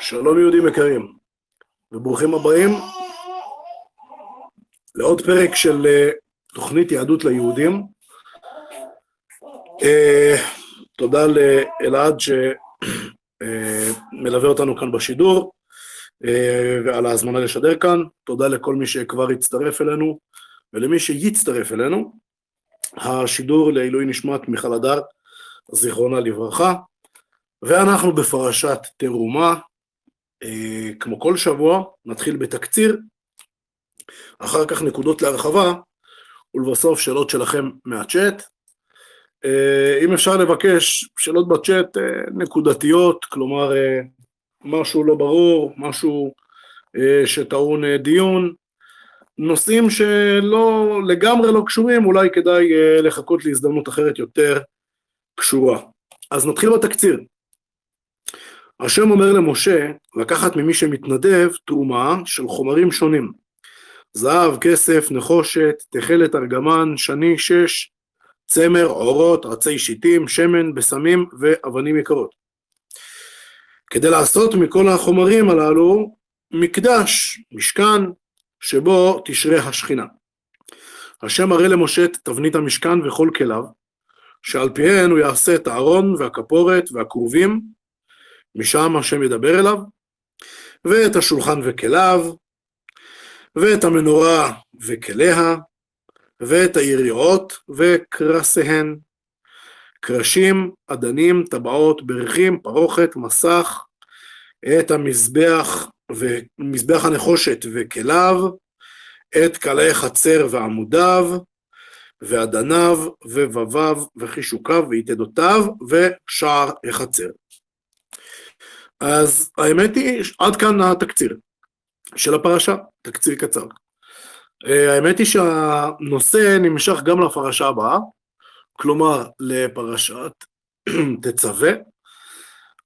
שלום יהודים יקרים, וברוכים הבאים לעוד פרק של אה, תוכנית יהדות ליהודים. אה, תודה לאלעד שמלווה אותנו כאן בשידור ועל ההזמנה לשדר כאן. תודה לכל מי שכבר הצטרף אלינו ולמי שיצטרף אלינו. השידור לעילוי נשמת מיכל הדר, זיכרונה לברכה. ואנחנו בפרשת תרומה, אה, כמו כל שבוע, נתחיל בתקציר, אחר כך נקודות להרחבה, ולבסוף שאלות שלכם מהצ'אט. אה, אם אפשר לבקש שאלות בצ'אט אה, נקודתיות, כלומר משהו לא ברור, משהו שטעון דיון, נושאים שלא לגמרי לא קשורים, אולי כדאי לחכות להזדמנות אחרת יותר קשורה. אז נתחיל בתקציר. השם אומר למשה לקחת ממי שמתנדב תרומה של חומרים שונים זהב, כסף, נחושת, תכלת ארגמן, שני, שש, צמר, עורות, עצי שיטים, שמן, בשמים ואבנים יקרות. כדי לעשות מכל החומרים הללו מקדש, משכן, שבו תשרה השכינה. השם מראה למשה את תבנית המשכן וכל כליו, שעל פיהן הוא יעשה את הארון והכפורת והכרובים, משם השם ידבר אליו, ואת השולחן וכליו, ואת המנורה וכליה, ואת היריעות וקרסיהן, קרשים, אדנים, טבעות, בריחים, פרוכת, מסך, את המזבח ומזבח הנחושת וכליו, את קלעי חצר ועמודיו, ואדניו, ובביו, וחישוקיו, ויתדותיו, ושער החצר. אז האמת היא, עד כאן התקציר של הפרשה, תקציר קצר. אה, האמת היא שהנושא נמשך גם לפרשה הבאה, כלומר לפרשת תצווה,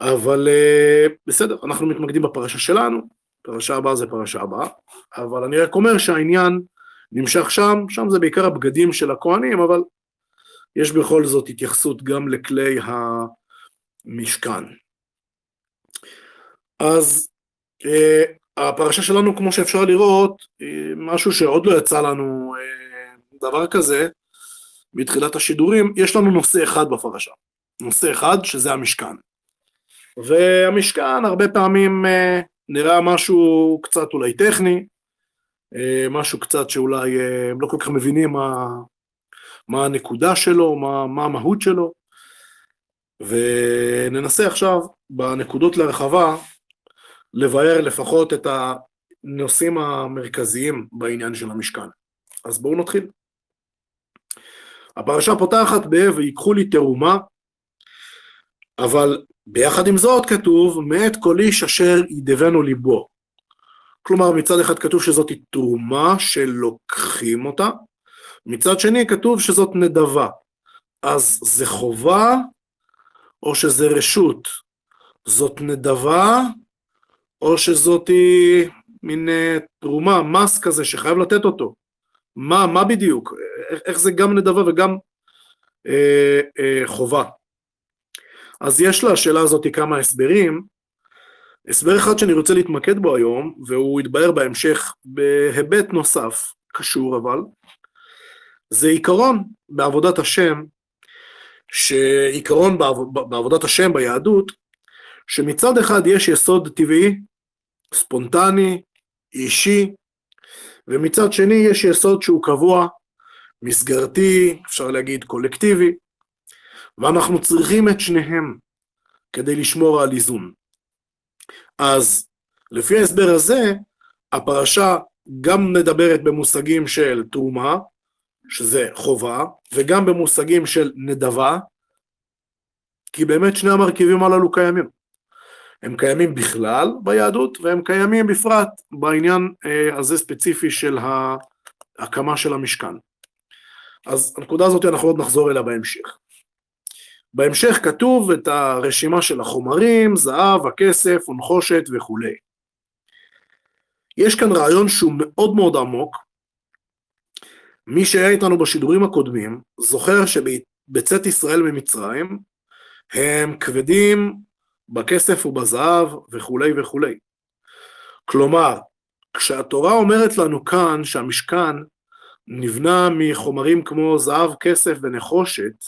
אבל אה, בסדר, אנחנו מתמקדים בפרשה שלנו, פרשה הבאה זה פרשה הבאה, אבל אני רק אומר שהעניין נמשך שם, שם זה בעיקר הבגדים של הכהנים, אבל יש בכל זאת התייחסות גם לכלי המשכן. אז אה, הפרשה שלנו, כמו שאפשר לראות, אה, משהו שעוד לא יצא לנו אה, דבר כזה, בתחילת השידורים, יש לנו נושא אחד בפרשה. נושא אחד, שזה המשכן. והמשכן הרבה פעמים אה, נראה משהו קצת אולי טכני, אה, משהו קצת שאולי אה, לא כל כך מבינים מה, מה הנקודה שלו, מה, מה המהות שלו, וננסה עכשיו בנקודות להרחבה לבאר לפחות את הנושאים המרכזיים בעניין של המשכן. אז בואו נתחיל. הפרשה פותחת ב "ויקחו לי תרומה", אבל ביחד עם זאת כתוב "מאת כל איש אשר ידבנו ליבו". כלומר מצד אחד כתוב שזאת תרומה שלוקחים אותה, מצד שני כתוב שזאת נדבה. אז זה חובה או שזה רשות? זאת נדבה או שזאת מין אה, תרומה, מס כזה שחייב לתת אותו. מה, מה בדיוק? איך זה גם נדבה וגם אה, אה, חובה? אז יש לשאלה הזאת כמה הסברים. הסבר אחד שאני רוצה להתמקד בו היום, והוא יתבהר בהמשך בהיבט נוסף, קשור אבל, זה עיקרון בעבודת השם, שעיקרון בעבודת השם ביהדות, שמצד אחד יש יסוד טבעי, ספונטני, אישי, ומצד שני יש יסוד שהוא קבוע, מסגרתי, אפשר להגיד קולקטיבי, ואנחנו צריכים את שניהם כדי לשמור על איזון. אז לפי ההסבר הזה, הפרשה גם מדברת במושגים של תרומה, שזה חובה, וגם במושגים של נדבה, כי באמת שני המרכיבים הללו קיימים. הם קיימים בכלל ביהדות והם קיימים בפרט בעניין אה, הזה ספציפי של ההקמה של המשכן. אז הנקודה הזאת אנחנו עוד נחזור אליה בהמשך. בהמשך כתוב את הרשימה של החומרים, זהב, הכסף, ונחושת וכולי. יש כאן רעיון שהוא מאוד מאוד עמוק. מי שהיה איתנו בשידורים הקודמים זוכר שבצאת ישראל ממצרים הם כבדים בכסף ובזהב וכולי וכולי. כלומר, כשהתורה אומרת לנו כאן שהמשכן נבנה מחומרים כמו זהב, כסף ונחושת,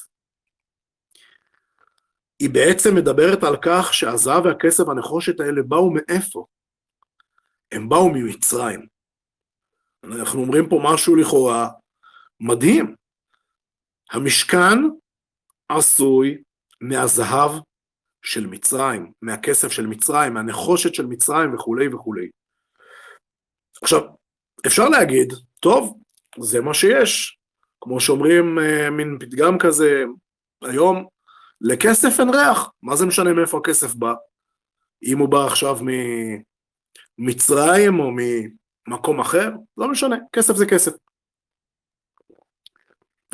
היא בעצם מדברת על כך שהזהב והכסף והנחושת האלה באו מאיפה? הם באו ממצרים. אנחנו אומרים פה משהו לכאורה מדהים. המשכן עשוי מהזהב של מצרים, מהכסף של מצרים, מהנחושת של מצרים וכולי וכולי. עכשיו, אפשר להגיד, טוב, זה מה שיש. כמו שאומרים, אה, מין פתגם כזה, היום, לכסף אין ריח, מה זה משנה מאיפה הכסף בא? אם הוא בא עכשיו ממצרים או ממקום אחר, לא משנה, כסף זה כסף.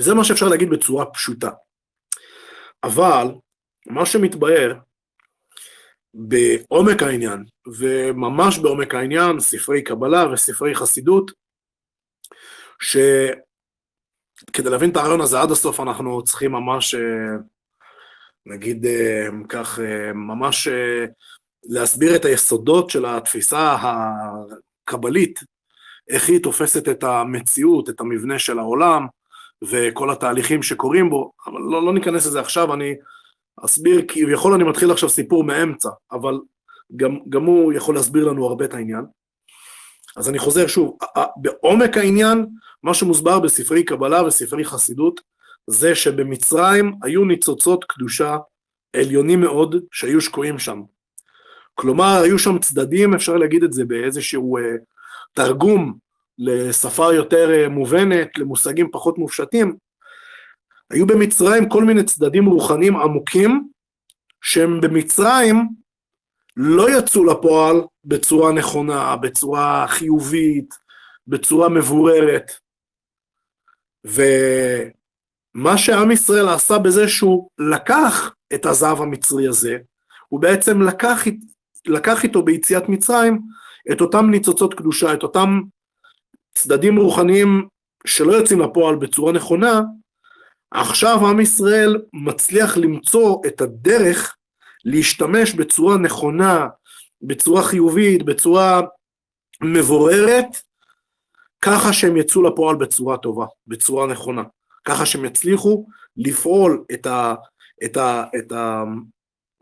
וזה מה שאפשר להגיד בצורה פשוטה. אבל מה שמתבהר בעומק העניין, וממש בעומק העניין, ספרי קבלה וספרי חסידות, שכדי להבין את הרעיון הזה עד הסוף אנחנו צריכים ממש, אה, נגיד אה, כך, אה, ממש להסביר את היסודות של התפיסה הקבלית, איך היא תופסת את המציאות, את המבנה של העולם, וכל התהליכים שקורים בו, אבל לא, לא ניכנס לזה עכשיו, אני אסביר, כביכול אני מתחיל עכשיו סיפור מאמצע, אבל גם, גם הוא יכול להסביר לנו הרבה את העניין. אז אני חוזר שוב, בעומק העניין, מה שמוסבר בספרי קבלה וספרי חסידות, זה שבמצרים היו ניצוצות קדושה עליונים מאוד שהיו שקועים שם. כלומר, היו שם צדדים, אפשר להגיד את זה באיזשהו uh, תרגום לשפה יותר uh, מובנת, למושגים פחות מופשטים, היו במצרים כל מיני צדדים רוחניים עמוקים, שהם במצרים לא יצאו לפועל בצורה נכונה, בצורה חיובית, בצורה מבוררת. ומה שעם ישראל עשה בזה שהוא לקח את הזהב המצרי הזה, הוא בעצם לקח, לקח איתו ביציאת מצרים את אותם ניצוצות קדושה, את אותם צדדים רוחניים שלא יוצאים לפועל בצורה נכונה, עכשיו עם ישראל מצליח למצוא את הדרך להשתמש בצורה נכונה, בצורה חיובית, בצורה מבוררת, ככה שהם יצאו לפועל בצורה טובה, בצורה נכונה, ככה שהם יצליחו לפעול את, ה, את, ה, את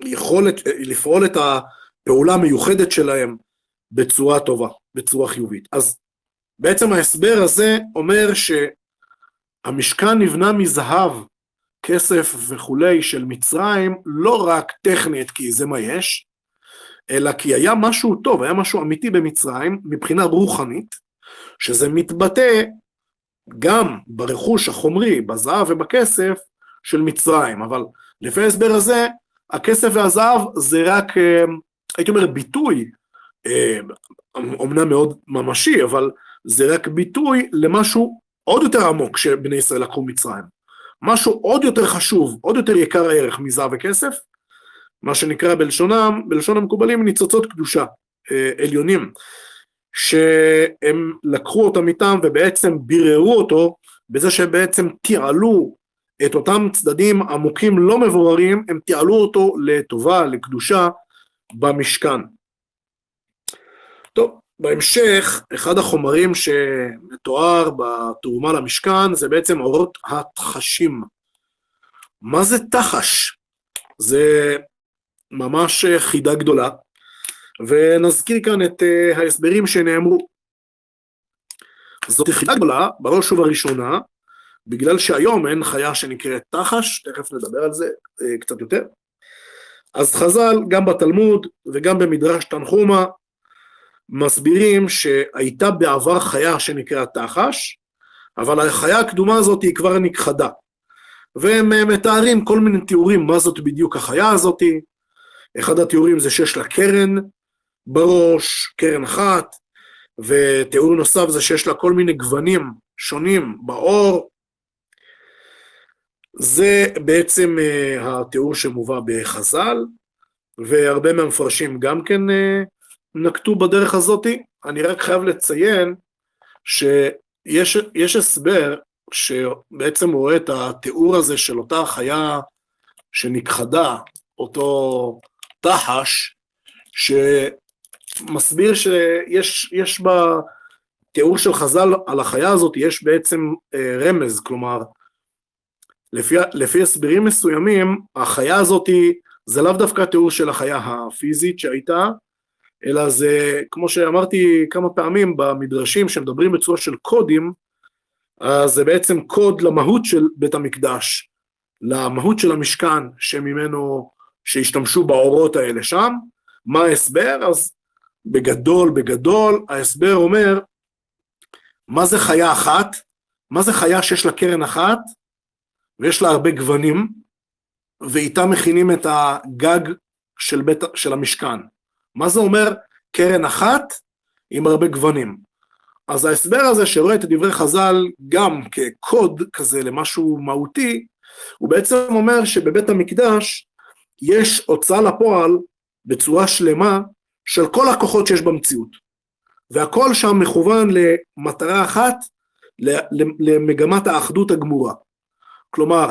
היכולת, לפעול את הפעולה המיוחדת שלהם בצורה טובה, בצורה חיובית. אז בעצם ההסבר הזה אומר שהמשכן נבנה מזהב, כסף וכולי של מצרים, לא רק טכנית כי זה מה יש, אלא כי היה משהו טוב, היה משהו אמיתי במצרים מבחינה רוחנית, שזה מתבטא גם ברכוש החומרי, בזהב ובכסף של מצרים, אבל לפי ההסבר הזה, הכסף והזהב זה רק, אה, הייתי אומר, ביטוי, אומנם אה, מאוד ממשי, אבל זה רק ביטוי למשהו עוד יותר עמוק שבני ישראל לקחו מצרים. משהו עוד יותר חשוב, עוד יותר יקר ערך מזהב וכסף, מה שנקרא בלשונם, בלשון המקובלים ניצוצות קדושה אה, עליונים, שהם לקחו אותם איתם ובעצם ביררו אותו בזה שהם בעצם תיעלו את אותם צדדים עמוקים לא מבוררים, הם תיעלו אותו לטובה, לקדושה, במשכן. טוב, בהמשך, אחד החומרים שמתואר בתרומה למשכן זה בעצם אורות התחשים. מה זה תחש? זה ממש חידה גדולה, ונזכיר כאן את uh, ההסברים שנאמרו. זאת חידה גדולה, בראש ובראשונה, בגלל שהיום אין חיה שנקראת תחש, תכף נדבר על זה uh, קצת יותר. אז חז"ל, גם בתלמוד וגם במדרש תנחומה, מסבירים שהייתה בעבר חיה שנקראת תחש, אבל החיה הקדומה הזאת היא כבר נכחדה. והם אה, מתארים כל מיני תיאורים מה זאת בדיוק החיה הזאת. אחד התיאורים זה שיש לה קרן בראש, קרן אחת, ותיאור נוסף זה שיש לה כל מיני גוונים שונים בעור. זה בעצם uh, התיאור שמובא בחז"ל, והרבה מהמפרשים גם כן uh, נקטו בדרך הזאתי. אני רק חייב לציין שיש הסבר שבעצם רואה את התיאור הזה של אותה חיה שנכחדה, אותו תחש, שמסביר שיש בתיאור של חז"ל על החיה הזאת, יש בעצם אה, רמז, כלומר, לפי, לפי הסברים מסוימים, החיה הזאת זה לאו דווקא תיאור של החיה הפיזית שהייתה, אלא זה, כמו שאמרתי כמה פעמים במדרשים שמדברים בצורה של קודים, אז זה בעצם קוד למהות של בית המקדש, למהות של המשכן שממנו, שהשתמשו באורות האלה שם. מה ההסבר? אז בגדול, בגדול, ההסבר אומר, מה זה חיה אחת? מה זה חיה שיש לה קרן אחת ויש לה הרבה גוונים, ואיתה מכינים את הגג של, בית, של המשכן? מה זה אומר קרן אחת עם הרבה גוונים? אז ההסבר הזה שרואה את דברי חז"ל גם כקוד כזה למשהו מהותי, הוא בעצם אומר שבבית המקדש יש הוצאה לפועל בצורה שלמה של כל הכוחות שיש במציאות. והכל שם מכוון למטרה אחת, למגמת האחדות הגמורה. כלומר,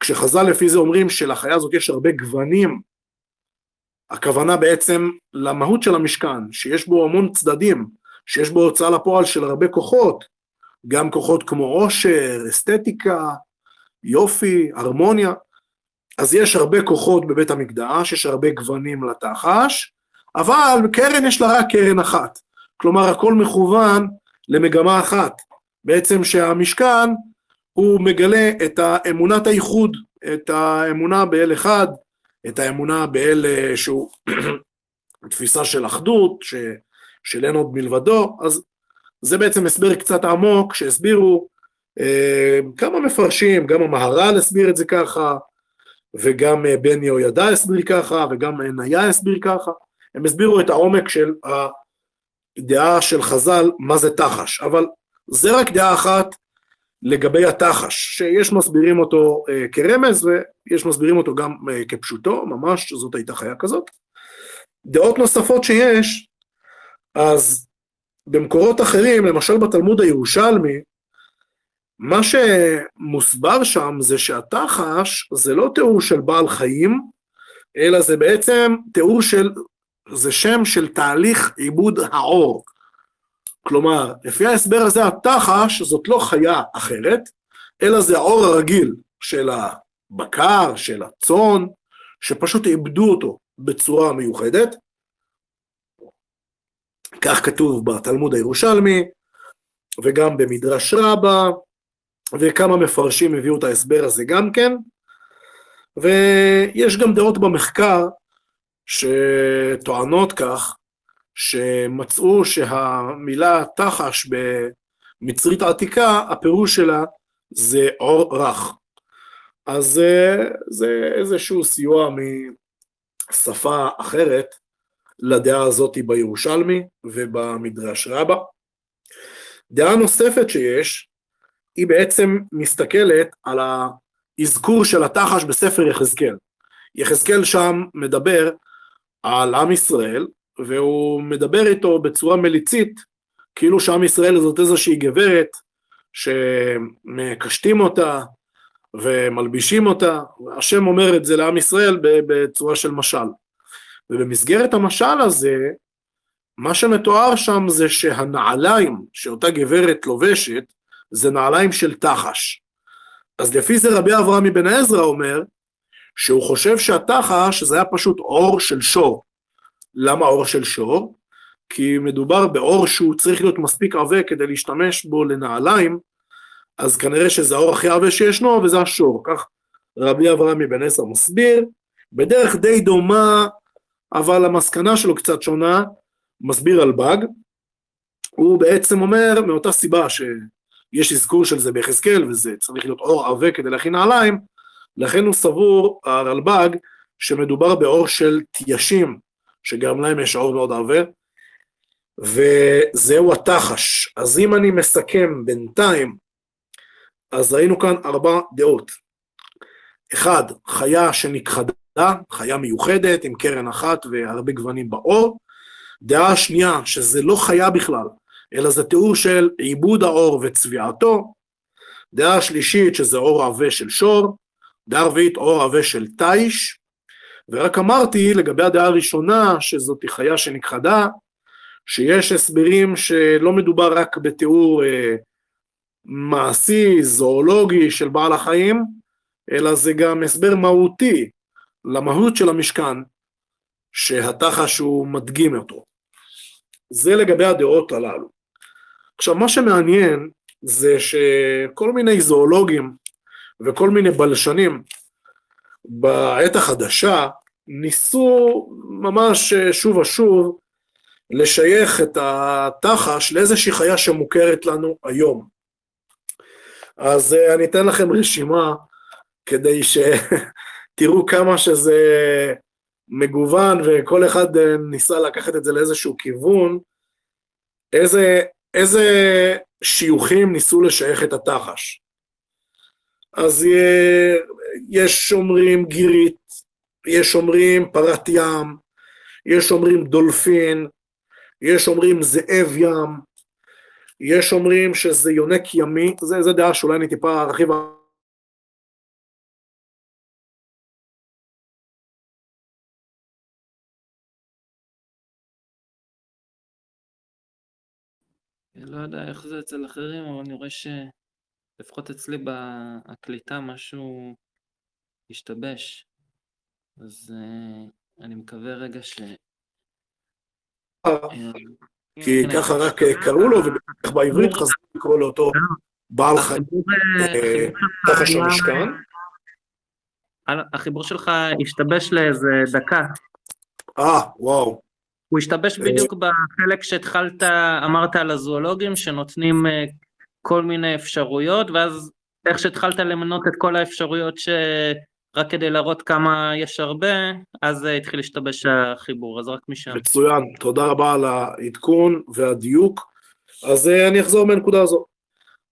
כשחז"ל לפי זה אומרים שלחיה הזאת יש הרבה גוונים, הכוונה בעצם למהות של המשכן, שיש בו המון צדדים, שיש בו הוצאה לפועל של הרבה כוחות, גם כוחות כמו עושר, אסתטיקה, יופי, הרמוניה, אז יש הרבה כוחות בבית המקדש, יש הרבה גוונים לתחש, אבל קרן יש לה רק קרן אחת, כלומר הכל מכוון למגמה אחת, בעצם שהמשכן הוא מגלה את אמונת הייחוד, את האמונה באל אחד, את האמונה באל אה, שהוא תפיסה של אחדות, ש, של אין עוד מלבדו, אז זה בעצם הסבר קצת עמוק שהסבירו אה, כמה מפרשים, גם המהר"ל הסביר את זה ככה, וגם אה, בן יהוידע הסביר ככה, וגם אה, ניה הסביר ככה, הם הסבירו את העומק של הדעה של חז"ל, מה זה תחש, אבל זה רק דעה אחת לגבי התחש, שיש מסבירים אותו אה, כרמז ויש מסבירים אותו גם אה, כפשוטו, ממש זאת הייתה חיה כזאת. דעות נוספות שיש, אז במקורות אחרים, למשל בתלמוד הירושלמי, מה שמוסבר שם זה שהתחש זה לא תיאור של בעל חיים, אלא זה בעצם תיאור של, זה שם של תהליך עיבוד העור. כלומר, לפי ההסבר הזה התחש זאת לא חיה אחרת, אלא זה העור הרגיל של הבקר, של הצאן, שפשוט עיבדו אותו בצורה מיוחדת. כך כתוב בתלמוד הירושלמי, וגם במדרש רבה, וכמה מפרשים הביאו את ההסבר הזה גם כן, ויש גם דעות במחקר שטוענות כך, שמצאו שהמילה תחש במצרית העתיקה, הפירוש שלה זה עור רך. אז זה איזשהו סיוע משפה אחרת לדעה הזאת בירושלמי ובמדרש רבה. דעה נוספת שיש, היא בעצם מסתכלת על האזכור של התחש בספר יחזקאל. יחזקאל שם מדבר על עם ישראל, והוא מדבר איתו בצורה מליצית, כאילו שעם ישראל זאת איזושהי גברת שמקשטים אותה ומלבישים אותה, השם אומר את זה לעם ישראל בצורה של משל. ובמסגרת המשל הזה, מה שמתואר שם זה שהנעליים שאותה גברת לובשת, זה נעליים של תחש. אז לפי זה רבי אברהם מבן עזרא אומר, שהוא חושב שהתחש זה היה פשוט אור של שור. למה אור של שור? כי מדובר באור שהוא צריך להיות מספיק עבה כדי להשתמש בו לנעליים, אז כנראה שזה האור הכי עבה שישנו, וזה השור. כך רבי אברהם מבן עזרא מסביר, בדרך די דומה, אבל המסקנה שלו קצת שונה, מסביר על באג. הוא בעצם אומר, מאותה סיבה שיש אזכור של זה ביחזקאל, וזה צריך להיות אור עבה כדי להכין נעליים, לכן הוא סבור, הרלב"ג, שמדובר באור של תיישים, שגם להם יש אור מאוד עבה, וזהו התחש. אז אם אני מסכם בינתיים, אז ראינו כאן ארבע דעות. אחד, חיה שנכחדה, חיה מיוחדת עם קרן אחת והרבה גוונים באור. דעה שנייה, שזה לא חיה בכלל, אלא זה תיאור של עיבוד האור וצביעתו. דעה שלישית, שזה אור עבה של שור. דעה רביעית, אור עבה של תיש. ורק אמרתי לגבי הדעה הראשונה, שזאת חיה שנכחדה, שיש הסברים שלא מדובר רק בתיאור אה, מעשי, זואולוגי של בעל החיים, אלא זה גם הסבר מהותי למהות של המשכן, שהתחש הוא מדגים אותו. זה לגבי הדעות הללו. עכשיו, מה שמעניין זה שכל מיני זואולוגים וכל מיני בלשנים בעת החדשה ניסו ממש שוב ושוב לשייך את התחש לאיזושהי חיה שמוכרת לנו היום. אז אה, אני אתן לכם רשימה כדי שתראו כמה שזה מגוון וכל אחד אה, ניסה לקחת את זה לאיזשהו כיוון, איזה, איזה שיוכים ניסו לשייך את התחש. אז אה, יש אומרים גירית, יש אומרים פרת ים, יש אומרים דולפין, יש אומרים זאב ים, יש אומרים שזה יונק ימי, זה, זה דעה שאולי אני טיפה ארחיב. לא יודע איך זה אצל אחרים, אבל אני רואה שלפחות אצלי בהקליטה משהו השתבש. אז uh, אני מקווה רגע ש... אה, כי ככה רק קראו לו, ובטח בעברית חזרו לקרוא לאותו בעל חיים תחש המשכן. החיבור שלך השתבש לאיזה דקה. אה, וואו. הוא השתבש בדיוק בחלק שהתחלת, אמרת על הזואולוגים שנותנים אה, כל מיני אפשרויות, ואז איך שהתחלת למנות את כל האפשרויות שרק כדי להראות כמה יש הרבה, אז התחיל להשתבש החיבור, אז רק משם. מצוין, תודה רבה על העדכון והדיוק. אז אה, אני אחזור מהנקודה הזו.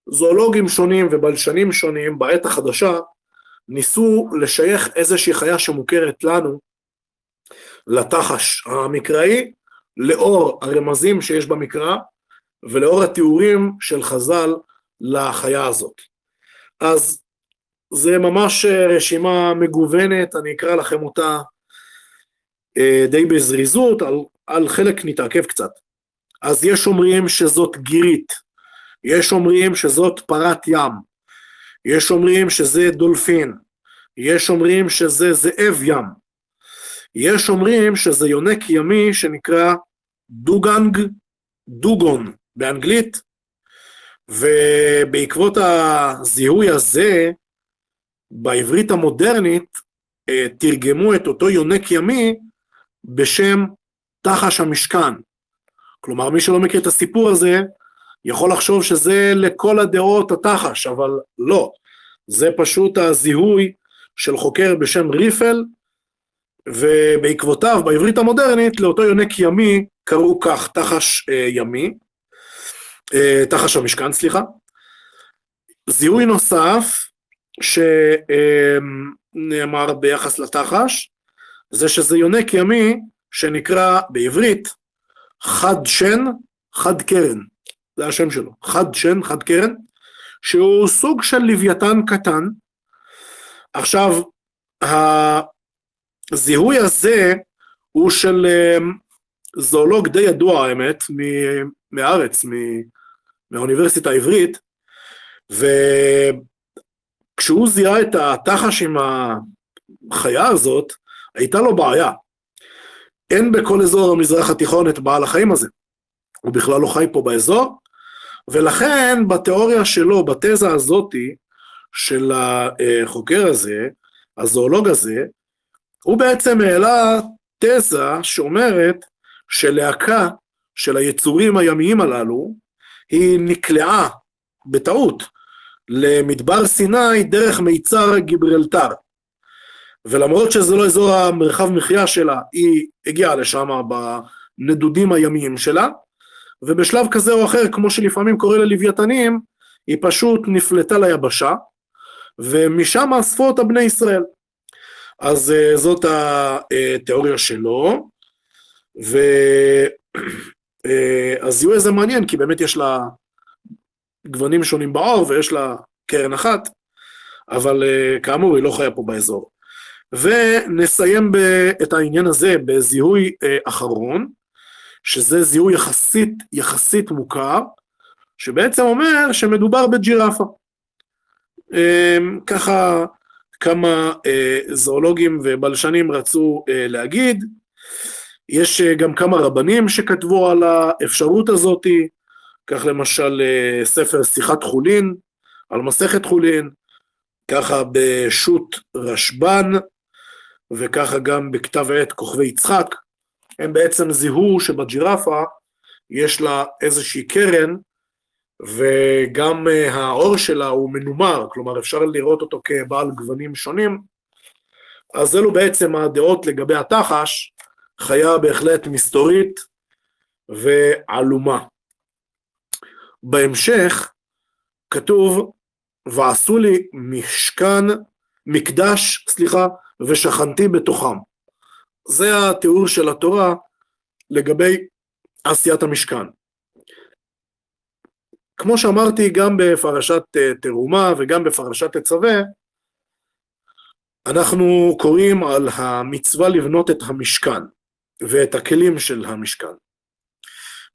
זואולוגים שונים ובלשנים שונים בעת החדשה ניסו לשייך איזושהי חיה שמוכרת לנו לתחש המקראי, לאור הרמזים שיש במקרא ולאור התיאורים של חז"ל לחיה הזאת. אז זה ממש רשימה מגוונת, אני אקרא לכם אותה אה, די בזריזות, על, על חלק נתעכב קצת. אז יש אומרים שזאת גירית, יש אומרים שזאת פרת ים, יש אומרים שזה דולפין, יש אומרים שזה זאב ים, יש אומרים שזה יונק ימי שנקרא דוגנג דוגון באנגלית, ובעקבות הזיהוי הזה, בעברית המודרנית, אה, תרגמו את אותו יונק ימי בשם תחש המשכן. כלומר, מי שלא מכיר את הסיפור הזה, יכול לחשוב שזה לכל הדעות התחש, אבל לא. זה פשוט הזיהוי של חוקר בשם ריפל, ובעקבותיו, בעברית המודרנית, לאותו יונק ימי קראו כך, תחש אה, ימי, אה, תחש המשכן, סליחה. זיהוי נוסף שנאמר אה, ביחס לתחש, זה שזה יונק ימי שנקרא בעברית חד שן, חד קרן, זה השם שלו, חד שן, חד קרן, שהוא סוג של לוויתן קטן. עכשיו, הזיהוי הזה הוא של אמ, זואולוג די ידוע האמת, מהארץ, מהאוניברסיטה העברית, וכשהוא זיהה את התחש עם החיה הזאת, הייתה לו בעיה. אין בכל אזור המזרח התיכון את בעל החיים הזה. הוא בכלל לא חי פה באזור, ולכן בתיאוריה שלו, בתזה הזאתי של החוקר הזה, הזואולוג הזה, הוא בעצם העלה תזה שאומרת שלהקה של היצורים הימיים הללו, היא נקלעה בטעות למדבר סיני דרך מיצר גיברלטר. ולמרות שזה לא אזור המרחב מחיה שלה, היא הגיעה לשם בנדודים הימיים שלה, ובשלב כזה או אחר, כמו שלפעמים קורה ללוויתנים, היא פשוט נפלטה ליבשה, ומשם אספו אותה בני ישראל. אז uh, זאת התיאוריה שלו, והזיהוי uh, הזה מעניין, כי באמת יש לה גוונים שונים בעור ויש לה קרן אחת, אבל uh, כאמור היא לא חיה פה באזור. ונסיים ב, את העניין הזה בזיהוי אה, אחרון, שזה זיהוי יחסית, יחסית מוכר, שבעצם אומר שמדובר בג'ירפה. אה, ככה כמה אה, זואולוגים ובלשנים רצו אה, להגיד, יש אה, גם כמה רבנים שכתבו על האפשרות הזאתי, כך למשל אה, ספר שיחת חולין, על מסכת חולין, ככה בשו"ת רשב"ן, וככה גם בכתב העת כוכבי יצחק, הם בעצם זיהו שבג'ירפה יש לה איזושהי קרן, וגם אה, העור שלה הוא מנומר, כלומר אפשר לראות אותו כבעל גוונים שונים, אז אלו בעצם הדעות לגבי התחש, חיה בהחלט מסתורית ועלומה. בהמשך כתוב, ועשו לי משכן, מקדש, סליחה, ושכנתי בתוכם. זה התיאור של התורה לגבי עשיית המשכן. כמו שאמרתי, גם בפרשת אה, תרומה וגם בפרשת תצווה, אנחנו קוראים על המצווה לבנות את המשכן ואת הכלים של המשכן.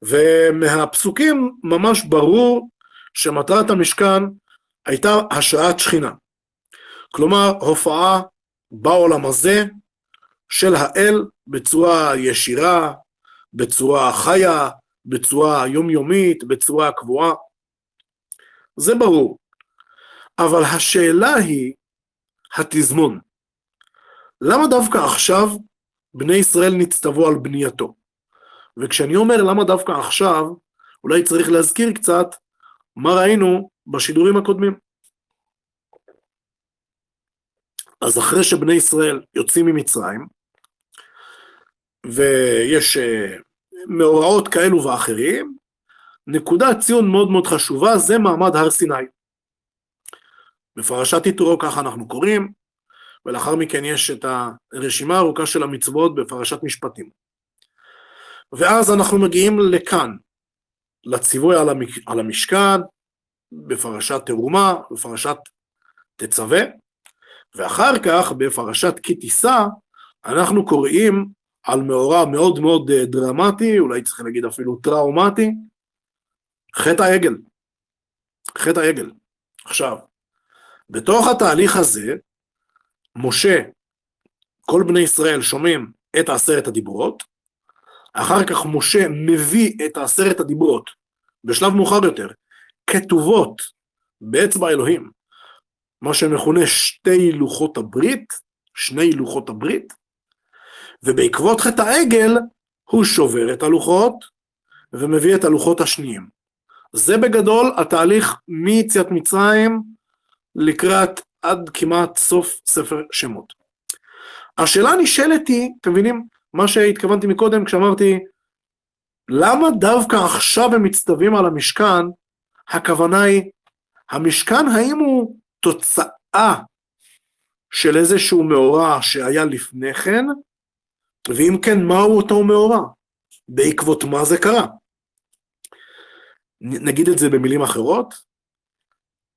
ומהפסוקים ממש ברור שמטרת המשכן הייתה השראת שכינה. כלומר, הופעה בעולם הזה של האל בצורה ישירה, בצורה חיה, בצורה יומיומית, בצורה קבועה. זה ברור. אבל השאלה היא התזמון. למה דווקא עכשיו בני ישראל נצטוו על בנייתו? וכשאני אומר למה דווקא עכשיו, אולי צריך להזכיר קצת מה ראינו בשידורים הקודמים. אז אחרי שבני ישראל יוצאים ממצרים, ויש uh, מאורעות כאלו ואחרים, נקודת ציון מאוד מאוד חשובה זה מעמד הר סיני. בפרשת יתרו ככה אנחנו קוראים, ולאחר מכן יש את הרשימה הארוכה של המצוות בפרשת משפטים. ואז אנחנו מגיעים לכאן, לציווי על המשכן, בפרשת תרומה, בפרשת תצווה, ואחר כך בפרשת כי תישא, אנחנו קוראים על מאורע מאוד מאוד אה, דרמטי, אולי צריך להגיד אפילו טראומטי, חטא העגל. חטא העגל. עכשיו, בתוך התהליך הזה, משה, כל בני ישראל שומעים את עשרת הדיברות, אחר כך משה מביא את עשרת הדיברות, בשלב מאוחר יותר, כתובות באצבע אלוהים, מה שמכונה שתי לוחות הברית, שני לוחות הברית, ובעקבות חטא העגל הוא שובר את הלוחות ומביא את הלוחות השניים. זה בגדול התהליך מיציאת מצרים לקראת עד כמעט סוף ספר שמות. השאלה הנשאלת היא, אתם מבינים מה שהתכוונתי מקודם כשאמרתי למה דווקא עכשיו הם מצטווים על המשכן, הכוונה היא, המשכן האם הוא תוצאה של איזשהו מאורע שהיה לפני כן, ואם כן, מהו אותו מאורע? בעקבות מה זה קרה? נגיד את זה במילים אחרות,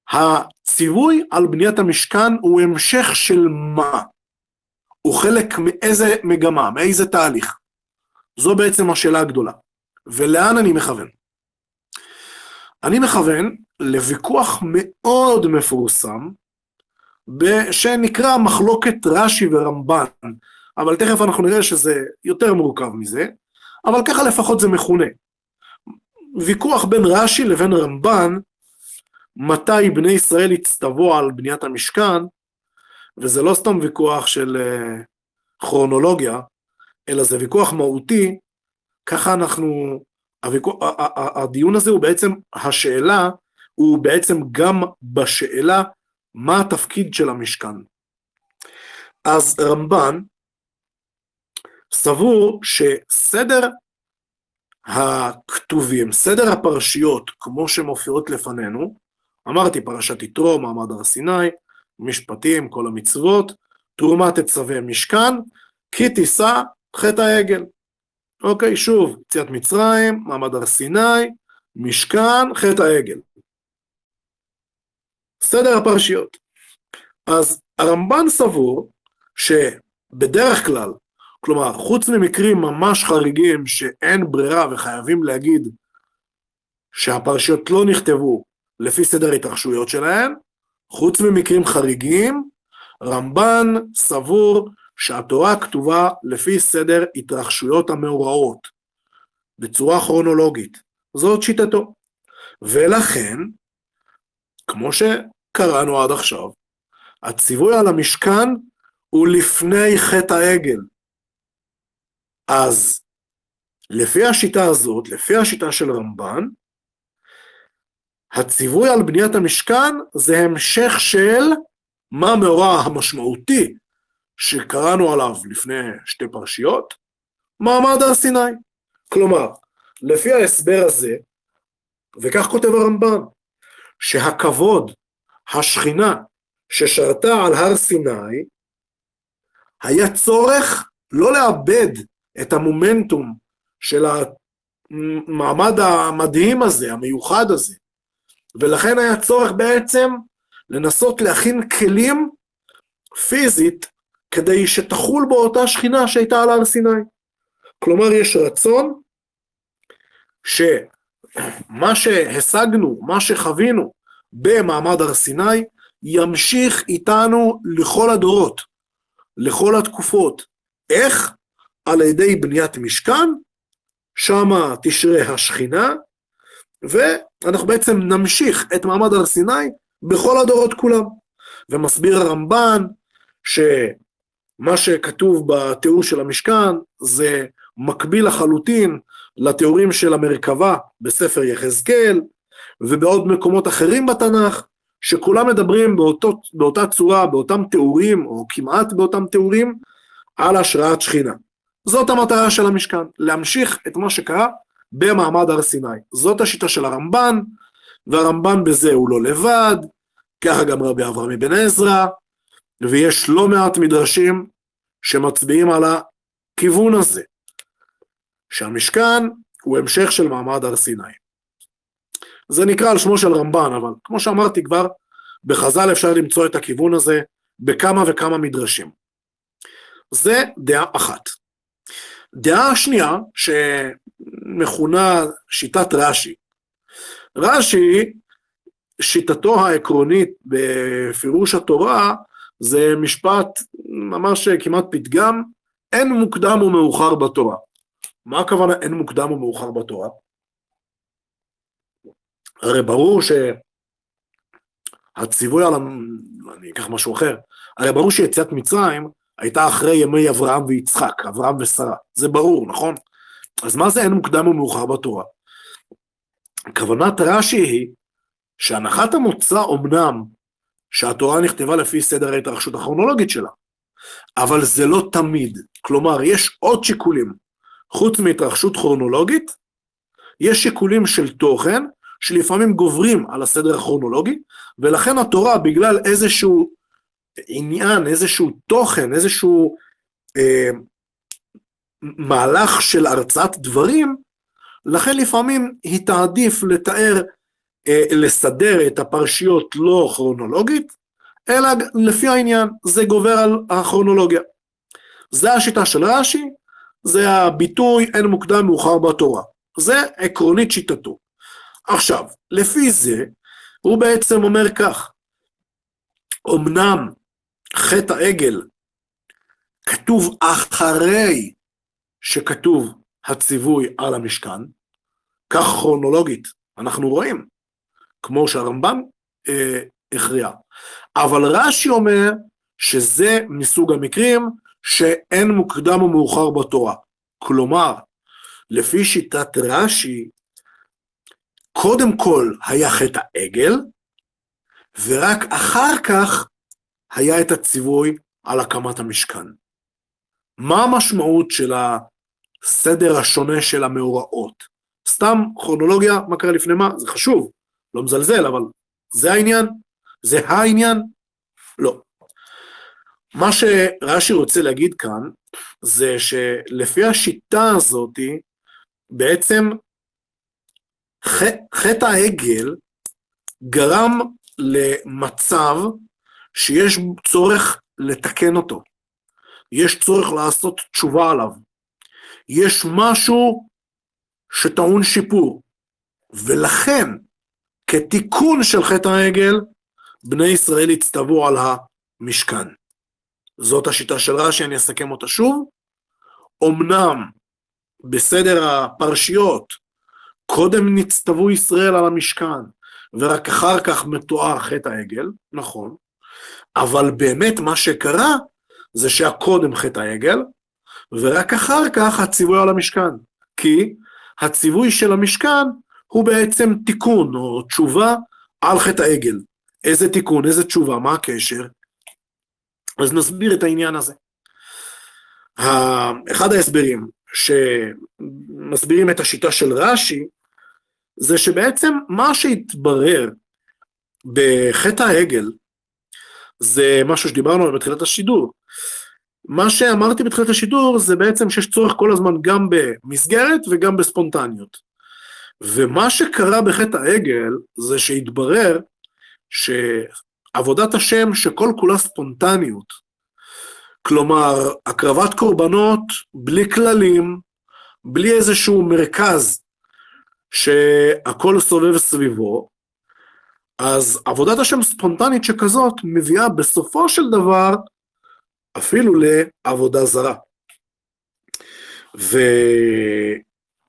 הציווי על בניית המשכן הוא המשך של מה? הוא חלק מאיזה מגמה, מאיזה תהליך? זו בעצם השאלה הגדולה. ולאן אני מכוון? אני מכוון לוויכוח מאוד מפורסם, שנקרא מחלוקת רש"י ורמב"ן, אבל תכף אנחנו נראה שזה יותר מורכב מזה, אבל ככה לפחות זה מכונה. ויכוח בין רש"י לבין רמב"ן, מתי בני ישראל הצטוו על בניית המשכן, וזה לא סתם ויכוח של uh, כרונולוגיה, אלא זה ויכוח מהותי, ככה אנחנו, הוויכוח, הדיון הזה הוא בעצם, השאלה הוא בעצם גם בשאלה מה התפקיד של המשכן. אז רמב"ן סבור שסדר הכתובים, סדר הפרשיות כמו שמופיעות לפנינו, אמרתי פרשת יתרו, מעמד הר סיני, משפטים, כל המצוות, תרומה תצווה משכן, כי תישא חטא העגל. אוקיי, שוב, יציאת מצרים, מעמד הר סיני, משכן, חטא העגל. סדר הפרשיות. אז הרמב"ן סבור שבדרך כלל, כלומר, חוץ ממקרים ממש חריגים שאין ברירה וחייבים להגיד שהפרשיות לא נכתבו לפי סדר ההתרחשויות שלהן, חוץ ממקרים חריגים, רמב"ן סבור שהתורה כתובה לפי סדר התרחשויות המאורעות, בצורה כרונולוגית. זאת שיטתו. ולכן, כמו שקראנו עד עכשיו, הציווי על המשכן הוא לפני חטא העגל. אז לפי השיטה הזאת, לפי השיטה של רמב"ן, הציווי על בניית המשכן זה המשך של מה המאורע המשמעותי שקראנו עליו לפני שתי פרשיות, מעמד הר סיני. כלומר, לפי ההסבר הזה, וכך כותב הרמב"ן, שהכבוד, השכינה ששרתה על הר סיני, היה צורך לא לאבד את המומנטום של המעמד המדהים הזה, המיוחד הזה, ולכן היה צורך בעצם לנסות להכין כלים פיזית כדי שתחול בו אותה שכינה שהייתה על הר סיני. כלומר, יש רצון שמה שהשגנו, מה שחווינו במעמד הר סיני, ימשיך איתנו לכל הדורות, לכל התקופות. איך? על ידי בניית משכן, שמה תשרה השכינה, ואנחנו בעצם נמשיך את מעמד הר סיני בכל הדורות כולם. ומסביר הרמב"ן שמה שכתוב בתיאור של המשכן זה מקביל לחלוטין לתיאורים של המרכבה בספר יחזקאל ובעוד מקומות אחרים בתנ"ך, שכולם מדברים באותו, באותה צורה, באותם תיאורים, או כמעט באותם תיאורים, על השראת שכינה. זאת המטרה של המשכן, להמשיך את מה שקרה במעמד הר סיני. זאת השיטה של הרמב"ן, והרמב"ן בזה הוא לא לבד, ככה גם רבי אברהם אבן עזרא, ויש לא מעט מדרשים שמצביעים על הכיוון הזה, שהמשכן הוא המשך של מעמד הר סיני. זה נקרא על שמו של רמב"ן, אבל כמו שאמרתי כבר, בחז"ל אפשר למצוא את הכיוון הזה בכמה וכמה מדרשים. זה דעה אחת. דעה שנייה, שמכונה שיטת רש"י. רש"י, שיטתו העקרונית בפירוש התורה, זה משפט ממש כמעט פתגם, אין מוקדם ומאוחר בתורה. מה הכוונה אין מוקדם ומאוחר בתורה? הרי ברור שהציווי על, אני אקח משהו אחר, הרי ברור שיציאת מצרים הייתה אחרי ימי אברהם ויצחק, אברהם ושרה, זה ברור, נכון? אז מה זה אין מוקדם ומאוחר בתורה? כוונת רש"י היא שהנחת המוצא אומנם שהתורה נכתבה לפי סדר ההתרחשות הכרונולוגית שלה, אבל זה לא תמיד. כלומר, יש עוד שיקולים. חוץ מהתרחשות כרונולוגית, יש שיקולים של תוכן שלפעמים גוברים על הסדר הכרונולוגי, ולכן התורה, בגלל איזשהו עניין, איזשהו תוכן, איזשהו אה, מהלך של הרצאת דברים, לכן לפעמים היא תעדיף לתאר, אה, לסדר את הפרשיות לא כרונולוגית, אלא לפי העניין, זה גובר על הכרונולוגיה. זה השיטה של רש"י, זה הביטוי אין מוקדם מאוחר בתורה. זה עקרונית שיטתו. עכשיו, לפי זה, הוא בעצם אומר כך, אמנם חטא העגל כתוב אחרי שכתוב הציווי על המשכן, כך כרונולוגית אנחנו רואים, כמו שהרמב"ם אה, הכריע. אבל רש"י אומר שזה מסוג המקרים שאין מוקדם או מאוחר בתורה. כלומר, לפי שיטת רש"י, קודם כל היה חטא העגל, ורק אחר כך היה את הציווי על הקמת המשכן. מה המשמעות של הסדר השונה של המאורעות? סתם כרונולוגיה, מה קרה לפני מה? זה חשוב, לא מזלזל, אבל זה העניין? זה העניין? לא. מה שרש"י רוצה להגיד כאן, זה שלפי השיטה הזאת, בעצם חטא העגל גרם למצב שיש צורך לתקן אותו. יש צורך לעשות תשובה עליו. יש משהו שטעון שיפור, ולכן, כתיקון של חטא העגל, בני ישראל הצטוו על המשכן. זאת השיטה של רש"י, אני אסכם אותה שוב. אמנם בסדר הפרשיות, קודם נצטוו ישראל על המשכן, ורק אחר כך מתואר חטא העגל, נכון, אבל באמת מה שקרה זה שהקודם חטא העגל, ורק אחר כך הציווי על המשכן. כי הציווי של המשכן הוא בעצם תיקון או תשובה על חטא העגל. איזה תיקון, איזה תשובה, מה הקשר? אז נסביר את העניין הזה. אחד ההסברים שמסבירים את השיטה של רש"י, זה שבעצם מה שהתברר בחטא העגל, זה משהו שדיברנו עליו בתחילת השידור. מה שאמרתי בתחילת השידור זה בעצם שיש צורך כל הזמן גם במסגרת וגם בספונטניות. ומה שקרה בחטא העגל זה שהתברר שעבודת השם שכל כולה ספונטניות, כלומר הקרבת קורבנות בלי כללים, בלי איזשהו מרכז שהכל סובב סביבו, אז עבודת השם ספונטנית שכזאת מביאה בסופו של דבר אפילו לעבודה זרה.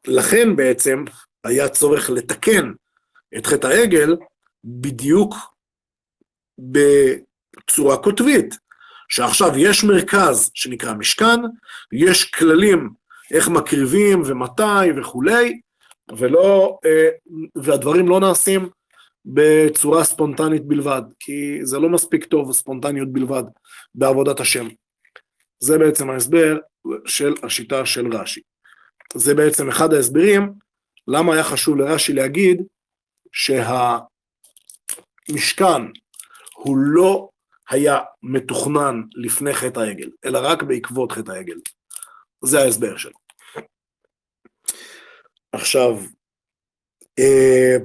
ולכן בעצם היה צורך לתקן את חטא העגל בדיוק בצורה קוטבית, שעכשיו יש מרכז שנקרא משכן, יש כללים איך מקריבים ומתי וכולי, ולא, אה, והדברים לא נעשים בצורה ספונטנית בלבד, כי זה לא מספיק טוב ספונטניות בלבד בעבודת השם. זה בעצם ההסבר של השיטה של רש"י. זה בעצם אחד ההסברים למה היה חשוב לרש"י להגיד שהמשכן הוא לא היה מתוכנן לפני חטא העגל, אלא רק בעקבות חטא העגל. זה ההסבר שלו. עכשיו, אה,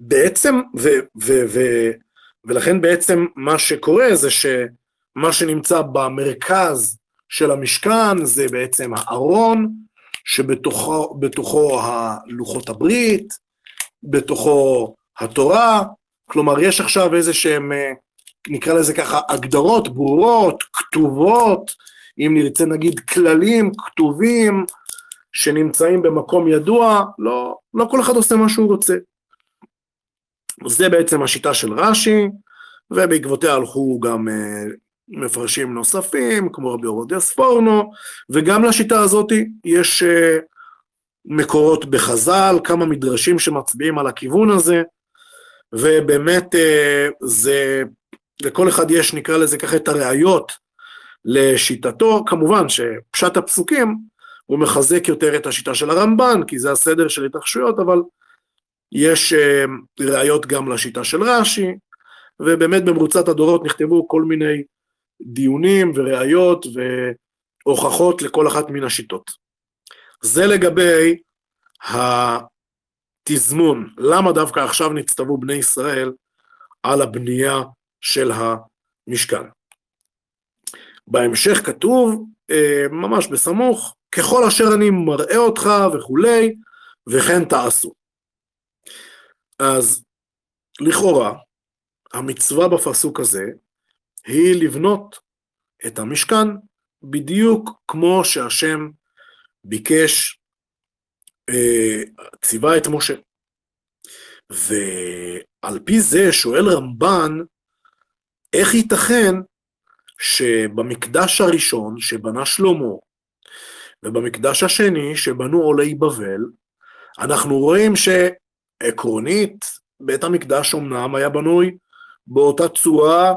בעצם, ו, ו, ו, ולכן בעצם מה שקורה זה שמה שנמצא במרכז של המשכן זה בעצם הארון, שבתוכו הלוחות הברית, בתוכו התורה, כלומר יש עכשיו איזה שהם, אה, נקרא לזה ככה, הגדרות ברורות, כתובות, אם נרצה נגיד כללים כתובים, שנמצאים במקום ידוע, לא, לא כל אחד עושה מה שהוא רוצה. זה בעצם השיטה של רש"י, ובעקבותיה הלכו גם uh, מפרשים נוספים, כמו רבי עובדיה ספורנו, וגם לשיטה הזאת יש uh, מקורות בחז"ל, כמה מדרשים שמצביעים על הכיוון הזה, ובאמת uh, זה, לכל אחד יש, נקרא לזה ככה, את הראיות לשיטתו, כמובן שפשט הפסוקים הוא מחזק יותר את השיטה של הרמב"ן, כי זה הסדר של התרחשויות, אבל יש uh, ראיות גם לשיטה של רש"י, ובאמת במרוצת הדורות נכתבו כל מיני דיונים וראיות והוכחות לכל אחת מן השיטות. זה לגבי התזמון, למה דווקא עכשיו נצטוו בני ישראל על הבנייה של המשכן. בהמשך כתוב, אה, ממש בסמוך, ככל אשר אני מראה אותך וכולי, וכן תעשו. אז לכאורה, המצווה בפסוק הזה היא לבנות את המשכן בדיוק כמו שהשם ביקש, אה, ציווה את משה. ועל פי זה שואל רמב"ן, איך ייתכן שבמקדש הראשון שבנה שלמה, ובמקדש השני שבנו עולי בבל, אנחנו רואים שעקרונית בית המקדש אמנם היה בנוי באותה צורה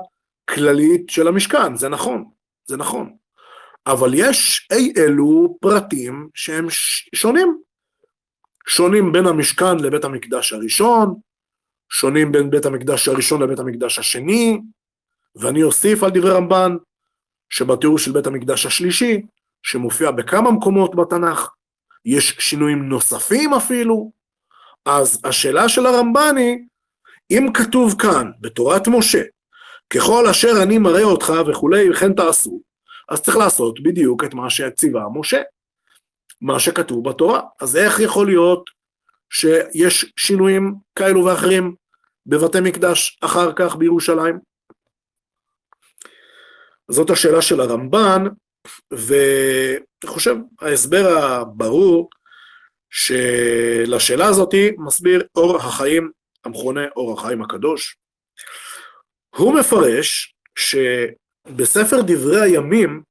כללית של המשכן, זה נכון, זה נכון. אבל יש אי אלו פרטים שהם שונים. שונים בין המשכן לבית המקדש הראשון, שונים בין בית המקדש הראשון לבית המקדש השני, ואני אוסיף על דברי רמב"ן, שבתיאור של בית המקדש השלישי, שמופיע בכמה מקומות בתנ"ך, יש שינויים נוספים אפילו, אז השאלה של הרמב"ן היא, אם כתוב כאן, בתורת משה, ככל אשר אני מראה אותך וכולי, וכן תעשו, אז צריך לעשות בדיוק את מה שציווה משה, מה שכתוב בתורה. אז איך יכול להיות שיש שינויים כאלו ואחרים בבתי מקדש אחר כך בירושלים? זאת השאלה של הרמב"ן, ואני חושב ההסבר הברור שלשאלה הזאת מסביר אור החיים המכונה אור החיים הקדוש. הוא מפרש שבספר דברי הימים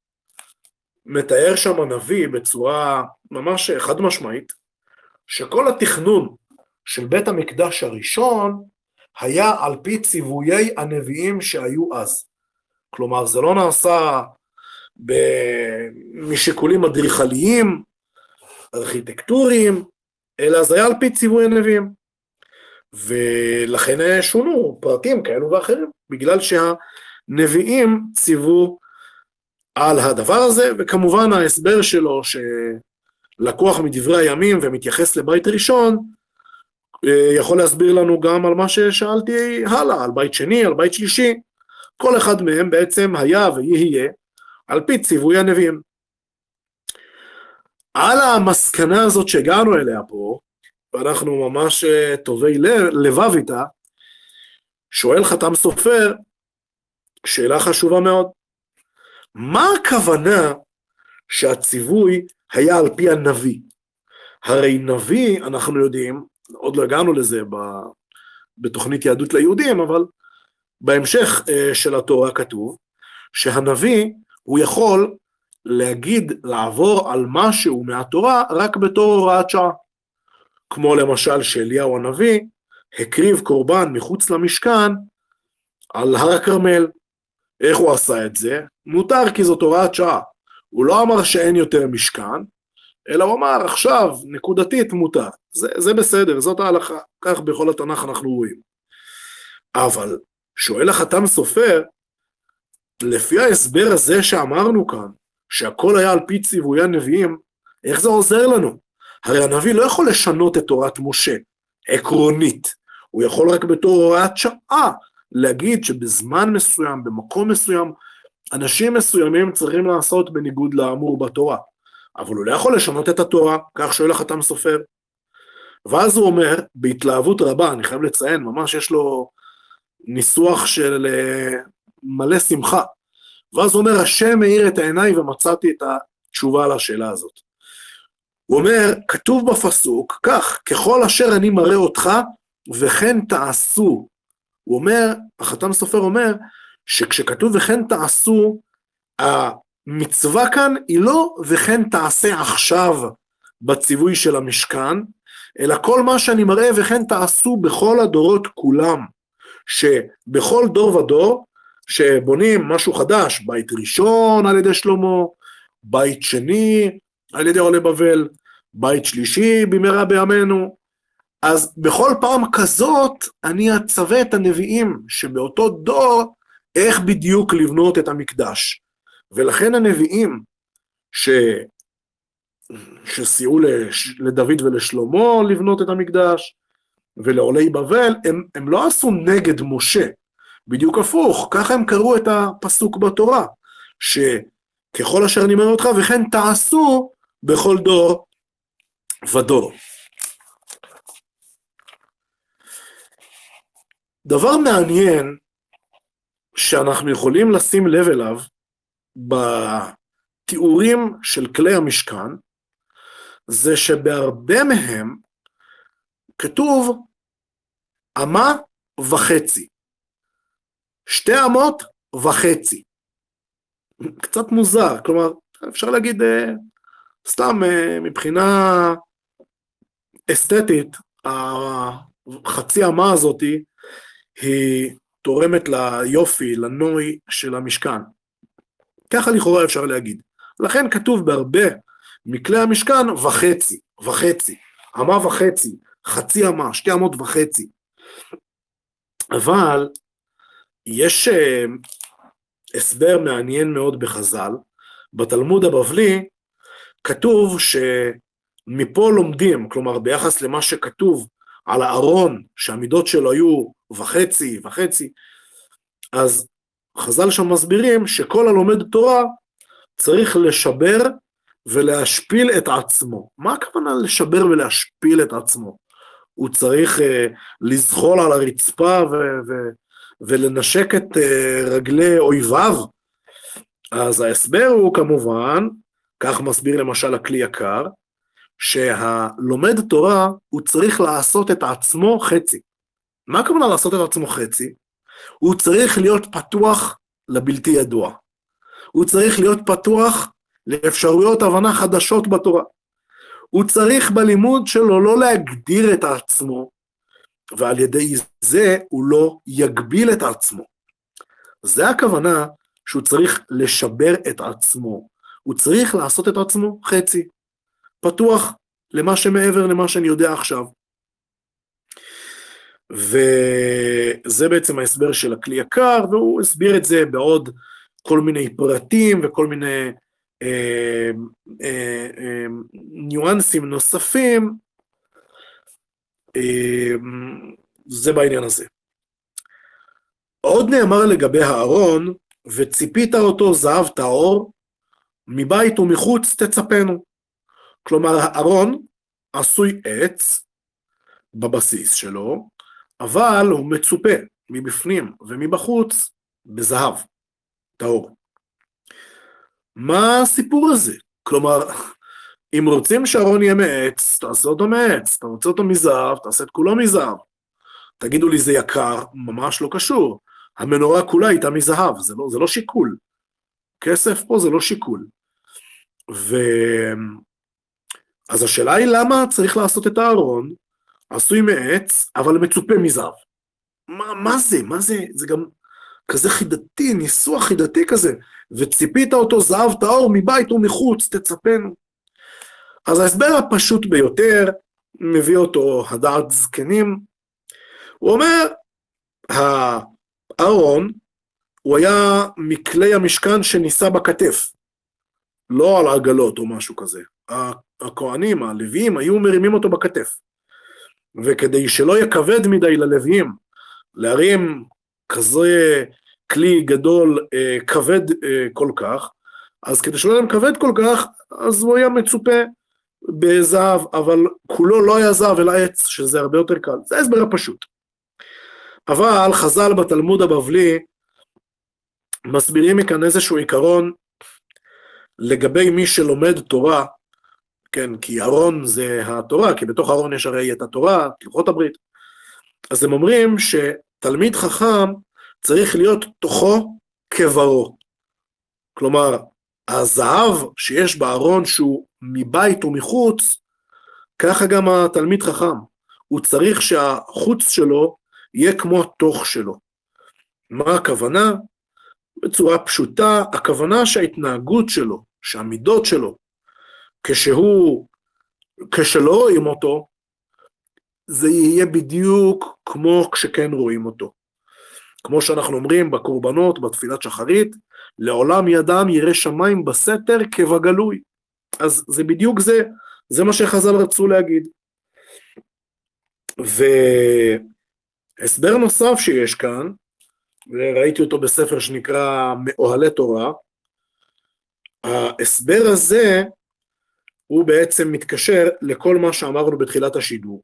מתאר שם הנביא בצורה ממש חד משמעית, שכל התכנון של בית המקדש הראשון היה על פי ציוויי הנביאים שהיו אז. כלומר, זה לא נעשה משיקולים אדריכליים, ארכיטקטוריים, אלא זה היה על פי ציווי הנביאים. ולכן שונו פרטים כאלו ואחרים, בגלל שהנביאים ציוו על הדבר הזה, וכמובן ההסבר שלו שלקוח מדברי הימים ומתייחס לבית ראשון, אה, יכול להסביר לנו גם על מה ששאלתי הלאה, על בית שני, על בית שלישי. כל אחד מהם בעצם היה ויהיה על פי ציווי הנביאים. על המסקנה הזאת שהגענו אליה פה, ואנחנו ממש אה, טובי לבב איתה, שואל חתם סופר שאלה חשובה מאוד. מה הכוונה שהציווי היה על פי הנביא? הרי נביא, אנחנו יודעים, עוד לא הגענו לזה ב, בתוכנית יהדות ליהודים, אבל בהמשך אה, של התורה כתוב שהנביא הוא יכול להגיד, לעבור על משהו מהתורה רק בתור הוראת שעה. כמו למשל שאליהו הנביא הקריב קורבן מחוץ למשכן על הר הכרמל. איך הוא עשה את זה? מותר כי זאת הוראת שעה. הוא לא אמר שאין יותר משכן, אלא הוא אמר עכשיו, נקודתית מותר. זה, זה בסדר, זאת ההלכה, כך בכל התנ"ך אנחנו רואים. אבל שואל החתם סופר, לפי ההסבר הזה שאמרנו כאן, שהכל היה על פי ציווי הנביאים, איך זה עוזר לנו? הרי הנביא לא יכול לשנות את תורת משה, עקרונית. הוא יכול רק בתור הוראת שעה להגיד שבזמן מסוים, במקום מסוים, אנשים מסוימים צריכים לעשות בניגוד לאמור בתורה. אבל הוא לא יכול לשנות את התורה, כך שואל החתם סופר. ואז הוא אומר, בהתלהבות רבה, אני חייב לציין, ממש יש לו ניסוח של אה, מלא שמחה. ואז אומר, השם מאיר את העיניי ומצאתי את התשובה לשאלה הזאת. הוא אומר, כתוב בפסוק כך, ככל אשר אני מראה אותך, וכן תעשו. הוא אומר, החתם סופר אומר, שכשכתוב וכן תעשו, המצווה כאן היא לא וכן תעשה עכשיו בציווי של המשכן, אלא כל מה שאני מראה וכן תעשו בכל הדורות כולם, שבכל דור ודור, שבונים משהו חדש, בית ראשון על ידי שלמה, בית שני על ידי עולי בבל, בית שלישי במהרה בימינו, אז בכל פעם כזאת אני אצווה את הנביאים שבאותו דור איך בדיוק לבנות את המקדש. ולכן הנביאים ש... שסייעו לש... לדוד ולשלמה לבנות את המקדש, ולעולי בבל, הם, הם לא עשו נגד משה, בדיוק הפוך, ככה הם קראו את הפסוק בתורה, שככל אשר אני אומר אותך, וכן תעשו בכל דור ודור. דבר מעניין שאנחנו יכולים לשים לב אליו בתיאורים של כלי המשכן, זה שבהרבה מהם כתוב אמה וחצי. שתי אמות וחצי. קצת מוזר, כלומר, אפשר להגיד אה, סתם אה, מבחינה אסתטית, החצי אמה הזאתי היא תורמת ליופי, לנוי של המשכן. ככה לכאורה אפשר להגיד. לכן כתוב בהרבה מכלי המשכן וחצי, וחצי, אמה וחצי, חצי אמה, שתי אמות וחצי. אבל יש אה, הסבר מעניין מאוד בחז"ל, בתלמוד הבבלי כתוב שמפה לומדים, כלומר ביחס למה שכתוב על הארון, שהמידות שלו היו וחצי, וחצי, אז חז"ל שם מסבירים שכל הלומד תורה צריך לשבר ולהשפיל את עצמו. מה הכוונה לשבר ולהשפיל את עצמו? הוא צריך uh, לזחול על הרצפה ו- ו- ולנשק את uh, רגלי אויביו? אז ההסבר הוא כמובן, כך מסביר למשל הכלי יקר, שהלומד תורה הוא צריך לעשות את עצמו חצי. מה הכוונה לעשות את עצמו חצי? הוא צריך להיות פתוח לבלתי ידוע. הוא צריך להיות פתוח לאפשרויות הבנה חדשות בתורה. הוא צריך בלימוד שלו לא להגדיר את עצמו, ועל ידי זה הוא לא יגביל את עצמו. זה הכוונה שהוא צריך לשבר את עצמו. הוא צריך לעשות את עצמו חצי, פתוח למה שמעבר למה שאני יודע עכשיו. וזה בעצם ההסבר של הכלי יקר, והוא הסביר את זה בעוד כל מיני פרטים וכל מיני אה, אה, אה, ניואנסים נוספים, זה בעניין הזה. עוד נאמר לגבי הארון, וציפית אותו זהב טהור, מבית ומחוץ תצפנו. כלומר, הארון עשוי עץ בבסיס שלו, אבל הוא מצופה מבפנים ומבחוץ בזהב טהור. מה הסיפור הזה? כלומר, אם רוצים שהארון יהיה מעץ, תעשה אותו מעץ, אתה רוצה אותו מזהב, תעשה את כולו מזהב. תגידו לי זה יקר, ממש לא קשור. המנורה כולה הייתה מזהב, זה לא, זה לא שיקול. כסף פה זה לא שיקול. ו... אז השאלה היא למה צריך לעשות את הארון, עשוי מעץ, אבל מצופה מזהב. מה, מה זה? מה זה? זה גם כזה חידתי, ניסוח חידתי כזה. וציפית אותו זהב טהור מבית ומחוץ, תצפנו. אז ההסבר הפשוט ביותר, מביא אותו הדעת זקנים, הוא אומר, הארון, הוא היה מכלי המשכן שנישא בכתף, לא על עגלות או משהו כזה. הכהנים, הלוויים, היו מרימים אותו בכתף. וכדי שלא יהיה כבד מדי ללוויים, להרים כזה כלי גדול, אה, כבד אה, כל כך, אז כדי שלא יהיה כבד כל כך, אז הוא היה מצופה בזהב, אבל כולו לא היה זהב אלא עץ, שזה הרבה יותר קל. זה ההסבר הפשוט. אבל חז"ל בתלמוד הבבלי מסבירים מכאן איזשהו עיקרון לגבי מי שלומד תורה, כן, כי ארון זה התורה, כי בתוך ארון יש הרי את התורה, כלכות הברית. אז הם אומרים שתלמיד חכם צריך להיות תוכו כברו. כלומר, הזהב שיש בארון שהוא מבית ומחוץ, ככה גם התלמיד חכם. הוא צריך שהחוץ שלו יהיה כמו התוך שלו. מה הכוונה? בצורה פשוטה, הכוונה שההתנהגות שלו, שהמידות שלו, כשהוא, כשלא רואים אותו, זה יהיה בדיוק כמו כשכן רואים אותו. כמו שאנחנו אומרים בקורבנות, בתפילת שחרית, לעולם ידם ירא שמיים בסתר כבגלוי. אז זה בדיוק זה, זה מה שחז"ל רצו להגיד. והסבר נוסף שיש כאן, וראיתי אותו בספר שנקרא מאוהלי תורה, ההסבר הזה הוא בעצם מתקשר לכל מה שאמרנו בתחילת השידור.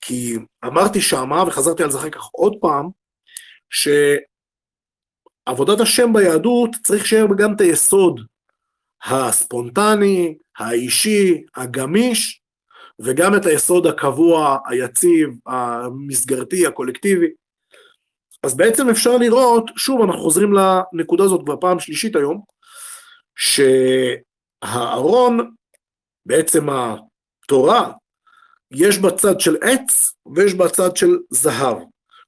כי אמרתי שמה, וחזרתי על זה אחר כך עוד פעם, שעבודת השם ביהדות צריך שיהיה גם את היסוד הספונטני, האישי, הגמיש, וגם את היסוד הקבוע, היציב, המסגרתי, הקולקטיבי. אז בעצם אפשר לראות, שוב אנחנו חוזרים לנקודה הזאת בפעם שלישית היום, שהארון, בעצם התורה, יש בצד של עץ ויש בצד של זהב.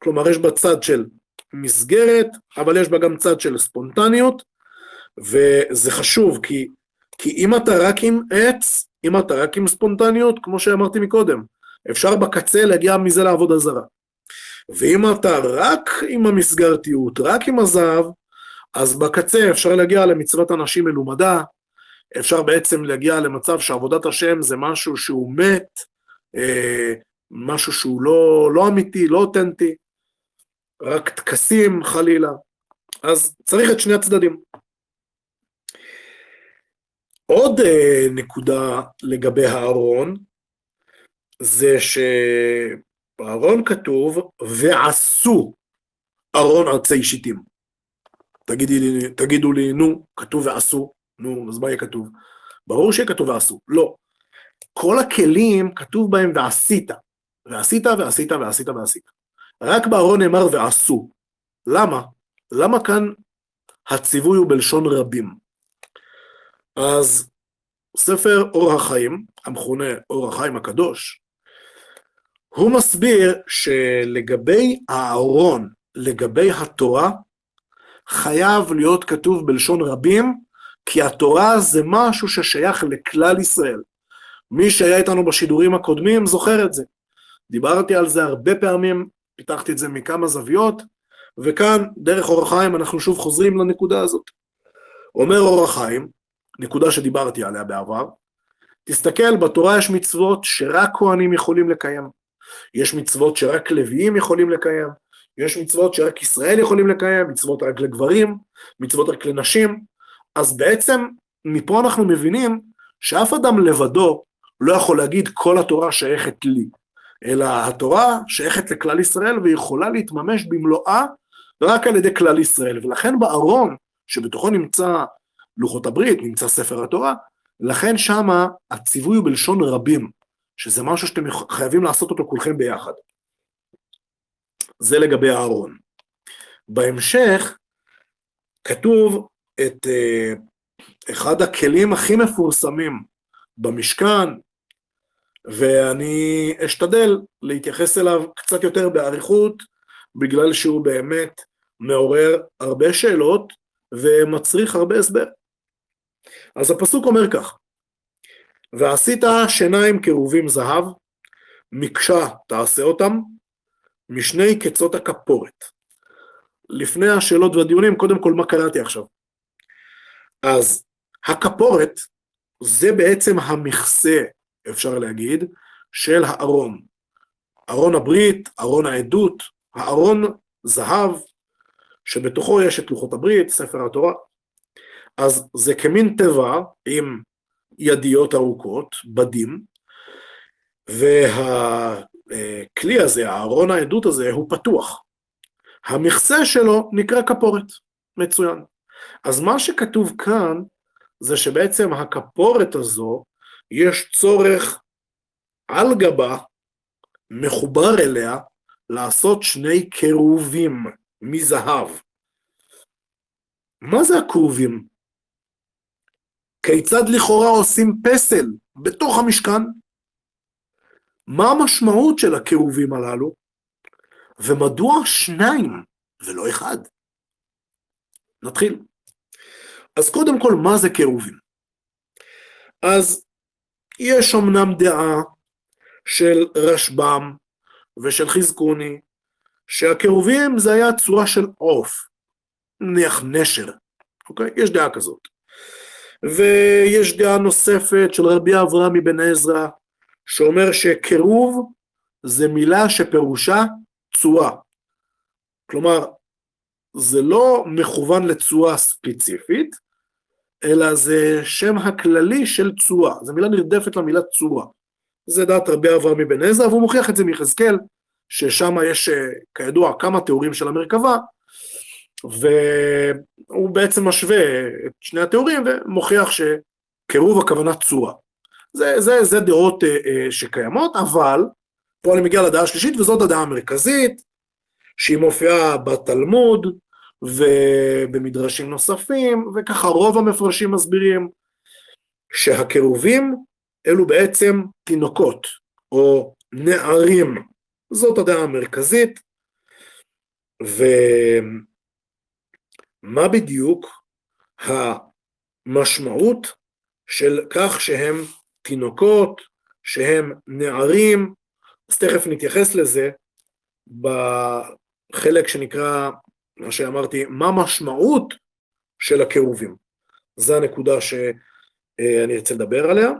כלומר, יש בצד של מסגרת, אבל יש בה גם צד של ספונטניות, וזה חשוב, כי, כי אם אתה רק עם עץ, אם אתה רק עם ספונטניות, כמו שאמרתי מקודם, אפשר בקצה להגיע מזה לעבודה זרה. ואם אתה רק עם המסגרתיות, רק עם הזהב, אז בקצה אפשר להגיע למצוות אנשים מלומדה, אפשר בעצם להגיע למצב שעבודת השם זה משהו שהוא מת, אה, משהו שהוא לא, לא אמיתי, לא אותנטי, רק טקסים חלילה, אז צריך את שני הצדדים. עוד אה, נקודה לגבי הארון, זה שבארון כתוב, ועשו ארון ארצי שיטים. תגידי תגידו לי, נו, כתוב ועשו, נו, אז מה יהיה כתוב? ברור שיהיה כתוב ועשו, לא. כל הכלים כתוב בהם ועשית, ועשית ועשית ועשית ועשית. רק בארון נאמר ועשו. למה? למה כאן הציווי הוא בלשון רבים? אז ספר אור החיים, המכונה אור החיים הקדוש, הוא מסביר שלגבי הארון, לגבי התורה, חייב להיות כתוב בלשון רבים, כי התורה זה משהו ששייך לכלל ישראל. מי שהיה איתנו בשידורים הקודמים זוכר את זה. דיברתי על זה הרבה פעמים, פיתחתי את זה מכמה זוויות, וכאן, דרך אור החיים, אנחנו שוב חוזרים לנקודה הזאת. אומר אור החיים, נקודה שדיברתי עליה בעבר, תסתכל, בתורה יש מצוות שרק כהנים יכולים לקיים. יש מצוות שרק לוויים יכולים לקיים. יש מצוות שרק ישראל יכולים לקיים, מצוות רק לגברים, מצוות רק לנשים. אז בעצם, מפה אנחנו מבינים שאף אדם לבדו לא יכול להגיד כל התורה שייכת לי, אלא התורה שייכת לכלל ישראל ויכולה להתממש במלואה רק על ידי כלל ישראל. ולכן בארון, שבתוכו נמצא לוחות הברית, נמצא ספר התורה, לכן שמה הציווי הוא בלשון רבים, שזה משהו שאתם חייבים לעשות אותו כולכם ביחד. זה לגבי הארון. בהמשך כתוב את uh, אחד הכלים הכי מפורסמים במשכן, ואני אשתדל להתייחס אליו קצת יותר באריכות, בגלל שהוא באמת מעורר הרבה שאלות ומצריך הרבה הסבר. אז הפסוק אומר כך, ועשית שיניים כרובים זהב, מקשה תעשה אותם, משני קצות הכפורת. לפני השאלות והדיונים, קודם כל מה קראתי עכשיו. אז הכפורת זה בעצם המכסה, אפשר להגיד, של הארון. ארון הברית, ארון העדות, הארון זהב, שבתוכו יש את לוחות הברית, ספר התורה. אז זה כמין תיבה עם ידיות ארוכות, בדים, והכלי הזה, הארון העדות הזה, הוא פתוח. המכסה שלו נקרא כפורת. מצוין. אז מה שכתוב כאן, זה שבעצם הכפורת הזו, יש צורך על גבה, מחובר אליה, לעשות שני קירובים מזהב. מה זה הכרובים? כיצד לכאורה עושים פסל בתוך המשכן? מה המשמעות של הקירובים הללו? ומדוע שניים ולא אחד? נתחיל. אז קודם כל, מה זה קירובים? אז יש אמנם דעה של רשב"ם ושל חזקוני, שהקירובים זה היה צורה של עוף, נניח נשר, אוקיי? יש דעה כזאת. ויש דעה נוספת של רבי אברהם מבן עזרא, שאומר שקירוב זה מילה שפירושה צורה. כלומר, זה לא מכוון לצורה ספציפית, אלא זה שם הכללי של צורה, זו מילה נרדפת למילה צורה. זה דעת רבי אברהם מבן עזרא, והוא מוכיח את זה מיחזקאל, ששם יש כידוע כמה תיאורים של המרכבה, והוא בעצם משווה את שני התיאורים ומוכיח שקירוב הכוונה צורה. זה, זה, זה דעות אה, אה, שקיימות, אבל פה אני מגיע לדעה השלישית וזאת הדעה המרכזית, שהיא מופיעה בתלמוד ובמדרשים נוספים, וככה רוב המפרשים מסבירים שהקירובים אלו בעצם תינוקות או נערים, זאת הדעה המרכזית, ומה בדיוק המשמעות של כך שהם תינוקות, שהם נערים, אז תכף נתייחס לזה בחלק שנקרא, מה שאמרתי, מה המשמעות של הקירובים. זו הנקודה שאני ארצה לדבר עליה.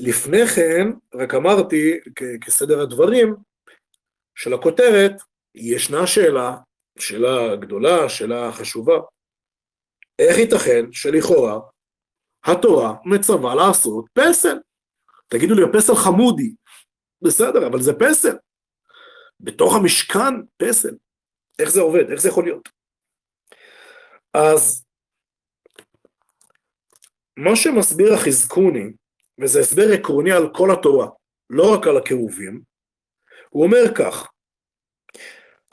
לפני כן, רק אמרתי, כסדר הדברים של הכותרת, ישנה שאלה, שאלה גדולה, שאלה חשובה, איך ייתכן שלכאורה התורה מצווה לעשות פסל. תגידו לי, הפסל חמודי. בסדר, אבל זה פסל. בתוך המשכן, פסל. איך זה עובד? איך זה יכול להיות? אז מה שמסביר החזקוני, וזה הסבר עקרוני על כל התורה, לא רק על הקירובים, הוא אומר כך,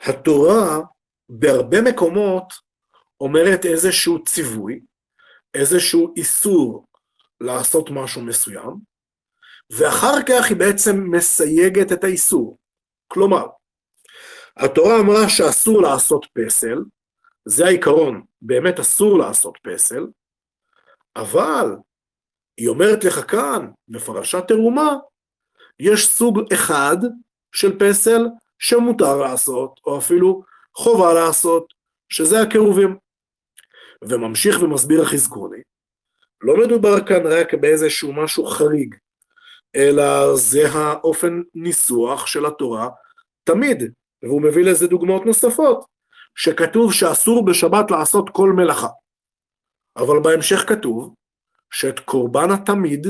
התורה בהרבה מקומות אומרת איזשהו ציווי, איזשהו איסור לעשות משהו מסוים, ואחר כך היא בעצם מסייגת את האיסור. כלומר, התורה אמרה שאסור לעשות פסל, זה העיקרון, באמת אסור לעשות פסל, אבל היא אומרת לך כאן, בפרשת תרומה, יש סוג אחד של פסל שמותר לעשות, או אפילו חובה לעשות, שזה הקירובים. וממשיך ומסביר החזקוני, לא מדובר כאן רק באיזשהו משהו חריג, אלא זה האופן ניסוח של התורה תמיד, והוא מביא לזה דוגמאות נוספות, שכתוב שאסור בשבת לעשות כל מלאכה. אבל בהמשך כתוב שאת קורבן התמיד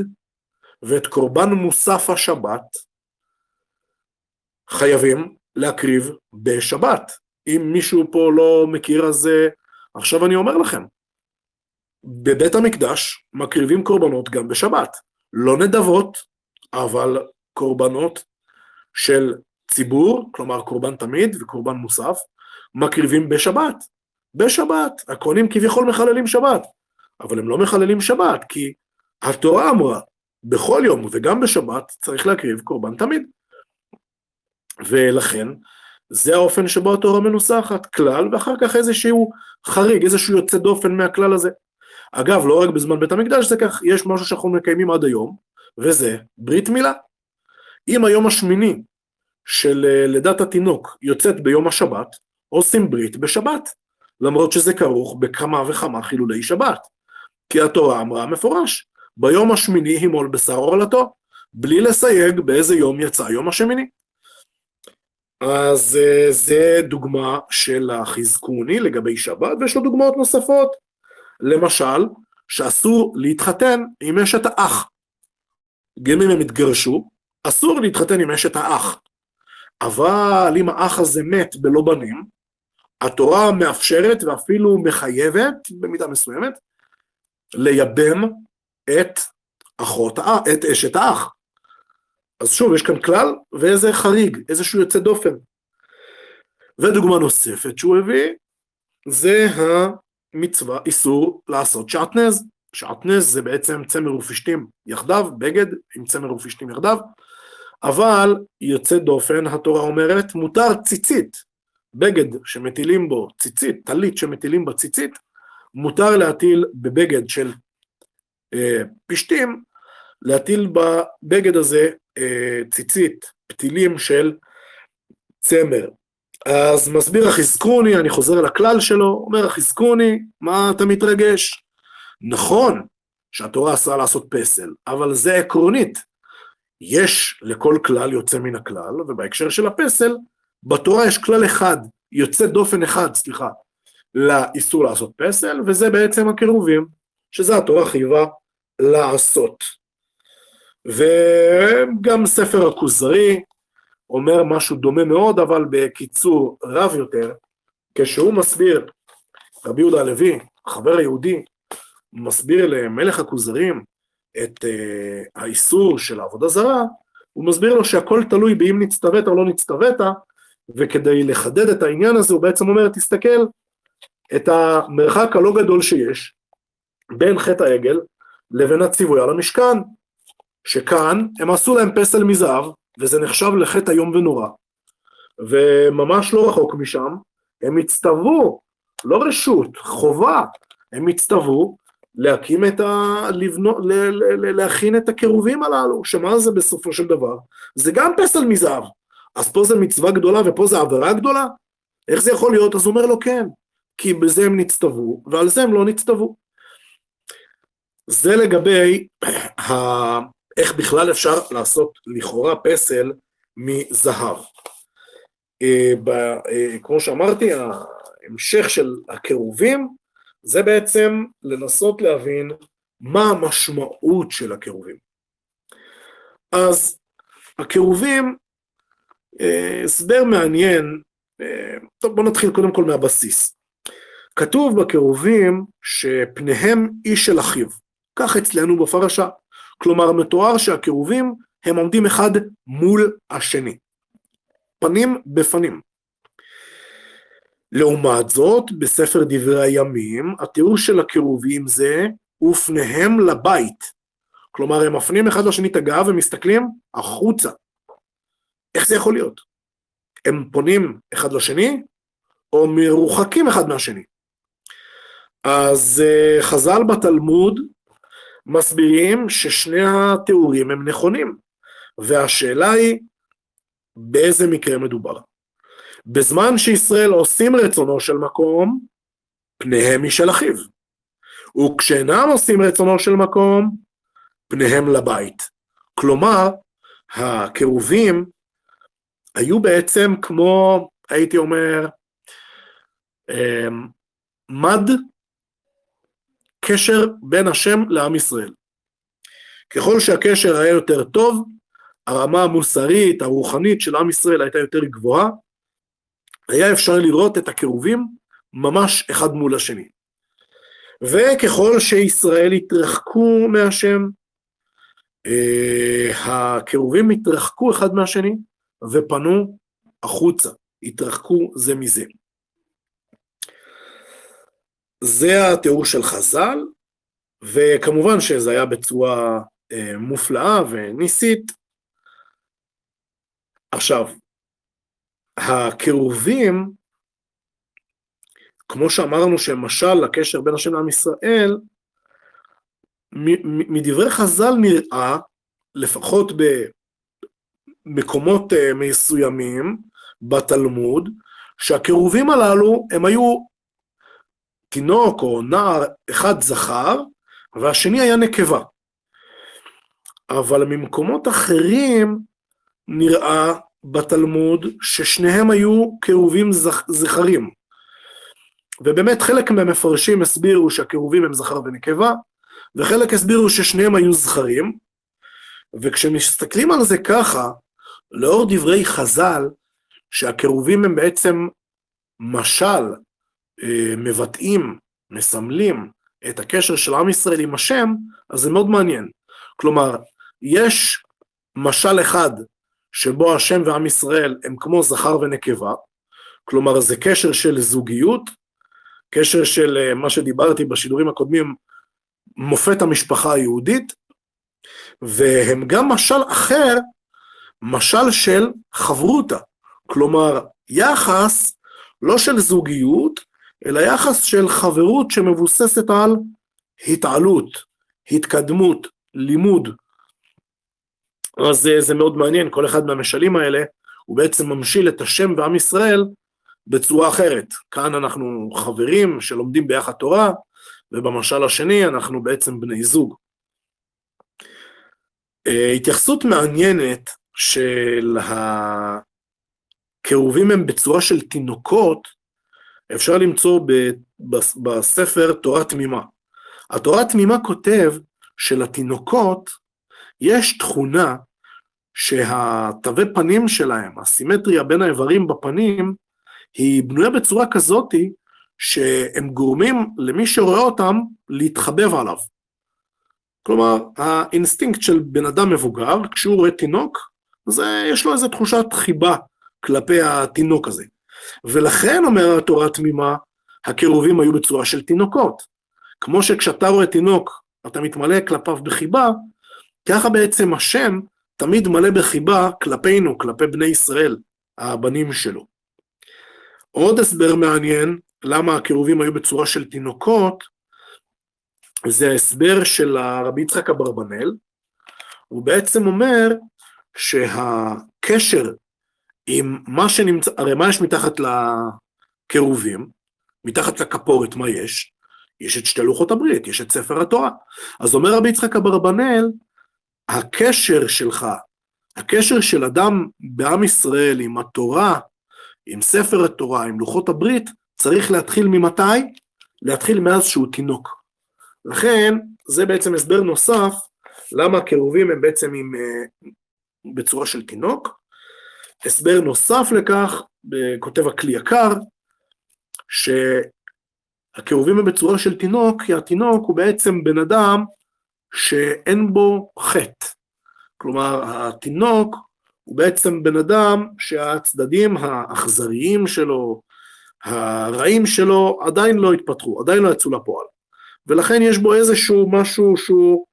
ואת קורבן מוסף השבת חייבים להקריב בשבת. אם מישהו פה לא מכיר אז עכשיו אני אומר לכם, בבית המקדש מקריבים קורבנות גם בשבת. לא נדבות, אבל קורבנות של ציבור, כלומר קורבן תמיד וקורבן מוסף, מקריבים בשבת. בשבת. הכהנים כביכול מחללים שבת, אבל הם לא מחללים שבת, כי התורה אמרה, בכל יום וגם בשבת צריך להקריב קורבן תמיד. ולכן, זה האופן שבו התורה מנוסחת, כלל, ואחר כך איזשהו חריג, איזשהו יוצא דופן מהכלל הזה. אגב, לא רק בזמן בית המקדש זה כך, יש משהו שאנחנו מקיימים עד היום, וזה ברית מילה. אם היום השמיני של אה, לידת התינוק יוצאת ביום השבת, עושים ברית בשבת, למרות שזה כרוך בכמה וכמה חילולי שבת. כי התורה אמרה מפורש, ביום השמיני ימול בשר עורלתו, בלי לסייג באיזה יום יצא יום השמיני. אז אה, זה דוגמה של החזקוני לגבי שבת, ויש לו דוגמאות נוספות. למשל, שאסור להתחתן עם אשת האח. גם אם הם התגרשו, אסור להתחתן עם אשת האח. אבל אם האח הזה מת בלא בנים, התורה מאפשרת ואפילו מחייבת, במידה מסוימת, לייבם את אחות, את אשת האח. אז שוב, יש כאן כלל ואיזה חריג, איזשהו יוצא דופן. ודוגמה נוספת שהוא הביא, זה המצווה, איסור לעשות שעטנז. שעטנז זה בעצם צמר ופשתים יחדיו, בגד עם צמר ופשתים יחדיו, אבל יוצא דופן, התורה אומרת, מותר ציצית, בגד שמטילים בו ציצית, טלית שמטילים בה ציצית, מותר להטיל בבגד של אה, פשתים, להטיל בבגד הזה ציצית, פתילים של צמר. אז מסביר החזקוני, אני חוזר לכלל שלו, אומר החזקוני, מה אתה מתרגש? נכון שהתורה אסרה לעשות פסל, אבל זה עקרונית. יש לכל כלל יוצא מן הכלל, ובהקשר של הפסל, בתורה יש כלל אחד, יוצא דופן אחד, סליחה, לאיסור לעשות פסל, וזה בעצם הקירובים, שזה התורה חייבה לעשות. וגם ספר הכוזרי אומר משהו דומה מאוד, אבל בקיצור רב יותר, כשהוא מסביר, רבי יהודה הלוי, חבר היהודי, מסביר למלך הכוזרים את uh, האיסור של העבודה זרה, הוא מסביר לו שהכל תלוי באם נצטוות או לא נצטוות, וכדי לחדד את העניין הזה הוא בעצם אומר, תסתכל את המרחק הלא גדול שיש בין חטא העגל לבין הציווי על המשכן, שכאן הם עשו להם פסל מזהב, וזה נחשב לחטא איום ונורא, וממש לא רחוק משם, הם הצטוו, לא רשות, חובה, הם הצטוו להקים את ה... לבנות, ל... ל... ל... להכין את הקירובים הללו, שמה זה בסופו של דבר? זה גם פסל מזהב. אז פה זה מצווה גדולה ופה זה עבירה גדולה? איך זה יכול להיות? אז הוא אומר לו כן, כי בזה הם נצטוו, ועל זה הם לא נצטוו. זה לגבי. איך בכלל אפשר לעשות לכאורה פסל מזהב. אה. אה, כמו שאמרתי, ההמשך של הקירובים זה בעצם לנסות להבין מה המשמעות של הקירובים. אז הקירובים, אה, הסבר מעניין, טוב בואו נתחיל קודם כל מהבסיס. כתוב בקירובים שפניהם איש של אחיו, כך אצלנו בפרשה. כלומר מתואר שהקירובים הם עומדים אחד מול השני, פנים בפנים. לעומת זאת, בספר דברי הימים, התיאור של הקירובים זה ופניהם לבית. כלומר, הם מפנים אחד לשני את הגב ומסתכלים החוצה. איך זה יכול להיות? הם פונים אחד לשני, או מרוחקים אחד מהשני? אז uh, חז"ל בתלמוד מסבירים ששני התיאורים הם נכונים, והשאלה היא באיזה מקרה מדובר. בזמן שישראל עושים רצונו של מקום, פניהם משל אחיו. וכשאינם עושים רצונו של מקום, פניהם לבית. כלומר, הקירובים היו בעצם כמו, הייתי אומר, אמ, מד קשר בין השם לעם ישראל. ככל שהקשר היה יותר טוב, הרמה המוסרית, הרוחנית של עם ישראל הייתה יותר גבוהה, היה אפשר לראות את הקירובים ממש אחד מול השני. וככל שישראל התרחקו מהשם, אה, הקירובים התרחקו אחד מהשני ופנו החוצה, התרחקו זה מזה. זה התיאור של חז"ל, וכמובן שזה היה בצורה אה, מופלאה וניסית. עכשיו, הקירובים, כמו שאמרנו שמשל לקשר בין השם לעם ישראל, מדברי חז"ל נראה, לפחות במקומות אה, מסוימים בתלמוד, שהקירובים הללו הם היו תינוק או נער אחד זכר והשני היה נקבה. אבל ממקומות אחרים נראה בתלמוד ששניהם היו קירובים זכ... זכרים. ובאמת חלק מהמפרשים הסבירו שהקירובים הם זכר ונקבה, וחלק הסבירו ששניהם היו זכרים, וכשמסתכלים על זה ככה, לאור דברי חז"ל, שהקירובים הם בעצם משל, מבטאים, מסמלים את הקשר של עם ישראל עם השם, אז זה מאוד מעניין. כלומר, יש משל אחד שבו השם ועם ישראל הם כמו זכר ונקבה, כלומר זה קשר של זוגיות, קשר של אה, מה שדיברתי בשידורים הקודמים, מופת המשפחה היהודית, והם גם משל אחר, משל של חברותה, כלומר יחס לא של זוגיות, אלא יחס של חברות שמבוססת על התעלות, התקדמות, לימוד. אז זה, זה מאוד מעניין, כל אחד מהמשלים האלה הוא בעצם ממשיל את השם ועם ישראל בצורה אחרת. כאן אנחנו חברים שלומדים ביחד תורה, ובמשל השני אנחנו בעצם בני זוג. אה, התייחסות מעניינת של הכרובים הם בצורה של תינוקות, אפשר למצוא בספר תורה תמימה. התורה תמימה כותב שלתינוקות יש תכונה שהתווי פנים שלהם, הסימטריה בין האיברים בפנים, היא בנויה בצורה כזאתי שהם גורמים למי שרואה אותם להתחבב עליו. כלומר, האינסטינקט של בן אדם מבוגר, כשהוא רואה תינוק, זה, יש לו איזו תחושת חיבה כלפי התינוק הזה. ולכן, אומר התורה התמימה, הקירובים היו בצורה של תינוקות. כמו שכשאתה רואה תינוק, אתה מתמלא כלפיו בחיבה, ככה בעצם השם תמיד מלא בחיבה כלפינו, כלפי בני ישראל, הבנים שלו. עוד הסבר מעניין למה הקירובים היו בצורה של תינוקות, זה ההסבר של הרבי יצחק אברבנאל, הוא בעצם אומר שהקשר עם מה שנמצא, הרי מה יש מתחת לקירובים? מתחת לכפורת מה יש? יש את שתי לוחות הברית, יש את ספר התורה. אז אומר רבי יצחק אברבנאל, הקשר שלך, הקשר של אדם בעם ישראל עם התורה, עם ספר התורה, עם לוחות הברית, צריך להתחיל ממתי? להתחיל מאז שהוא תינוק. לכן, זה בעצם הסבר נוסף למה הקירובים הם בעצם עם, אה, בצורה של תינוק. הסבר נוסף לכך, כותב הכלי יקר, שהקירובים הם בצורה של תינוק, כי התינוק הוא בעצם בן אדם שאין בו חטא. כלומר, התינוק הוא בעצם בן אדם שהצדדים האכזריים שלו, הרעים שלו, עדיין לא התפתחו, עדיין לא יצאו לפועל. ולכן יש בו איזשהו משהו שהוא,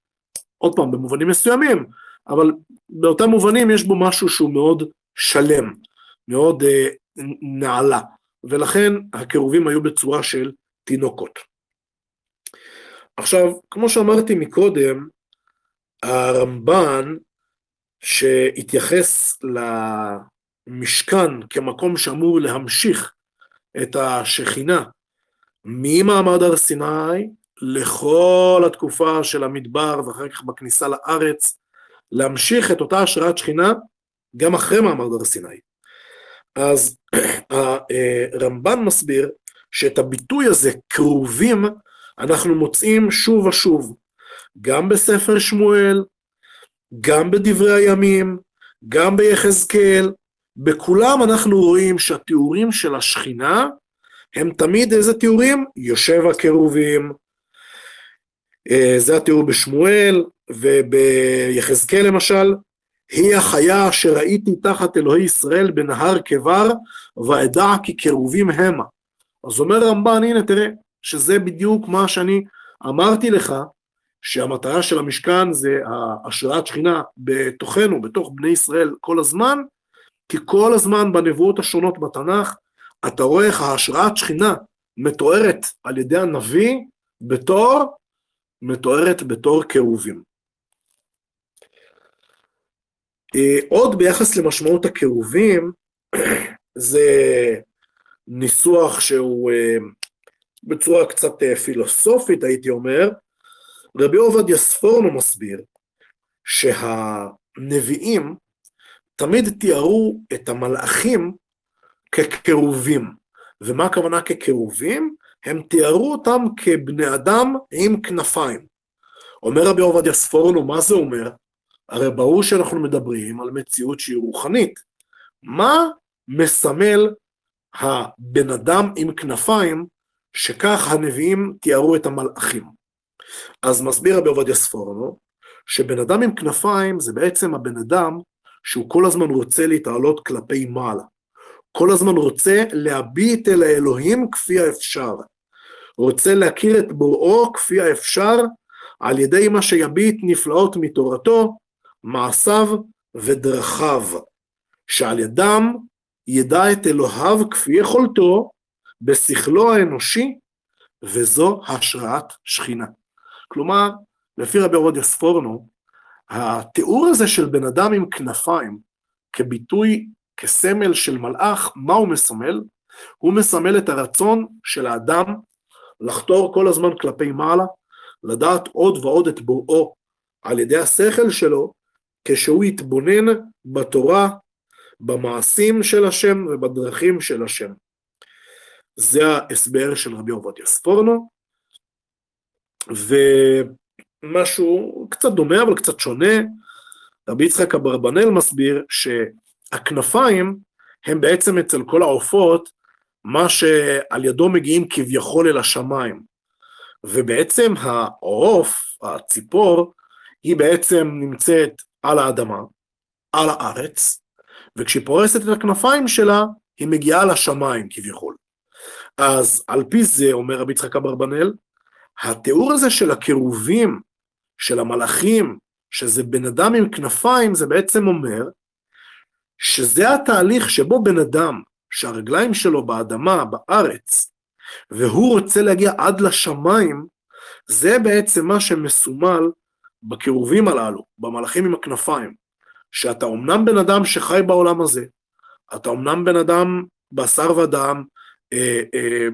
עוד פעם, במובנים מסוימים, אבל באותם מובנים יש בו משהו שהוא מאוד שלם, מאוד אה, נעלה, ולכן הקירובים היו בצורה של תינוקות. עכשיו, כמו שאמרתי מקודם, הרמב"ן שהתייחס למשכן כמקום שאמור להמשיך את השכינה ממעמד הר סיני לכל התקופה של המדבר ואחר כך בכניסה לארץ, להמשיך את אותה השראת שכינה גם אחרי מעמד הר סיני. אז הרמב"ן מסביר שאת הביטוי הזה, קרובים, אנחנו מוצאים שוב ושוב, גם בספר שמואל, גם בדברי הימים, גם ביחזקאל, בכולם אנחנו רואים שהתיאורים של השכינה הם תמיד איזה תיאורים? יושב הקירובים. אה, זה התיאור בשמואל וביחזקאל למשל, היא החיה אשר ראיתי תחת אלוהי ישראל בנהר כבר, ואדע כי קירובים המה. אז אומר רמב"ן, הנה תראה, שזה בדיוק מה שאני אמרתי לך, שהמטרה של המשכן זה השראת שכינה בתוכנו, בתוך בני ישראל כל הזמן, כי כל הזמן בנבואות השונות בתנ"ך, אתה רואה איך ההשראת שכינה מתוארת על ידי הנביא בתור, מתוארת בתור קירובים. אה, עוד ביחס למשמעות הקירובים, זה ניסוח שהוא אה, בצורה קצת אה, פילוסופית, הייתי אומר, רבי עובדיה ספורנו מסביר שהנביאים תמיד תיארו את המלאכים כקירובים. ומה הכוונה כקירובים? הם תיארו אותם כבני אדם עם כנפיים. אומר רבי עובדיה ספורנו, מה זה אומר? הרי ברור שאנחנו מדברים על מציאות שהיא רוחנית. מה מסמל הבן אדם עם כנפיים, שכך הנביאים תיארו את המלאכים? אז מסביר רבי עובדיה ספורנו, שבן אדם עם כנפיים זה בעצם הבן אדם שהוא כל הזמן רוצה להתעלות כלפי מעלה. כל הזמן רוצה להביט אל האלוהים כפי האפשר. רוצה להכיר את בוראו כפי האפשר על ידי מה שיביט נפלאות מתורתו, מעשיו ודרכיו, שעל ידם ידע את אלוהיו כפי יכולתו בשכלו האנושי, וזו השראת שכינה. כלומר, לפי רבי עובדיה ספורנו, התיאור הזה של בן אדם עם כנפיים, כביטוי, כסמל של מלאך, מה הוא מסמל? הוא מסמל את הרצון של האדם לחתור כל הזמן כלפי מעלה, לדעת עוד ועוד את בוראו על ידי השכל שלו, כשהוא יתבונן בתורה, במעשים של השם ובדרכים של השם. זה ההסבר של רבי עובדיה ספורנו, ומשהו קצת דומה אבל קצת שונה, רבי יצחק אברבנאל מסביר שהכנפיים הם בעצם אצל כל העופות מה שעל ידו מגיעים כביכול אל השמיים. ובעצם העוף, הציפור, היא בעצם נמצאת על האדמה, על הארץ, וכשהיא פורסת את הכנפיים שלה, היא מגיעה לשמיים כביכול. אז על פי זה, אומר רבי יצחק אברבנאל, התיאור הזה של הקירובים, של המלאכים, שזה בן אדם עם כנפיים, זה בעצם אומר שזה התהליך שבו בן אדם, שהרגליים שלו באדמה, בארץ, והוא רוצה להגיע עד לשמיים, זה בעצם מה שמסומל בקירובים הללו, במלאכים עם הכנפיים, שאתה אומנם בן אדם שחי בעולם הזה, אתה אומנם בן אדם בשר ודם, אה, אה,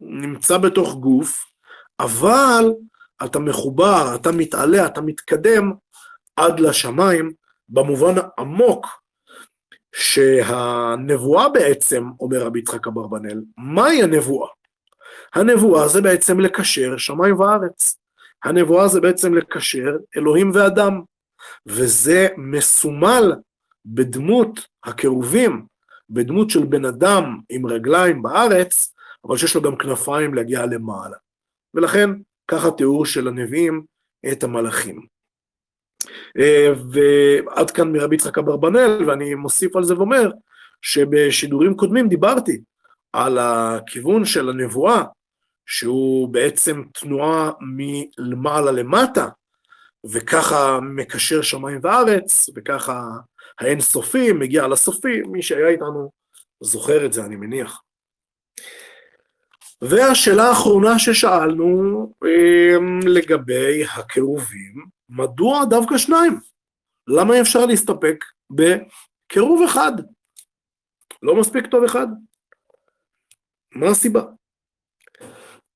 נמצא בתוך גוף, אבל אתה מחובר, אתה מתעלה, אתה מתקדם עד לשמיים, במובן העמוק שהנבואה בעצם, אומר רבי יצחק אברבנאל, מהי הנבואה? הנבואה זה בעצם לקשר שמיים וארץ. הנבואה זה בעצם לקשר אלוהים ואדם, וזה מסומל בדמות הקירובים, בדמות של בן אדם עם רגליים בארץ, אבל שיש לו גם כנפיים להגיע למעלה. ולכן, ככה תיאור של הנביאים את המלאכים. אה, ועד כאן מרבי יצחק אברבנאל, ואני מוסיף על זה ואומר, שבשידורים קודמים דיברתי על הכיוון של הנבואה, שהוא בעצם תנועה מלמעלה למטה, וככה מקשר שמיים וארץ, וככה האין סופי מגיע לסופי, מי שהיה איתנו זוכר את זה, אני מניח. והשאלה האחרונה ששאלנו אמ, לגבי הקירובים, מדוע דווקא שניים? למה אפשר להסתפק בקירוב אחד? לא מספיק טוב אחד? מה הסיבה?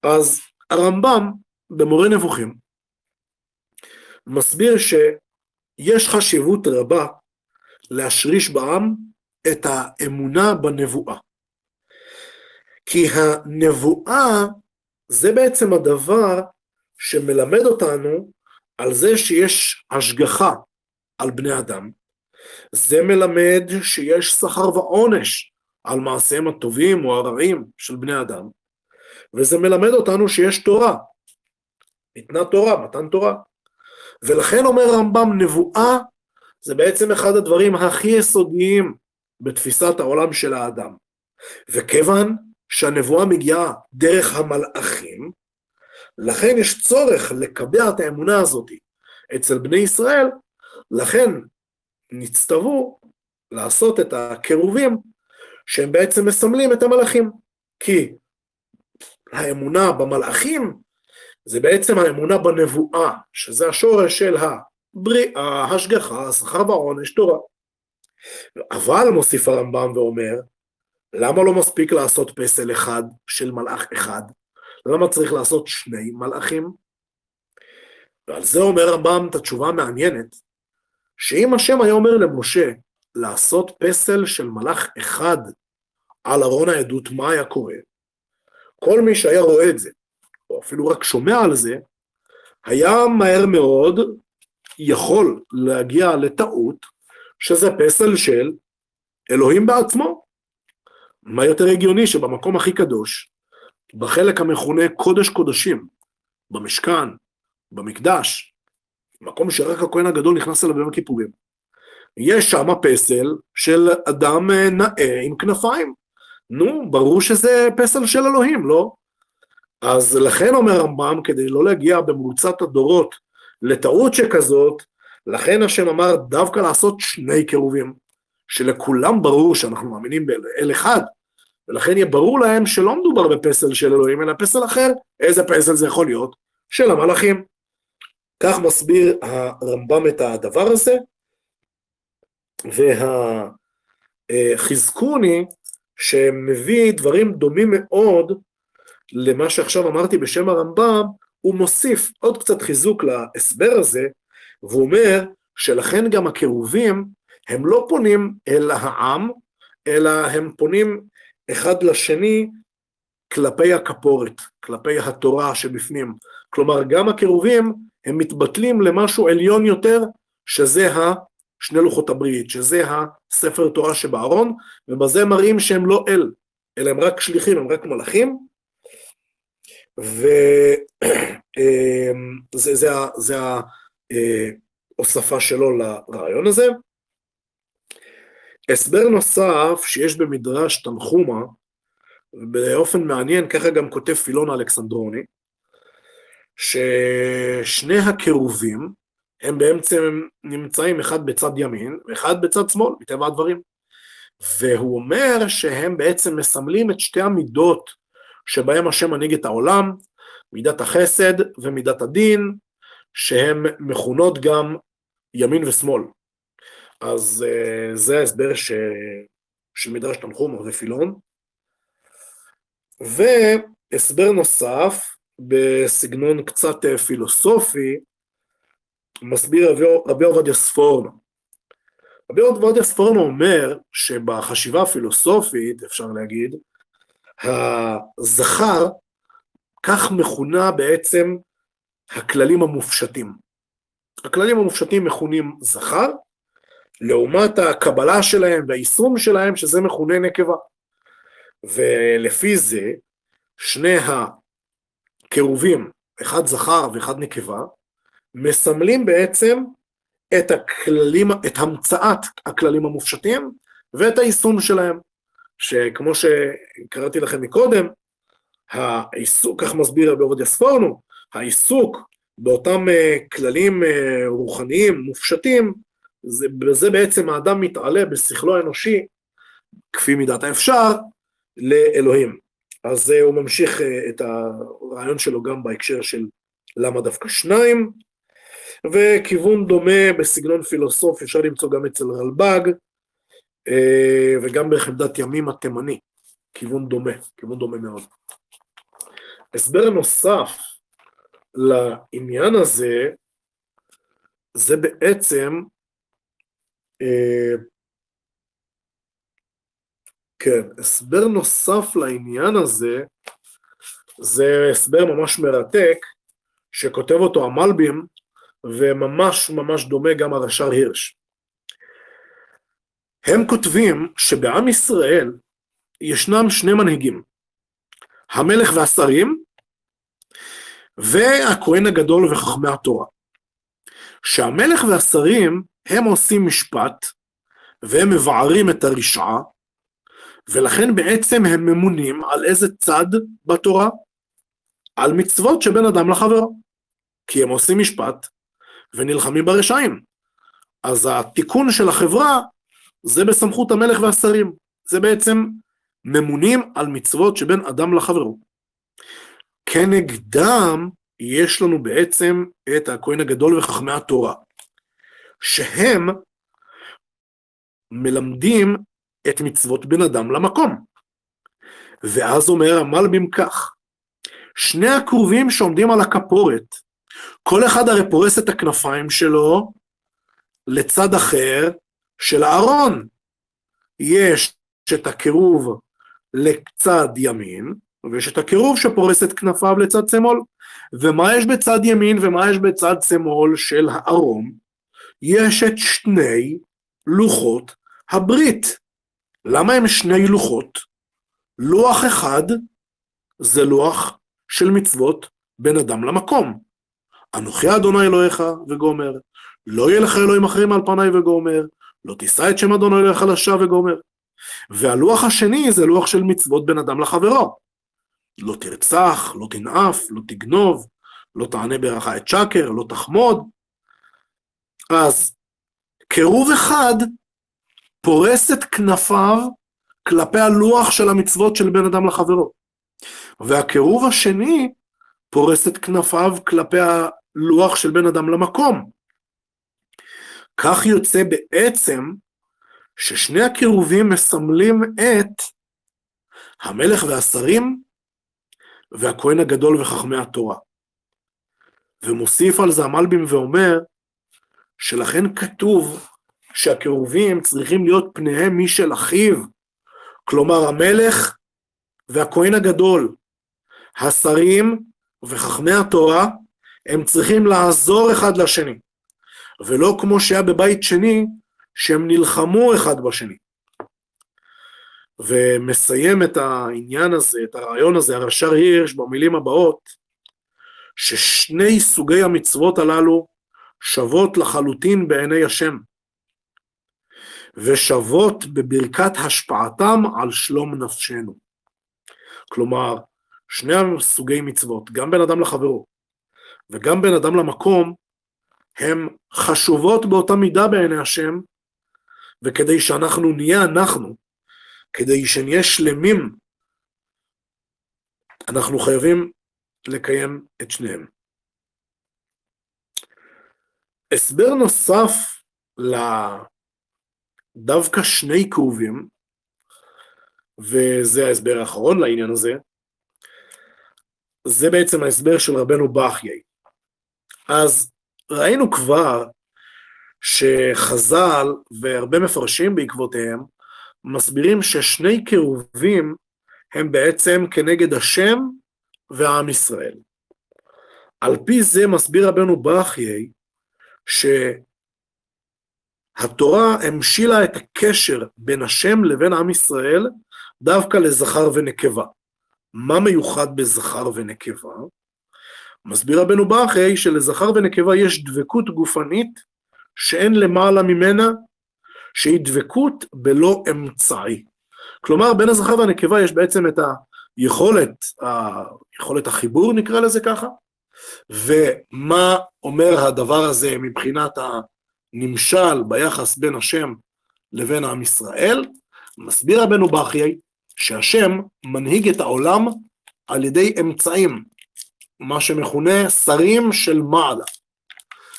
אז הרמב"ם במורה נבוכים מסביר שיש חשיבות רבה להשריש בעם את האמונה בנבואה. כי הנבואה זה בעצם הדבר שמלמד אותנו על זה שיש השגחה על בני אדם. זה מלמד שיש שכר ועונש על מעשיהם הטובים או הרעים של בני אדם. וזה מלמד אותנו שיש תורה. ניתנה תורה, מתן תורה. ולכן אומר הרמב"ם, נבואה זה בעצם אחד הדברים הכי יסודיים בתפיסת העולם של האדם. וכיוון שהנבואה מגיעה דרך המלאכים, לכן יש צורך לקבע את האמונה הזאת אצל בני ישראל, לכן נצטוו לעשות את הקירובים שהם בעצם מסמלים את המלאכים. כי האמונה במלאכים זה בעצם האמונה בנבואה, שזה השורש של הבריאה, השגחה, שכר ועונש, תורה. אבל מוסיף הרמב"ם ואומר, למה לא מספיק לעשות פסל אחד של מלאך אחד? למה צריך לעשות שני מלאכים? ועל זה אומר הרמב"ם את התשובה המעניינת, שאם השם היה אומר למשה לעשות פסל של מלאך אחד על ארון העדות, מה היה קורה? כל מי שהיה רואה את זה, או אפילו רק שומע על זה, היה מהר מאוד יכול להגיע לטעות שזה פסל של אלוהים בעצמו. מה יותר הגיוני שבמקום הכי קדוש, בחלק המכונה קודש קודשים, במשכן, במקדש, מקום שרק הכהן הגדול נכנס אליו ביום הכיפורים, יש שם פסל של אדם נאה עם כנפיים. נו, ברור שזה פסל של אלוהים, לא? אז לכן אומר הרמב"ם, כדי לא להגיע במרוצת הדורות לטעות שכזאת, לכן השם אמר דווקא לעשות שני קירובים, שלכולם ברור שאנחנו מאמינים באל אחד, ולכן יהיה ברור להם שלא מדובר בפסל של אלוהים, אלא פסל אחר. איזה פסל זה יכול להיות? של המלאכים. כך מסביר הרמב"ם את הדבר הזה, והחזקוני שמביא דברים דומים מאוד למה שעכשיו אמרתי בשם הרמב"ם, הוא מוסיף עוד קצת חיזוק להסבר הזה, והוא אומר שלכן גם הקירובים הם לא פונים אל העם, אלא הם פונים אחד לשני כלפי הכפורת, כלפי התורה שבפנים. כלומר, גם הקירובים הם מתבטלים למשהו עליון יותר, שזה שני לוחות הברית, שזה הספר תורה שבארון, ובזה מראים שהם לא אל, אלא הם רק שליחים, הם רק מלאכים, וזה ההוספה שלו לרעיון הזה. הסבר נוסף שיש במדרש תנחומה, באופן מעניין, ככה גם כותב פילון אלכסנדרוני, ששני הקירובים, הם בעצם נמצאים אחד בצד ימין ואחד בצד שמאל, מטבע הדברים. והוא אומר שהם בעצם מסמלים את שתי המידות שבהם השם מנהיג את העולם, מידת החסד ומידת הדין, שהן מכונות גם ימין ושמאל. אז uh, זה ההסבר ש... של מדרש תנחום ופילון. והסבר נוסף, בסגנון קצת אה, פילוסופי, מסביר רבי, עובדיה ספורנו. רבי עובדיה ספורנו אומר שבחשיבה הפילוסופית, אפשר להגיד, הזכר, כך מכונה בעצם הכללים המופשטים. הכללים המופשטים מכונים זכר, לעומת הקבלה שלהם והיישום שלהם, שזה מכונה נקבה. ולפי זה, שני הקירובים, אחד זכר ואחד נקבה, מסמלים בעצם את הכללים, את המצאת הכללים המופשטים ואת היישום שלהם, שכמו שקראתי לכם מקודם, העיסוק, כך מסביר רבי עובדיה ספורנו, העיסוק באותם אה, כללים אה, רוחניים מופשטים, זה, בזה בעצם האדם מתעלה בשכלו האנושי, כפי מידת האפשר, לאלוהים. אז אה, הוא ממשיך את הרעיון שלו גם בהקשר של למה דווקא שניים, וכיוון דומה בסגנון פילוסוף אפשר למצוא גם אצל רלב"ג, וגם בחמדת ימים התימני, כיוון דומה, כיוון דומה מאוד. הסבר נוסף לעניין הזה, זה בעצם, אה, כן, הסבר נוסף לעניין הזה, זה הסבר ממש מרתק, שכותב אותו המלבים, וממש ממש דומה גם הרש"ר הירש. הם כותבים שבעם ישראל ישנם שני מנהיגים, המלך והשרים, והכהן הגדול וחכמי התורה. שהמלך והשרים הם עושים משפט והם מבערים את הרשעה, ולכן בעצם הם ממונים על איזה צד בתורה? על מצוות שבין אדם לחברו. כי הם עושים משפט ונלחמים ברשעים. אז התיקון של החברה זה בסמכות המלך והשרים. זה בעצם ממונים על מצוות שבין אדם לחברו. כנגדם יש לנו בעצם את הכהן הגדול וחכמי התורה, שהם מלמדים את מצוות בן אדם למקום. ואז אומר המלבים כך, שני הכרובים שעומדים על הכפורת, כל אחד הרי פורס את הכנפיים שלו לצד אחר של הארון. יש את הקירוב לצד ימין, ויש את הקירוב שפורס את כנפיו לצד שמאל. ומה יש בצד ימין ומה יש בצד שמאל של הארום? יש את שני לוחות הברית. למה הם שני לוחות? לוח אחד זה לוח של מצוות בין אדם למקום. אנוכי אדוני אלוהיך וגומר, לא יהיה לך אלוהים אחרים על פניי וגומר, לא תישא את שם אדוני אלוהיך לשווא וגומר. והלוח השני זה לוח של מצוות בין אדם לחברו. לא תרצח, לא תנאף, לא תגנוב, לא תענה ברכה את שקר, לא תחמוד. אז קירוב אחד פורס את כנפיו כלפי הלוח של המצוות של בן אדם לחברו. והקירוב השני פורס את כנפיו כלפי הלוח של בן אדם למקום. כך יוצא בעצם ששני הקירובים מסמלים את המלך והשרים והכהן הגדול וחכמי התורה. ומוסיף על זה המלבים ואומר, שלכן כתוב שהקירובים צריכים להיות פניהם משל אחיו, כלומר המלך והכהן הגדול, השרים וחכמי התורה, הם צריכים לעזור אחד לשני, ולא כמו שהיה בבית שני, שהם נלחמו אחד בשני. ומסיים את העניין הזה, את הרעיון הזה, הרש"ר הירש, במילים הבאות, ששני סוגי המצוות הללו שוות לחלוטין בעיני השם, ושוות בברכת השפעתם על שלום נפשנו. כלומר, שני הסוגי מצוות, גם בין אדם לחברו וגם בין אדם למקום, הן חשובות באותה מידה בעיני השם, וכדי שאנחנו נהיה אנחנו, כדי שנהיה שלמים, אנחנו חייבים לקיים את שניהם. הסבר נוסף לדווקא שני קרובים, וזה ההסבר האחרון לעניין הזה, זה בעצם ההסבר של רבנו בחיי. אז ראינו כבר שחז"ל והרבה מפרשים בעקבותיהם מסבירים ששני קירובים הם בעצם כנגד השם ועם ישראל. על פי זה מסביר רבנו ברכיי, שהתורה המשילה את הקשר בין השם לבין עם ישראל דווקא לזכר ונקבה. מה מיוחד בזכר ונקבה? מסביר רבנו ברכי שלזכר ונקבה יש דבקות גופנית שאין למעלה ממנה, שהיא דבקות בלא אמצעי. כלומר, בין הזכר והנקבה יש בעצם את היכולת, יכולת החיבור נקרא לזה ככה, ומה אומר הדבר הזה מבחינת הנמשל ביחס בין השם לבין עם ישראל? מסביר רבנו בחיי שהשם מנהיג את העולם על ידי אמצעים, מה שמכונה שרים של מעלה.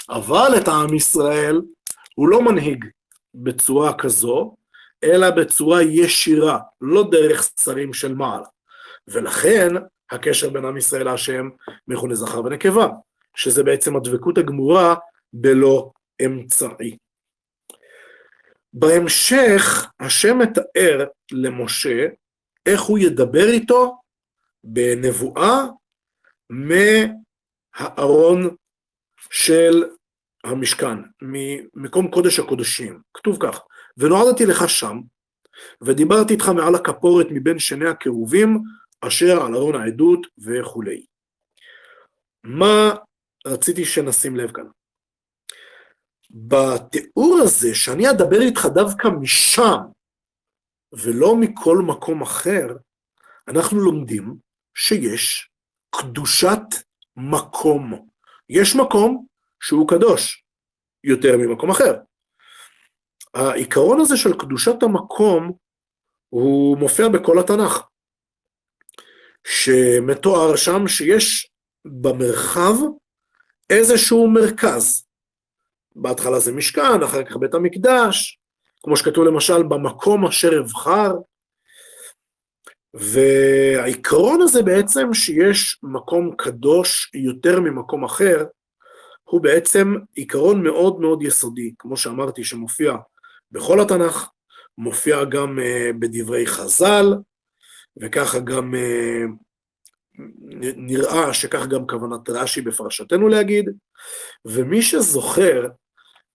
אבל את העם ישראל הוא לא מנהיג בצורה כזו, אלא בצורה ישירה, לא דרך שרים של מעלה. ולכן הקשר בין עם ישראל להשם מכונה זכר ונקבה, שזה בעצם הדבקות הגמורה בלא אמצעי. בהמשך השם מתאר למשה איך הוא ידבר איתו בנבואה מהארון של המשכן, ממקום קודש הקודשים. כתוב כך, ונועדתי לך שם, ודיברתי איתך מעל הכפורת מבין שני הקירובים, אשר על ארון העדות וכולי. מה רציתי שנשים לב כאן? בתיאור הזה, שאני אדבר איתך דווקא משם, ולא מכל מקום אחר, אנחנו לומדים שיש קדושת מקום. יש מקום שהוא קדוש יותר ממקום אחר. העיקרון הזה של קדושת המקום הוא מופיע בכל התנ"ך, שמתואר שם שיש במרחב איזשהו מרכז. בהתחלה זה משכן, אחר כך בית המקדש, כמו שכתוב למשל במקום אשר אבחר, והעיקרון הזה בעצם שיש מקום קדוש יותר ממקום אחר, הוא בעצם עיקרון מאוד מאוד יסודי, כמו שאמרתי, שמופיע בכל התנ"ך, מופיע גם uh, בדברי חז"ל, וככה גם uh, נראה שכך גם כוונת רש"י בפרשתנו להגיד, ומי שזוכר,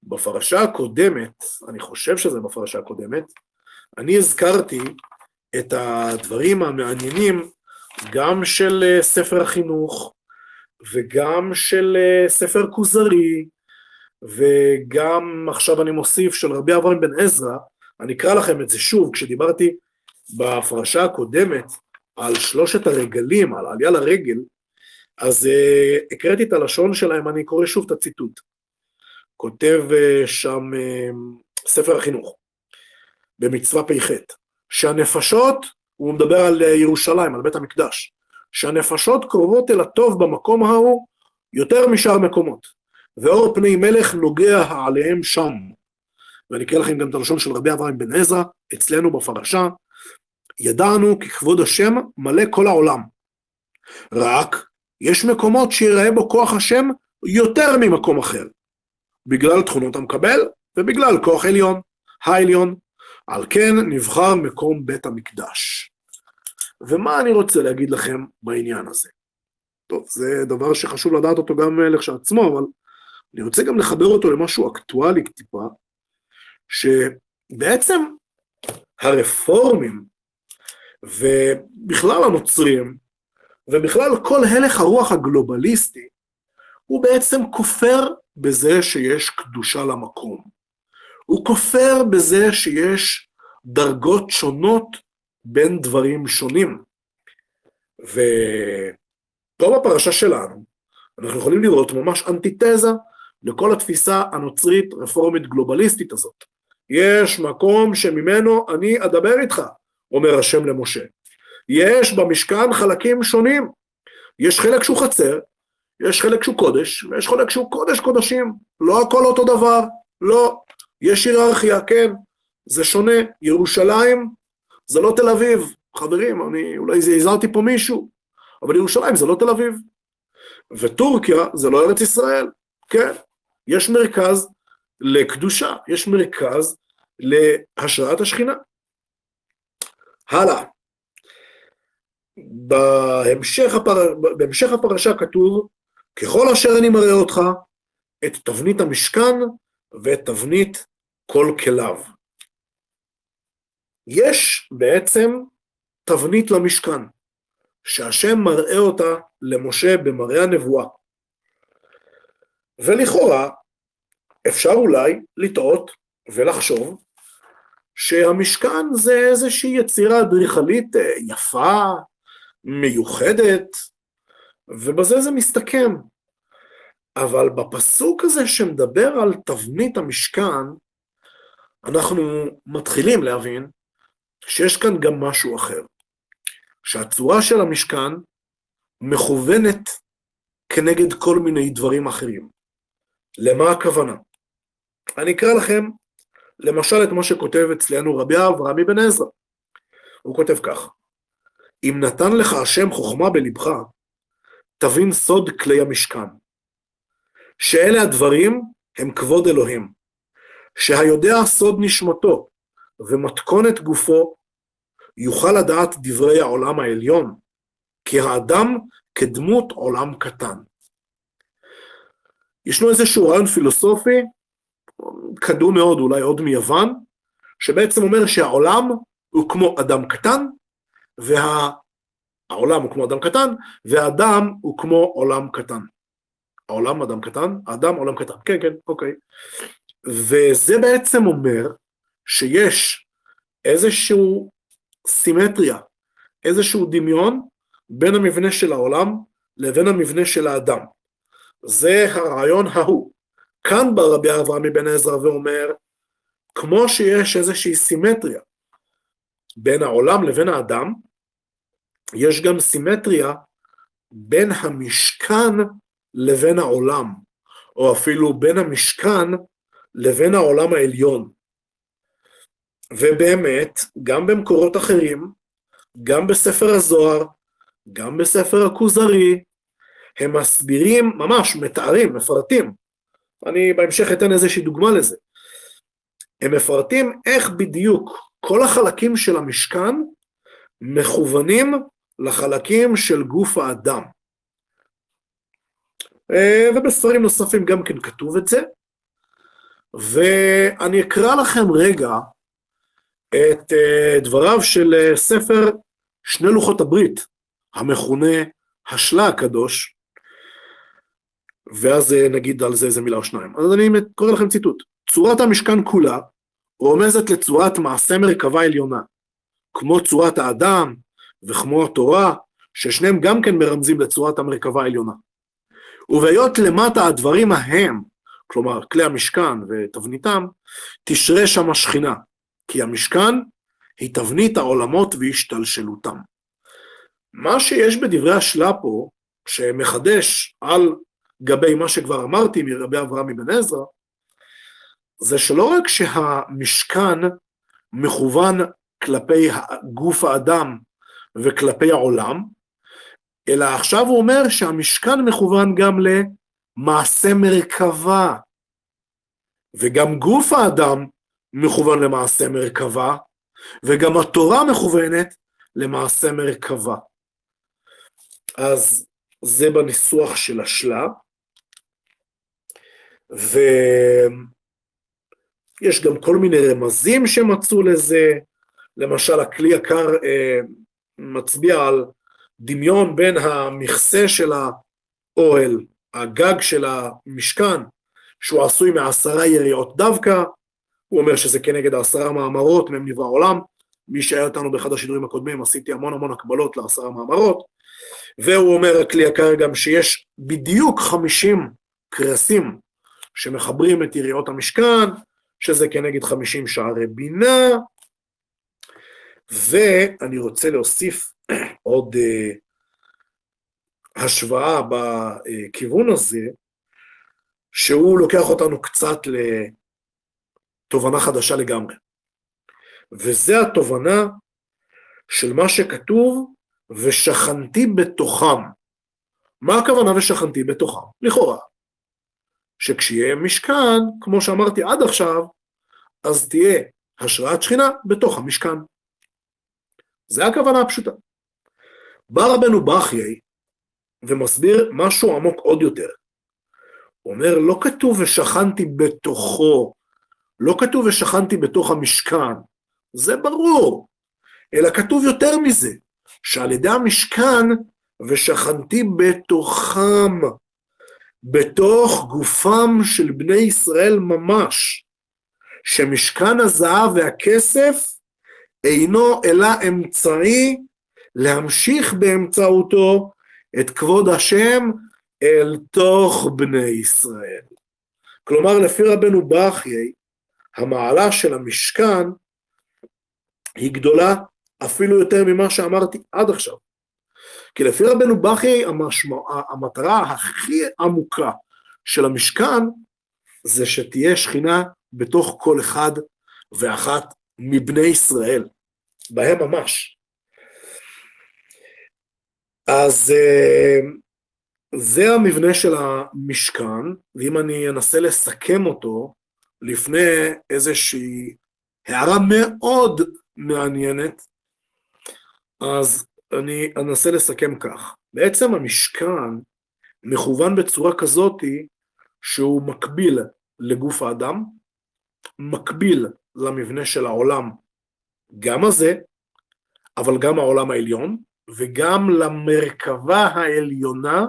בפרשה הקודמת, אני חושב שזה בפרשה הקודמת, אני הזכרתי את הדברים המעניינים גם של אה, ספר החינוך וגם של אה, ספר כוזרי וגם עכשיו אני מוסיף של רבי אברהם בן עזרא, אני אקרא לכם את זה שוב, כשדיברתי בפרשה הקודמת על שלושת הרגלים, על עלייה לרגל, אז uh, הקראתי את הלשון שלהם, אני קורא שוב את הציטוט. כותב uh, שם uh, ספר החינוך, במצווה פ"ח, שהנפשות, הוא מדבר על ירושלים, על בית המקדש, שהנפשות קרובות אל הטוב במקום ההוא יותר משאר מקומות, ואור פני מלך נוגע עליהם שם. ואני אקרא לכם גם את הלשון של רבי אברהם בן עזרא, אצלנו בפרשה, ידענו כי כבוד השם מלא כל העולם. רק יש מקומות שיראה בו כוח השם יותר ממקום אחר, בגלל תכונות המקבל ובגלל כוח עליון, העליון. על כן נבחר מקום בית המקדש. ומה אני רוצה להגיד לכם בעניין הזה? טוב, זה דבר שחשוב לדעת אותו גם לכשעצמו, אבל אני רוצה גם לחבר אותו למשהו אקטואלי טיפה, שבעצם הרפורמים ובכלל הנוצרים, ובכלל כל הלך הרוח הגלובליסטי, הוא בעצם כופר בזה שיש קדושה למקום. הוא כופר בזה שיש דרגות שונות בין דברים שונים. ופה בפרשה שלנו, אנחנו יכולים לראות ממש אנטיתזה לכל התפיסה הנוצרית רפורמית גלובליסטית הזאת. יש מקום שממנו אני אדבר איתך, אומר השם למשה. יש במשכן חלקים שונים. יש חלק שהוא חצר, יש חלק שהוא קודש, ויש חלק שהוא קודש קודשים. לא הכל אותו דבר, לא. יש היררכיה, כן, זה שונה. ירושלים זה לא תל אביב. חברים, אני אולי הזהרתי פה מישהו, אבל ירושלים זה לא תל אביב. וטורקיה זה לא ארץ ישראל, כן. יש מרכז לקדושה, יש מרכז להשראת השכינה. הלאה. בהמשך, הפר... בהמשך הפרשה כתוב, ככל אשר אני מראה אותך את תבנית המשכן ואת תבנית כל כליו. יש בעצם תבנית למשכן, שהשם מראה אותה למשה במראה הנבואה. ולכאורה אפשר אולי לטעות ולחשוב שהמשכן זה איזושהי יצירה אדריכלית אה, יפה, מיוחדת, ובזה זה מסתכם. אבל בפסוק הזה שמדבר על תבנית המשכן, אנחנו מתחילים להבין שיש כאן גם משהו אחר. שהצורה של המשכן מכוונת כנגד כל מיני דברים אחרים. למה הכוונה? אני אקרא לכם למשל את מה שכותב אצלנו רבי אברהם אבן עזרא. הוא כותב כך: אם נתן לך השם חוכמה בלבך, תבין סוד כלי המשכן. שאלה הדברים הם כבוד אלוהים, שהיודע סוד נשמתו ומתכונת גופו, יוכל לדעת דברי העולם העליון, כי האדם כדמות עולם קטן. ישנו איזשהו רעיון פילוסופי, קדום מאוד, אולי עוד מיוון, שבעצם אומר שהעולם הוא כמו אדם קטן, והעולם הוא כמו אדם קטן, והאדם הוא כמו עולם קטן. העולם אדם קטן, האדם עולם קטן, כן, כן, אוקיי. וזה בעצם אומר שיש איזשהו סימטריה, איזשהו דמיון בין המבנה של העולם לבין המבנה של האדם. זה הרעיון ההוא. כאן בא רבי אברהם מבן עזרא ואומר, כמו שיש איזושהי סימטריה בין העולם לבין האדם, יש גם סימטריה בין המשכן לבין העולם, או אפילו בין המשכן לבין העולם העליון. ובאמת, גם במקורות אחרים, גם בספר הזוהר, גם בספר הכוזרי, הם מסבירים, ממש מתארים, מפרטים. אני בהמשך אתן איזושהי דוגמה לזה. הם מפרטים איך בדיוק כל החלקים של המשכן מכוונים לחלקים של גוף האדם. אה, ובספרים נוספים גם כן כתוב את זה. ואני אקרא לכם רגע את אה, דבריו של אה, ספר שני לוחות הברית, המכונה השלה הקדוש, ואז נגיד על זה איזה מילה או שניים. אז אני קורא לכם ציטוט. צורת המשכן כולה רומזת לצורת מעשה מרכבה עליונה, כמו צורת האדם וכמו התורה, ששניהם גם כן מרמזים לצורת המרכבה העליונה. ובהיות למטה הדברים ההם, כלומר כלי המשכן ותבניתם, תשרה שם השכינה, כי המשכן היא תבנית העולמות והשתלשלותם. מה שיש בדברי השלה פה, שמחדש על גבי מה שכבר אמרתי מרבי אברהם אבן עזרא, זה שלא רק שהמשכן מכוון כלפי גוף האדם וכלפי העולם, אלא עכשיו הוא אומר שהמשכן מכוון גם למעשה מרכבה, וגם גוף האדם מכוון למעשה מרכבה, וגם התורה מכוונת למעשה מרכבה. אז זה בניסוח של השלה, ויש גם כל מיני רמזים שמצאו לזה, למשל הכלי יקר אה, מצביע על דמיון בין המכסה של האוהל, הגג של המשכן, שהוא עשוי מעשרה יריעות דווקא, הוא אומר שזה כנגד העשרה מאמרות, מהם נברא העולם, מי שהיה איתנו באחד השידורים הקודמים, עשיתי המון המון הקבלות לעשרה מאמרות, והוא אומר, הכלי יקר גם שיש בדיוק חמישים קרסים שמחברים את יריעות המשכן, שזה כנגד חמישים שערי בינה, ואני רוצה להוסיף עוד uh, השוואה בכיוון הזה, שהוא לוקח אותנו קצת לתובנה חדשה לגמרי. וזה התובנה של מה שכתוב, ושכנתי בתוכם. מה הכוונה ושכנתי בתוכם? לכאורה. שכשיהיה משכן, כמו שאמרתי עד עכשיו, אז תהיה השראת שכינה בתוך המשכן. זה הכוונה הפשוטה. בא רבנו בחיי ומסביר משהו עמוק עוד יותר. הוא אומר, לא כתוב ושכנתי בתוכו, לא כתוב ושכנתי בתוך המשכן, זה ברור, אלא כתוב יותר מזה, שעל ידי המשכן ושכנתי בתוכם, בתוך גופם של בני ישראל ממש, שמשכן הזהב והכסף אינו אלא אמצעי להמשיך באמצעותו את כבוד השם אל תוך בני ישראל. כלומר, לפי רבנו בחיי, המעלה של המשכן היא גדולה אפילו יותר ממה שאמרתי עד עכשיו. כי לפי רבנו בחיי, המשמע, המטרה הכי עמוקה של המשכן זה שתהיה שכינה בתוך כל אחד ואחת מבני ישראל, בהם ממש. אז אה, זה המבנה של המשכן, ואם אני אנסה לסכם אותו לפני איזושהי הערה מאוד מעניינת, אז אני אנסה לסכם כך. בעצם המשכן מכוון בצורה כזאתי שהוא מקביל לגוף האדם, מקביל למבנה של העולם, גם הזה, אבל גם העולם העליון, וגם למרכבה העליונה,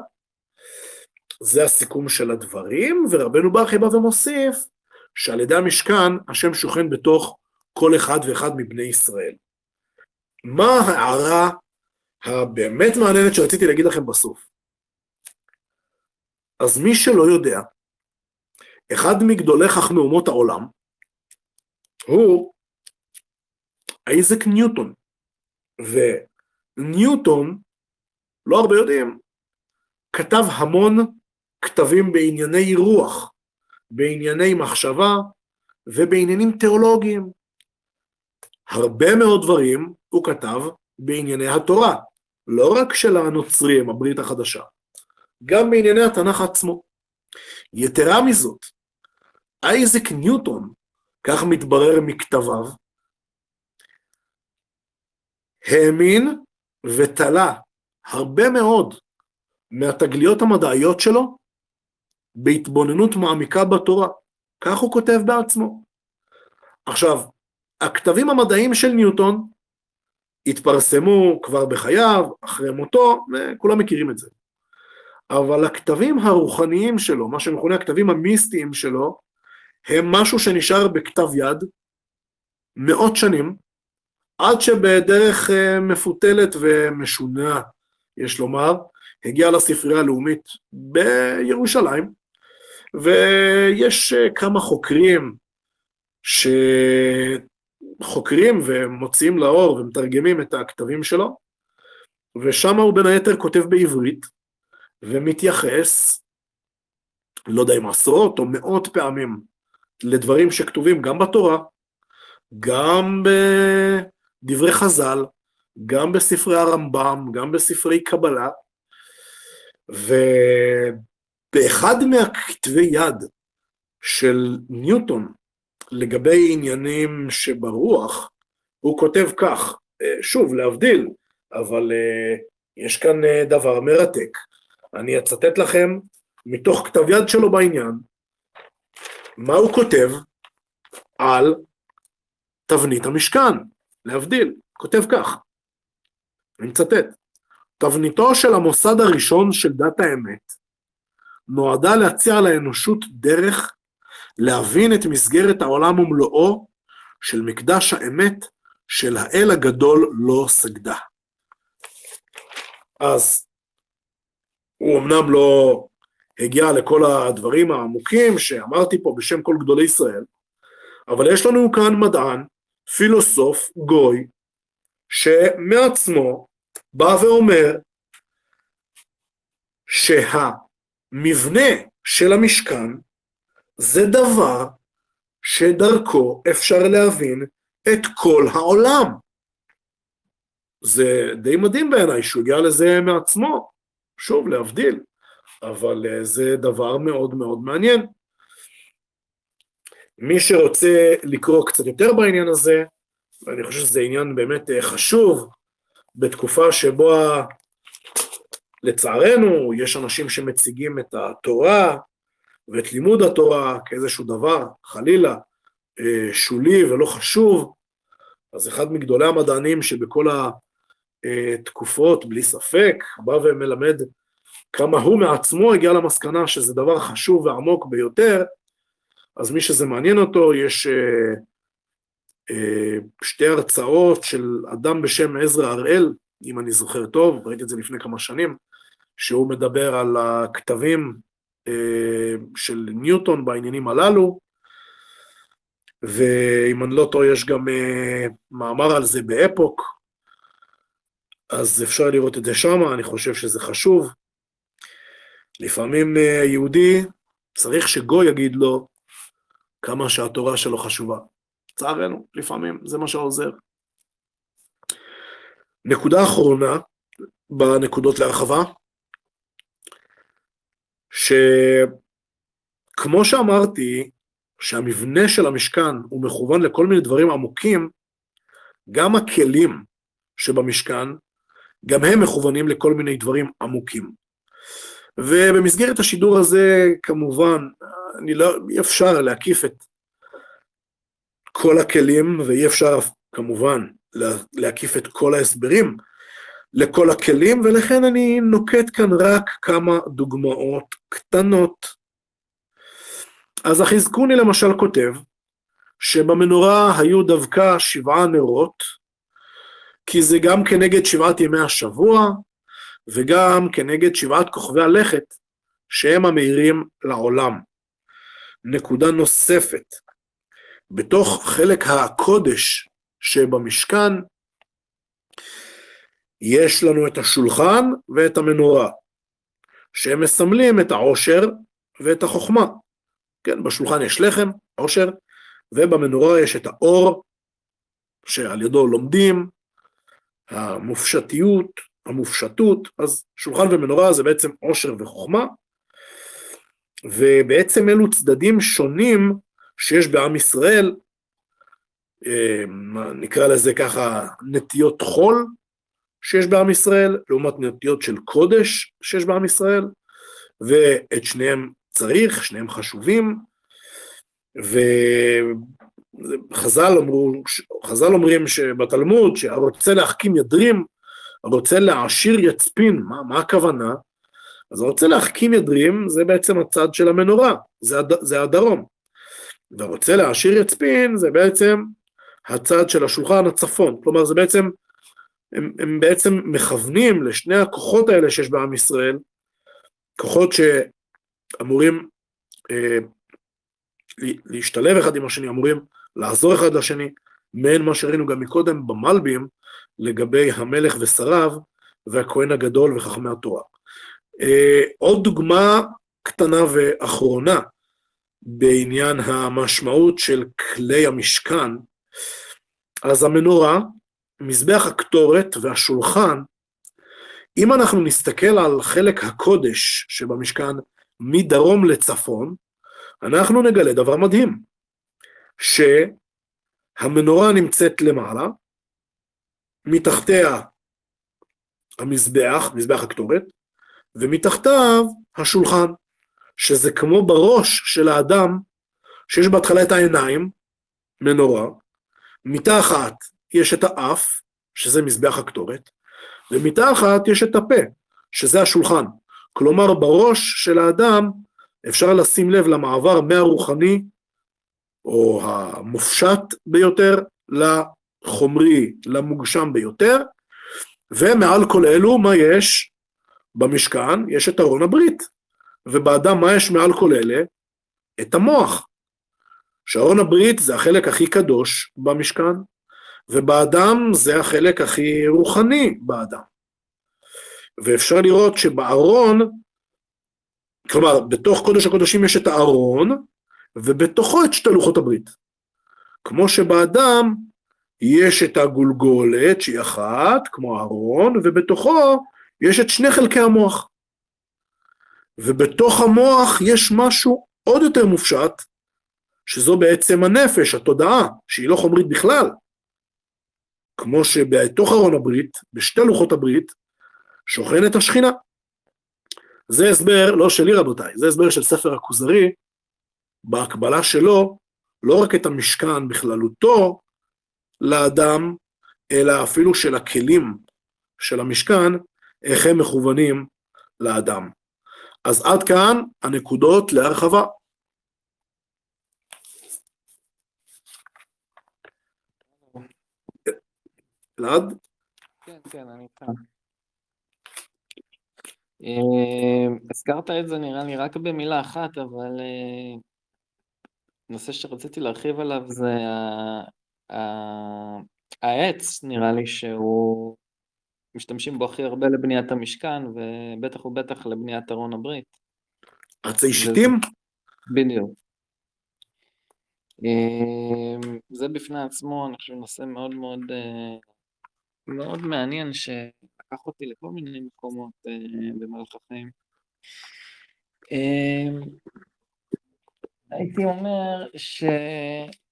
זה הסיכום של הדברים, ורבנו ברכי בא ומוסיף שעל ידי המשכן השם שוכן בתוך כל אחד ואחד מבני ישראל. מה ההערה הבאמת מעניינת שרציתי להגיד לכם בסוף? אז מי שלא יודע, אחד מגדולי חכמי אומות העולם הוא אייזק ניוטון, וניוטון, לא הרבה יודעים, כתב המון כתבים בענייני רוח, בענייני מחשבה ובעניינים תיאולוגיים. הרבה מאוד דברים הוא כתב בענייני התורה, לא רק של הנוצרים, הברית החדשה, גם בענייני התנ"ך עצמו. יתרה מזאת, אייזק ניוטון, כך מתברר מכתביו, האמין ותלה הרבה מאוד מהתגליות המדעיות שלו בהתבוננות מעמיקה בתורה. כך הוא כותב בעצמו. עכשיו, הכתבים המדעיים של ניוטון התפרסמו כבר בחייו, אחרי מותו, וכולם מכירים את זה. אבל הכתבים הרוחניים שלו, מה שמכונה הכתבים המיסטיים שלו, הם משהו שנשאר בכתב יד מאות שנים, עד שבדרך אה, מפותלת ומשונה, יש לומר, הגיע לספרייה הלאומית בירושלים, ויש אה, כמה חוקרים שחוקרים ומוציאים לאור ומתרגמים את הכתבים שלו, ושם הוא בין היתר כותב בעברית, ומתייחס, לא יודע אם עשרות או מאות פעמים, לדברים שכתובים גם בתורה, גם בדברי חז"ל, גם בספרי הרמב"ם, גם בספרי קבלה, ובאחד מהכתבי יד של ניוטון לגבי עניינים שברוח, הוא כותב כך, אה, שוב, להבדיל, אבל uh, יש כאן uh, דבר מרתק. אני אצטט לכם מתוך כתב יד שלו בעניין, מה הוא כותב על תבנית המשכן, להבדיל, כותב כך, אני מצטט, תבניתו של המוסד הראשון של דת האמת נועדה להציע לאנושות דרך להבין את מסגרת העולם ומלואו של מקדש האמת של האל הגדול לא סגדה. אז הוא אמנם לא הגיע לכל הדברים העמוקים שאמרתי פה בשם כל גדולי ישראל, אבל יש לנו כאן מדען, פילוסוף, גוי, שמעצמו בא ואומר שהמבנה של המשכן זה דבר שדרכו אפשר להבין את כל העולם. זה די מדהים בעיניי שהוא הגיע לזה מעצמו, שוב, להבדיל, אבל אה, זה דבר מאוד מאוד מעניין. מי שרוצה לקרוא קצת יותר בעניין הזה, ואני חושב שזה עניין באמת אה, חשוב, בתקופה שבו לצערנו, יש אנשים שמציגים את התורה ואת לימוד התורה כאיזשהו דבר, חלילה, אה, שולי ולא חשוב. אז אחד מגדולי המדענים שבכל התקופות, בלי ספק, בא ומלמד כמה הוא מעצמו הגיע למסקנה שזה דבר חשוב ועמוק ביותר, אז מי שזה מעניין אותו, יש אה, אה, שתי הרצאות של אדם בשם עזרא הראל, אם אני זוכר טוב, ראיתי את זה לפני כמה שנים, שהוא מדבר על הכתבים אה, של ניוטון בעניינים הללו, ואם אני לא טועה יש גם מאמר על זה באפוק, אז אפשר לראות את זה שם, אני חושב שזה חשוב. לפעמים יהודי צריך שגוי יגיד לו כמה שהתורה שלו חשובה. לצערנו, לפעמים זה מה שעוזר. נקודה אחרונה בנקודות להרחבה, שכמו שאמרתי, שהמבנה של המשכן הוא מכוון לכל מיני דברים עמוקים, גם הכלים שבמשכן, גם הם מכוונים לכל מיני דברים עמוקים. ובמסגרת השידור הזה, כמובן, אני לא, אי אפשר להקיף את כל הכלים, ואי אפשר כמובן להקיף את כל ההסברים לכל הכלים, ולכן אני נוקט כאן רק כמה דוגמאות קטנות. אז החזקוני למשל כותב, שבמנורה היו דווקא שבעה נרות, כי זה גם כנגד שבעת ימי השבוע, וגם כנגד שבעת כוכבי הלכת, שהם המאירים לעולם. נקודה נוספת, בתוך חלק הקודש שבמשכן, יש לנו את השולחן ואת המנורה, שהם מסמלים את העושר ואת החוכמה. כן, בשולחן יש לחם, עושר, ובמנורה יש את האור, שעל ידו לומדים, המופשטיות, המופשטות, אז שולחן ומנורה זה בעצם עושר וחוכמה, ובעצם אלו צדדים שונים שיש בעם ישראל, אה, נקרא לזה ככה נטיות חול שיש בעם ישראל, לעומת נטיות של קודש שיש בעם ישראל, ואת שניהם צריך, שניהם חשובים, וחז"ל אמרו, חז"ל אומרים שבתלמוד שהרוצה להחכים ידרים, הרוצה להעשיר יצפין, מה, מה הכוונה? אז הרוצה להחכים ידרים זה בעצם הצד של המנורה, זה, הד, זה הדרום. והרוצה להעשיר יצפין זה בעצם הצד של השולחן הצפון, כלומר זה בעצם, הם, הם בעצם מכוונים לשני הכוחות האלה שיש בעם ישראל, כוחות שאמורים אה, להשתלב אחד עם השני, אמורים לעזור אחד לשני, מעין מה שראינו גם מקודם במלבים, לגבי המלך ושריו והכהן הגדול וחכמי התורה. אה, עוד דוגמה קטנה ואחרונה בעניין המשמעות של כלי המשכן, אז המנורה, מזבח הקטורת והשולחן, אם אנחנו נסתכל על חלק הקודש שבמשכן מדרום לצפון, אנחנו נגלה דבר מדהים, שהמנורה נמצאת למעלה, מתחתיה המזבח, מזבח הקטורת, ומתחתיו השולחן, שזה כמו בראש של האדם, שיש בהתחלה את העיניים, מנורה, מתחת יש את האף, שזה מזבח הקטורת, ומתחת יש את הפה, שזה השולחן. כלומר, בראש של האדם אפשר לשים לב למעבר מהרוחני, או המופשט ביותר, לחומרי, למוגשם ביותר, ומעל כל אלו, מה יש? במשכן יש את ארון הברית, ובאדם מה יש מעל כל אלה? את המוח. שארון הברית זה החלק הכי קדוש במשכן, ובאדם זה החלק הכי רוחני באדם. ואפשר לראות שבארון, כלומר, בתוך קודש הקודשים יש את הארון, ובתוכו את שתי לוחות הברית. כמו שבאדם יש את הגולגולת שהיא אחת, כמו הארון, ובתוכו יש את שני חלקי המוח. ובתוך המוח יש משהו עוד יותר מופשט, שזו בעצם הנפש, התודעה, שהיא לא חומרית בכלל. כמו שבתוך ארון הברית, בשתי לוחות הברית, שוכנת השכינה. זה הסבר לא שלי רבותיי, זה הסבר של ספר הכוזרי, בהקבלה שלו, לא רק את המשכן בכללותו לאדם, אלא אפילו של הכלים של המשכן, איך הם מכוונים לאדם. אז עד כאן הנקודות להרחבה. אלעד? כן, כן, אני כאן. אה, הזכרת את זה נראה לי רק במילה אחת, אבל אה, נושא שרציתי להרחיב עליו זה העץ, נראה לי שהוא משתמשים בו הכי הרבה לבניית המשכן, ובטח ובטח לבניית ארון הברית. עצי שיטים? בדיוק. אה, זה בפני עצמו, אני חושב, נושא מאוד מאוד מאוד מעניין שלקח אותי לכל מיני מקומות אה, במהלך החיים. אמ, הייתי אומר שחוץ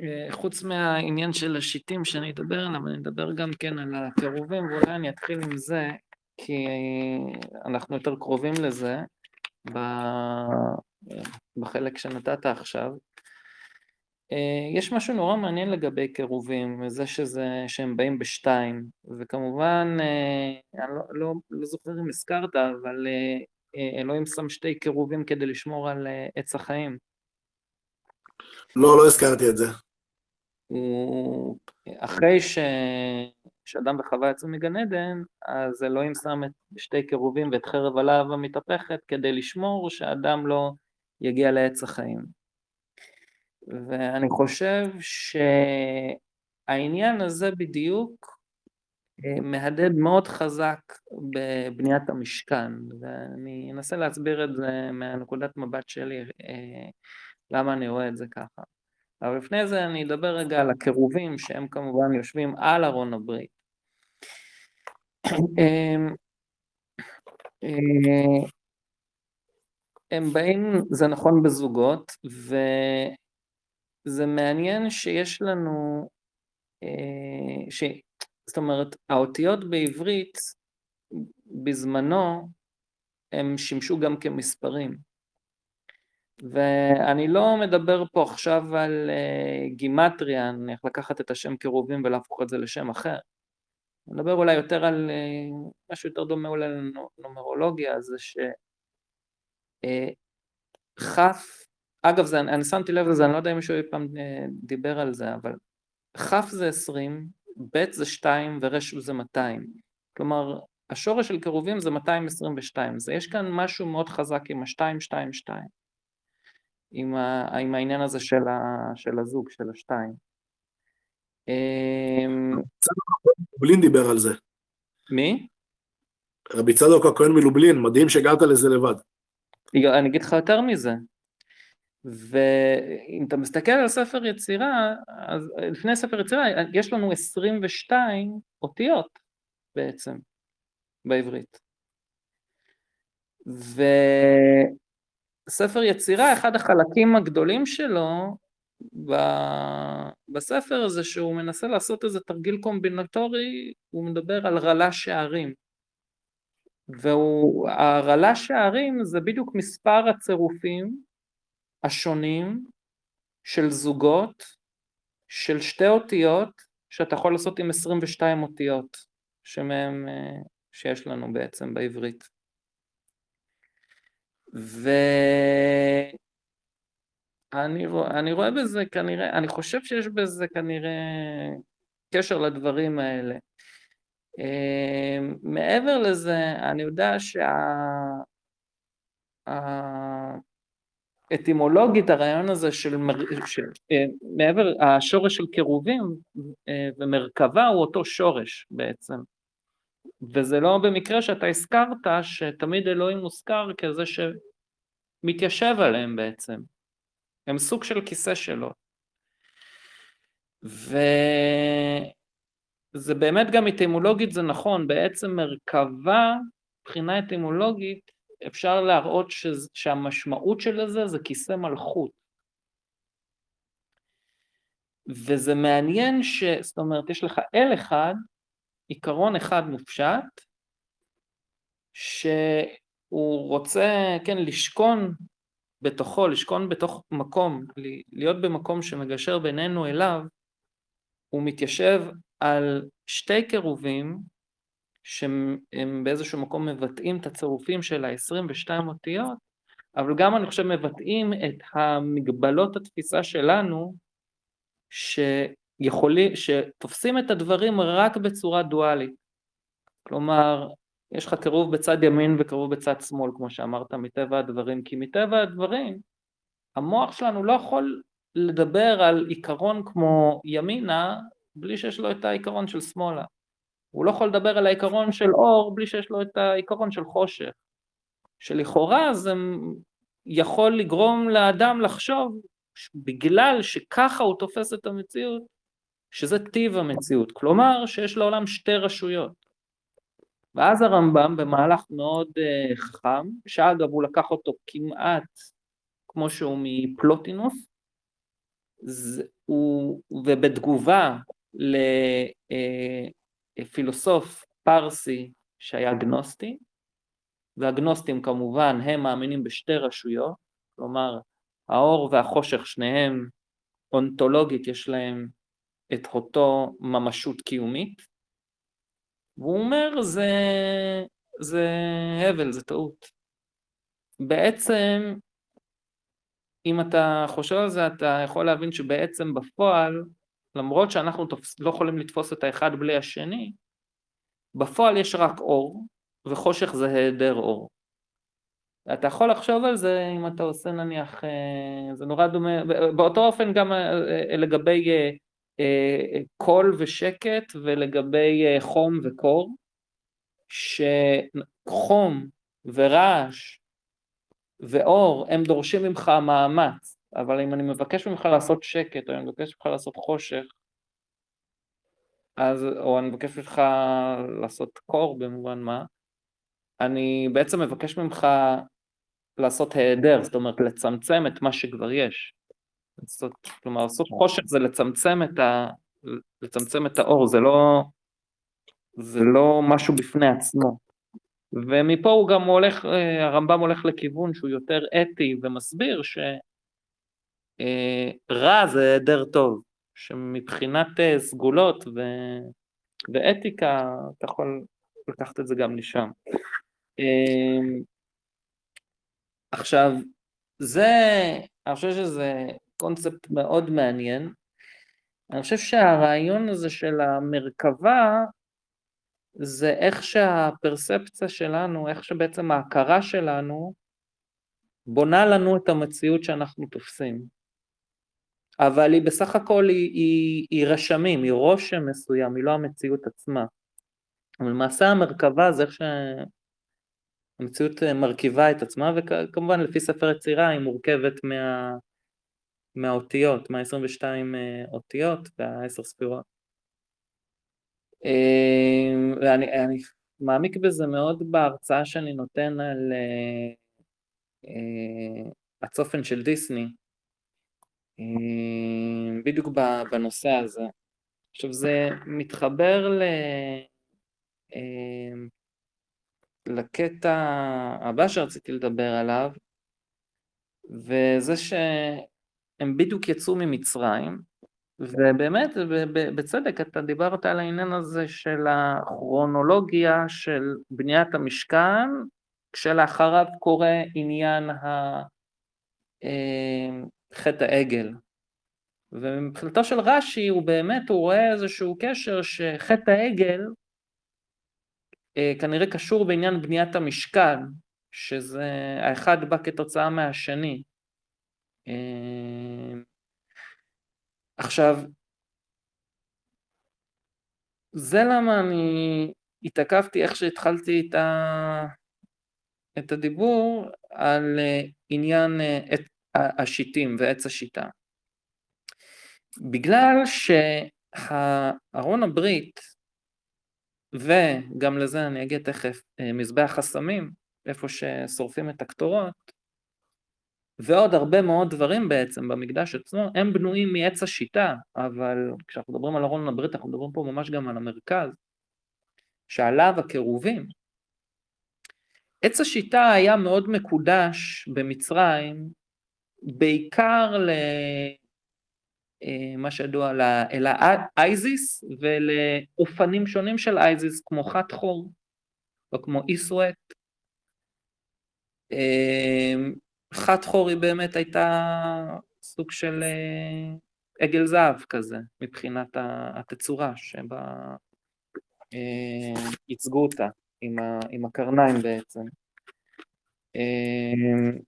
אה, מהעניין של השיטים שאני אדבר עליו, אני אדבר גם כן על הקירובים, ואולי אני אתחיל עם זה, כי אנחנו יותר קרובים לזה בחלק שנתת עכשיו. אה, יש משהו נורא מעניין לגבי קירובים, זה שזה, שהם באים בשתיים, וכמובן, אה, אני לא, לא, לא זוכר אם הזכרת, אבל אה, אלוהים שם שתי קירובים כדי לשמור על עץ החיים. לא, לא הזכרתי את זה. הוא, אחרי ש... שאדם וחווה יצאו מגן עדן, אז אלוהים שם את שתי קירובים ואת חרב הלהב המתהפכת כדי לשמור שאדם לא יגיע לעץ החיים. ואני חושב שהעניין הזה בדיוק אה, מהדהד מאוד חזק בבניית המשכן, ואני אנסה להסביר את זה מהנקודת מבט שלי, אה, למה אני רואה את זה ככה. אבל לפני זה אני אדבר רגע על הקירובים שהם כמובן יושבים על ארון הברית. אה, הם באים, זה נכון בזוגות, ו... זה מעניין שיש לנו, אה, ש... זאת אומרת, האותיות בעברית בזמנו הם שימשו גם כמספרים. ואני לא מדבר פה עכשיו על uh, גימטריה, איך לקחת את השם קירובים ולהפוך את זה לשם אחר. אני מדבר אולי יותר על uh, משהו יותר דומה אולי לנומרולוגיה, זה שכ' uh, אגב, זה, אני שמתי לב לזה, אני לא יודע אם מישהו אי פעם אה, דיבר על זה, אבל כ' זה 20, ב' זה 2 ור' זה 200. כלומר, השורש של קירובים זה 222. זה יש כאן משהו מאוד חזק עם ה-222, עם, ה, עם העניין הזה של, ה, של הזוג, של השתיים. אמ, לובלין דיבר על זה. מי? רבי צדוק הכהן מלובלין, מדהים שהגעת לזה לבד. אני אגיד לך יותר מזה, ואם אתה מסתכל על ספר יצירה, אז לפני ספר יצירה יש לנו 22 אותיות בעצם בעברית. וספר יצירה, אחד החלקים הגדולים שלו בספר הזה שהוא מנסה לעשות איזה תרגיל קומבינטורי, הוא מדבר על רלה שערים. והרלה שערים זה בדיוק מספר הצירופים השונים של זוגות של שתי אותיות שאתה יכול לעשות עם 22 אותיות שמהם, אה, שיש לנו בעצם בעברית. ואני רואה, רואה בזה כנראה, אני חושב שיש בזה כנראה קשר לדברים האלה. אה, מעבר לזה, אני יודע שה... אטימולוגית הרעיון הזה של, של אה, מעבר, השורש של קירובים אה, ומרכבה הוא אותו שורש בעצם. וזה לא במקרה שאתה הזכרת שתמיד אלוהים מוזכר כזה שמתיישב עליהם בעצם. הם סוג של כיסא שלו. וזה באמת גם אטימולוגית זה נכון, בעצם מרכבה מבחינה אטימולוגית אפשר להראות שזה, שהמשמעות של זה זה כיסא מלכות. וזה מעניין ש... זאת אומרת, יש לך אל אחד, עיקרון אחד מופשט, הוא רוצה, כן, לשכון בתוכו, לשכון בתוך מקום, להיות במקום שמגשר בינינו אליו, הוא מתיישב על שתי קירובים שהם באיזשהו מקום מבטאים את הצירופים של ה-22 אותיות, אבל גם אני חושב מבטאים את המגבלות התפיסה שלנו, שיכולים, שתופסים את הדברים רק בצורה דואלית. כלומר, יש לך קירוב בצד ימין וקירוב בצד שמאל, כמו שאמרת, מטבע הדברים, כי מטבע הדברים, המוח שלנו לא יכול לדבר על עיקרון כמו ימינה, בלי שיש לו את העיקרון של שמאלה. הוא לא יכול לדבר על העיקרון של אור בלי שיש לו את העיקרון של חושך. שלכאורה זה יכול לגרום לאדם לחשוב, בגלל שככה הוא תופס את המציאות, שזה טיב המציאות, כלומר שיש לעולם שתי רשויות. ואז הרמב"ם במהלך מאוד uh, חכם, שאגב הוא לקח אותו כמעט כמו שהוא מפלוטינוס, זה, הוא, ובתגובה לפילוסוף פרסי שהיה גנוסטי, והגנוסטים כמובן הם מאמינים בשתי רשויות, כלומר האור והחושך שניהם אונתולוגית יש להם את אותו ממשות קיומית, והוא אומר זה, זה הבל, זה טעות. בעצם אם אתה חושב על זה אתה יכול להבין שבעצם בפועל למרות שאנחנו תופס, לא יכולים לתפוס את האחד בלי השני, בפועל יש רק אור, וחושך זה היעדר אור. אתה יכול לחשוב על זה אם אתה עושה נניח, אה, זה נורא דומה, באותו אופן גם אה, אה, לגבי קול ושקט ולגבי חום וקור, שחום ורעש ואור הם דורשים ממך מאמץ, אבל אם אני מבקש ממך לעשות שקט, או אני מבקש ממך לעשות חושך, אז, או אני מבקש ממך לעשות קור במובן מה, אני בעצם מבקש ממך לעשות היעדר, זאת אומרת לצמצם את מה שכבר יש. לעשות, כלומר, לעשות חושך זה לצמצם את, ה, לצמצם את האור, זה לא, זה לא משהו בפני עצמו. ומפה הוא גם הולך, אה, הרמב"ם הולך לכיוון שהוא יותר אתי ומסביר ש... אה, זה היעדר טוב, שמבחינת אה, סגולות ו... ואתיקה אתה יכול לקחת את זה גם לשם. עכשיו, זה, אני חושב שזה קונספט מאוד מעניין. אני חושב שהרעיון הזה של המרכבה זה איך שהפרספציה שלנו, איך שבעצם ההכרה שלנו בונה לנו את המציאות שאנחנו תופסים. אבל היא בסך הכל היא, היא, היא רשמים, היא רושם מסוים, היא לא המציאות עצמה. אבל למעשה המרכבה זה איך שהמציאות מרכיבה את עצמה, וכמובן לפי ספר יצירה היא מורכבת מה, מהאותיות, מה-22 אה, אותיות וה-10 ספירות. אה, ואני מעמיק בזה מאוד בהרצאה שאני נותן על אה, הצופן של דיסני, בדיוק בנושא הזה. עכשיו זה מתחבר ל... לקטע הבא שרציתי לדבר עליו, וזה שהם בדיוק יצאו ממצרים, ובאמת, בצדק, אתה דיברת על העניין הזה של הכרונולוגיה של בניית המשכן, כשלאחריו קורה עניין ה... אה, חטא העגל. ומבחינתו של רש"י הוא באמת, הוא רואה איזשהו קשר שחטא העגל אה, כנראה קשור בעניין בניית המשכן, שזה האחד בא כתוצאה מהשני. אה, עכשיו, זה למה אני התעכבתי איך שהתחלתי את, ה... את הדיבור על אה, עניין, את השיטים ועץ השיטה. בגלל שהארון הברית, וגם לזה אני אגיד תכף, אה, מזבח חסמים, איפה ששורפים את הקטורות, ועוד הרבה מאוד דברים בעצם במקדש עצמו, הם בנויים מעץ השיטה, אבל כשאנחנו מדברים על ארון הברית אנחנו מדברים פה ממש גם על המרכז, שעליו הקירובים, עץ השיטה היה מאוד מקודש במצרים, בעיקר למה אה, שידוע אל האייזיס ולאופנים שונים של אייזיס כמו חת חור או כמו איסואט. אה, חת חור היא באמת הייתה סוג של אה, עגל זהב כזה מבחינת התצורה שבה ייצגו אותה. עם, ה, עם הקרניים בעצם. אמ,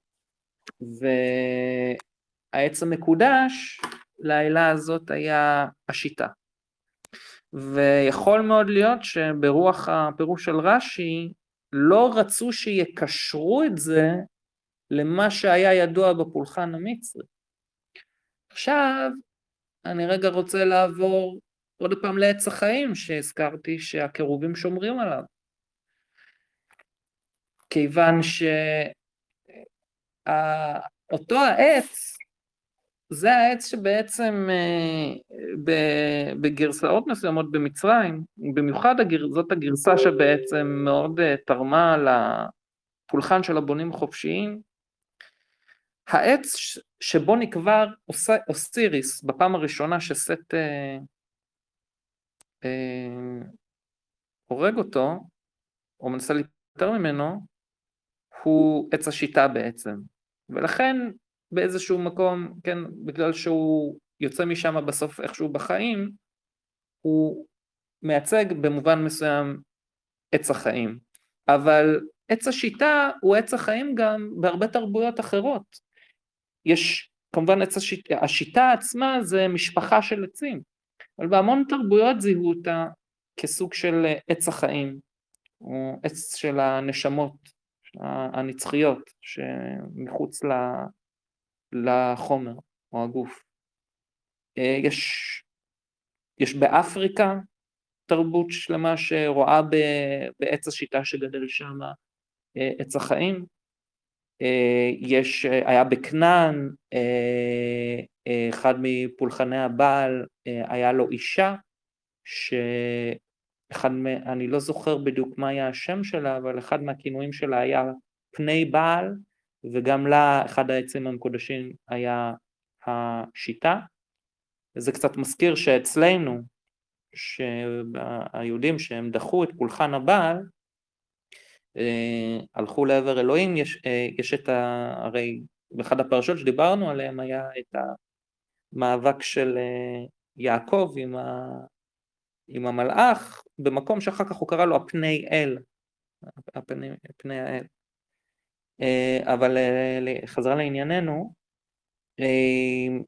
והעץ המקודש לעילה הזאת היה השיטה. ויכול מאוד להיות שברוח הפירוש של רש"י לא רצו שיקשרו את זה למה שהיה ידוע בפולחן המצרי. עכשיו אני רגע רוצה לעבור עוד פעם לעץ החיים שהזכרתי שהקירובים שומרים עליו. כיוון שאותו העץ זה העץ שבעצם אה, בגרסאות מסוימות במצרים, במיוחד זאת הגרסה שבעצם מאוד אה, תרמה לפולחן של הבונים החופשיים, העץ שבו נקבר אוסיריס בפעם הראשונה שסט אה, אה, הורג אותו, או מנסה להיפטר ממנו, הוא עץ השיטה בעצם, ולכן באיזשהו מקום, כן, בגלל שהוא יוצא משם בסוף איכשהו בחיים, הוא מייצג במובן מסוים עץ החיים, אבל עץ השיטה הוא עץ החיים גם בהרבה תרבויות אחרות. יש כמובן עץ השיטה, השיטה עצמה זה משפחה של עצים, אבל בהמון תרבויות זיהו אותה כסוג של עץ החיים, או עץ של הנשמות, הנצחיות שמחוץ לחומר או הגוף. אה, יש, יש באפריקה תרבות שלמה שרואה בעץ השיטה שגדל שם אה, עץ החיים. אה, יש, היה בכנען, אחד מפולחני הבעל, היה לו אישה, ש... אחד, אני לא זוכר בדיוק מה היה השם שלה, אבל אחד מהכינויים שלה היה פני בעל, וגם לה אחד העצים המקודשים היה השיטה. וזה קצת מזכיר שאצלנו, שהיהודים שהם דחו את פולחן הבעל, אה, הלכו לעבר אלוהים, יש, אה, יש את ה... הרי באחד הפרשות שדיברנו עליהם היה את המאבק של אה, יעקב עם, ה, עם המלאך, במקום שאחר כך הוא קרא לו הפני אל, הפני, פני האל. אה, אבל אה, חזרה לענייננו, אה,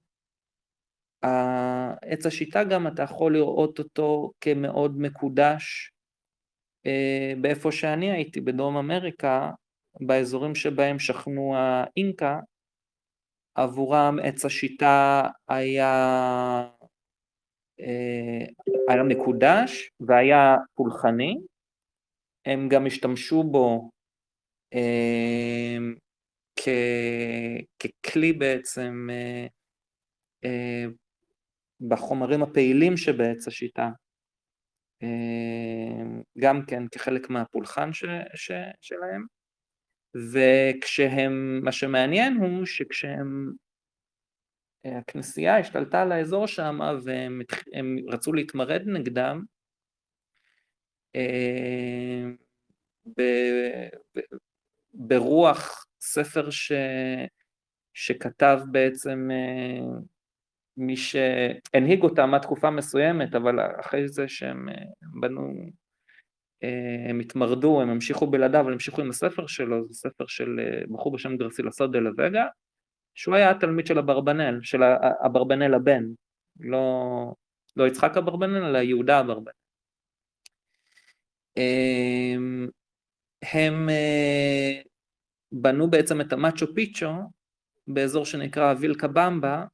עץ השיטה גם אתה יכול לראות אותו כמאוד מקודש באיפה שאני הייתי, בדרום אמריקה, באזורים שבהם שכנו האינקה, עבורם עץ השיטה היה היה מקודש והיה פולחני, הם גם השתמשו בו אה, כ, ככלי בעצם אה, אה, בחומרים הפעילים שבעץ השיטה, אה, גם כן כחלק מהפולחן ש, ש, שלהם, וכשהם, מה שמעניין הוא שכשהם הכנסייה השתלטה על האזור שם והם רצו להתמרד נגדם אה, ב, ב, ברוח ספר ש, שכתב בעצם אה, מי שהנהיג אותם עד תקופה מסוימת, אבל אחרי זה שהם אה, בנו, הם התמרדו, הם המשיכו בלעדיו, אבל המשיכו עם הספר שלו, זה ספר של בחור בשם גרסילסו דה לווגה, שהוא היה התלמיד של אברבנאל, של אברבנאל הבן, לא, לא יצחק אברבנאל, אלא יהודה אברבנאל. אמ, הם אה, בנו בעצם את המאצ'ו פיצ'ו באזור שנקרא וילקה במבה,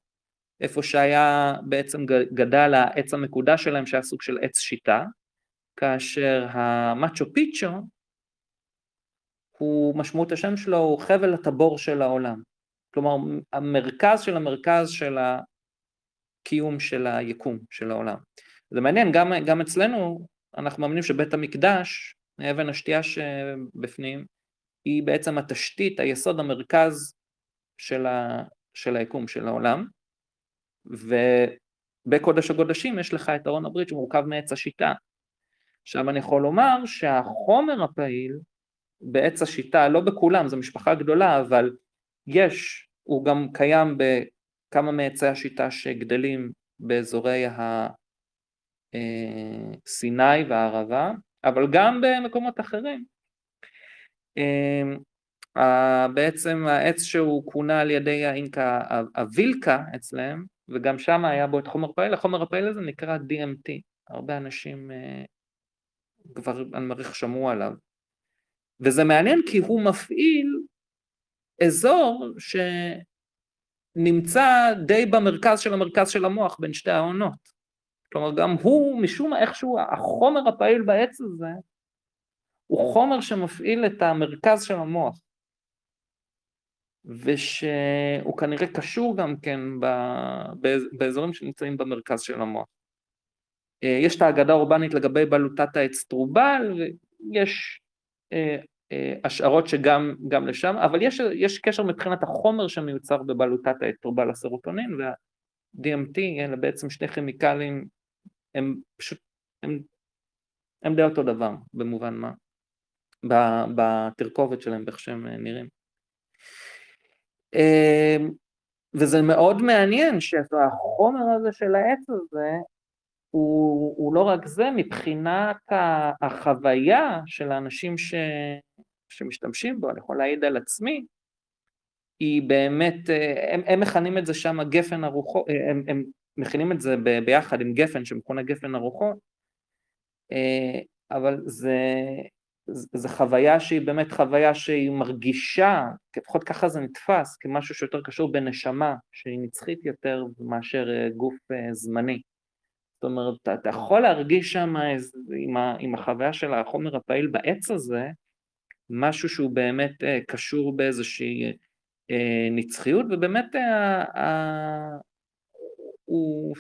איפה שהיה בעצם גדל העץ המקודש שלהם שהיה סוג של עץ שיטה, כאשר המאצ'ו פיצ'ו הוא משמעות השם שלו הוא חבל הטבור של העולם. כלומר המרכז של המרכז של הקיום של היקום של העולם. זה מעניין, גם, גם אצלנו אנחנו מאמינים שבית המקדש, אבן השתייה שבפנים, היא בעצם התשתית, היסוד, המרכז של, ה, של היקום, של העולם, ובקודש הקודשים יש לך את ארון הברית שמורכב מעץ השיטה. עכשיו אני יכול לומר שהחומר הפעיל בעץ השיטה, לא בכולם, זו משפחה גדולה, אבל יש, הוא גם קיים בכמה מעצי השיטה שגדלים באזורי הסיני אה, והערבה, אבל גם במקומות אחרים. אה, בעצם העץ שהוא כונה על ידי האינקה הווילקה אצלם, וגם שם היה בו את חומר פעיל, החומר הפעיל הזה נקרא DMT, הרבה אנשים אה, כבר אני מעריך שמעו עליו. וזה מעניין כי הוא מפעיל אזור שנמצא די במרכז של המרכז של המוח בין שתי העונות. כלומר גם הוא משום מה איכשהו החומר הפעיל בעץ הזה הוא חומר שמפעיל את המרכז של המוח ושהוא כנראה קשור גם כן באזורים שנמצאים במרכז של המוח. אה, יש את האגדה האורבנית לגבי בלוטת העץ טרובל ויש אה, אה, השערות שגם לשם, אבל יש, יש קשר מבחינת החומר שמיוצר בבלוטת העץ טרובל הסרוטונין וה-DMT אלה בעצם שני כימיקלים הם פשוט, הם, הם די אותו דבר במובן מה, בתרכובת שלהם, באיך שהם נראים. אמ, וזה מאוד מעניין שהחומר הזה של העץ הזה הוא, הוא לא רק זה, מבחינת החוויה של האנשים ש, שמשתמשים בו, אני יכול להעיד על עצמי, היא באמת, אה, הם, הם מכנים את זה שם גפן הרוחות, אה, הם, הם מכינים את זה ב, ביחד עם גפן שמכונה גפן הרוחות, אה, אבל זה, זה חוויה שהיא באמת חוויה שהיא מרגישה, לפחות ככה זה נתפס, כמשהו שיותר קשור בנשמה, שהיא נצחית יותר מאשר אה, גוף אה, זמני. זאת אומרת, אתה יכול להרגיש שם עם, עם החוויה של החומר הפעיל בעץ הזה, משהו שהוא באמת קשור באיזושהי נצחיות, ובאמת הוא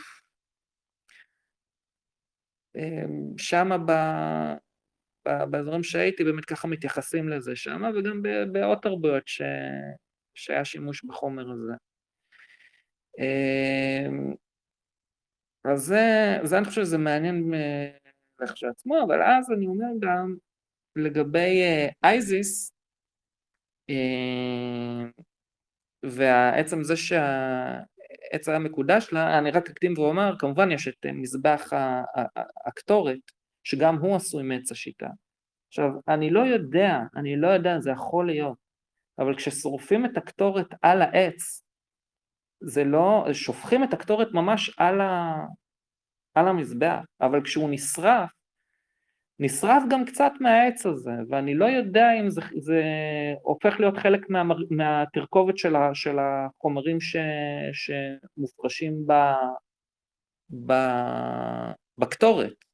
אמ, שמה ב... באזורים שהייתי באמת ככה מתייחסים לזה שם, וגם בעוד תרבויות ש... שהיה שימוש בחומר הזה. אמ, אז זה, זה אני חושב שזה מעניין לכשעצמו, אבל אז אני אומר גם לגבי אה, אייזיס, אמ, ועצם זה שה... העץ היה מקודש לה, אני רק אקדים ואומר, כמובן יש את אה, מזבח הקטורת, שגם הוא עשוי מעץ השיטה. עכשיו, אני לא יודע, אני לא יודע, זה יכול להיות, אבל כששורפים את הקטורת על העץ, זה לא, שופכים את הקטורת ממש על, ה, על המזבח, אבל כשהוא נשרף, נשרף גם קצת מהעץ הזה, ואני לא יודע אם זה, זה הופך להיות חלק מה, מהתרכובת של, ה, של החומרים ש, שמופרשים ב, ב, בקטורת.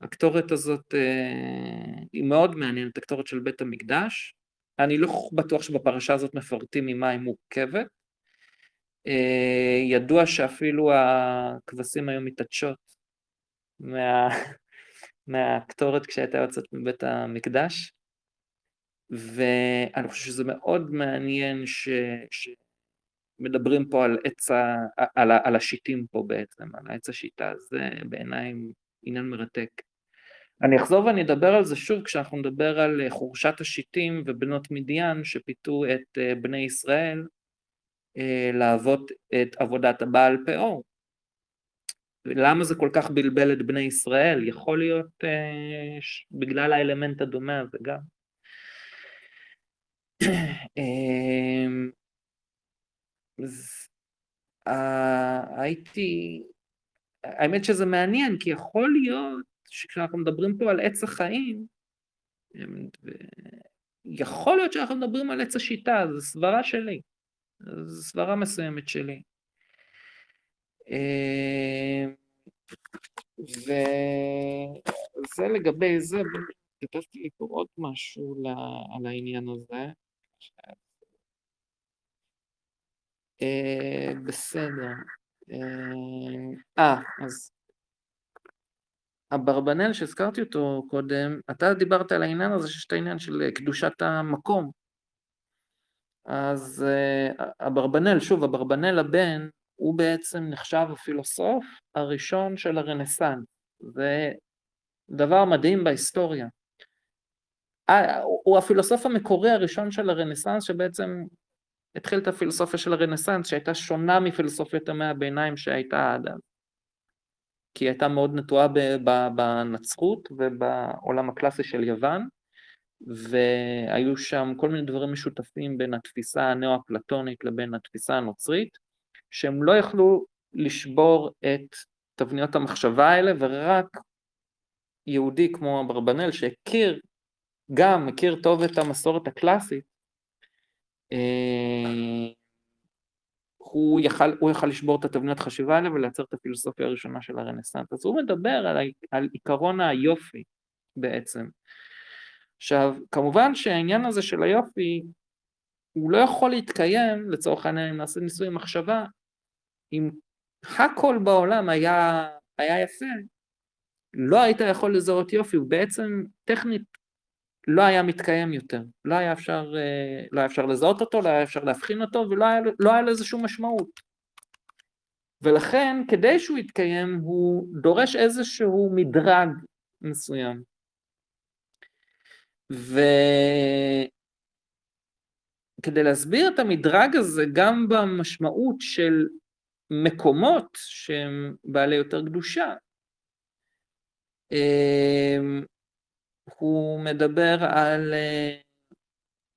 הקטורת הזאת אה, היא מאוד מעניינת, הקטורת של בית המקדש. אני לא בטוח שבפרשה הזאת מפרטים ממה היא מורכבת. אה, ידוע שאפילו הכבשים היו מתעדשות מה... מהקטורת כשהייתה יוצאת מבית המקדש, ואני חושב שזה מאוד מעניין ש... שמדברים פה על עץ ה... על, ה... על השיטים פה בעצם, על עץ השיטה, זה בעיניי עניין מרתק. אני אחזור ואני אדבר על זה שוב כשאנחנו נדבר על חורשת השיטים ובנות מדיין שפיתו את אה, בני ישראל אה, לעבוד את עבודת הבעל פאור. למה זה כל כך בלבל את בני ישראל? יכול להיות אה, בגלל האלמנט הדומה הזה גם. אה, אה, הייתי, האמת שזה מעניין, כי יכול להיות שכשאנחנו מדברים פה על עץ החיים, יכול להיות שאנחנו מדברים על עץ השיטה, זו סברה שלי, זו סברה מסוימת שלי. אה, וזה לגבי זה, כתבתי לי פה עוד משהו על העניין הזה. אה, בסדר. אה, אה, אז אברבנאל שהזכרתי אותו קודם, אתה דיברת על העניין הזה שיש את העניין של קדושת המקום. אז אברבנאל, שוב, אברבנאל הבן, הוא בעצם נחשב הפילוסוף הראשון של הרנסאנס. זה דבר מדהים בהיסטוריה. הוא הפילוסוף המקורי הראשון של הרנסאנס שבעצם התחיל את הפילוסופיה של הרנסאנס שהייתה שונה מפילוסופיית ימי הביניים שהייתה עד אז. כי היא הייתה מאוד נטועה בנצרות ובעולם הקלאסי של יוון, והיו שם כל מיני דברים משותפים בין התפיסה הנאו-אפלטונית לבין התפיסה הנוצרית, שהם לא יכלו לשבור את תבניות המחשבה האלה, ורק יהודי כמו אברבנאל שהכיר, גם מכיר טוב את המסורת הקלאסית, אה, הוא יכל, הוא יכל לשבור את התבניות חשיבה האלה ולייצר את הפילוסופיה הראשונה של הרנסאנס. אז הוא מדבר על, על עיקרון היופי בעצם. עכשיו, כמובן שהעניין הזה של היופי, הוא לא יכול להתקיים, לצורך העניין, אם נעשה ניסוי מחשבה, אם הכל בעולם היה, היה יפה, לא היית יכול לזהות יופי, הוא בעצם טכנית לא היה מתקיים יותר, לא היה אפשר, אה, לא היה אפשר לזהות אותו, לא היה אפשר להבחין אותו, ולא היה, לא היה לזה שום משמעות. ולכן, כדי שהוא יתקיים, הוא דורש איזשהו מדרג מסוים. וכדי להסביר את המדרג הזה, גם במשמעות של מקומות שהם בעלי יותר קדושה, אה, הוא מדבר על, אה,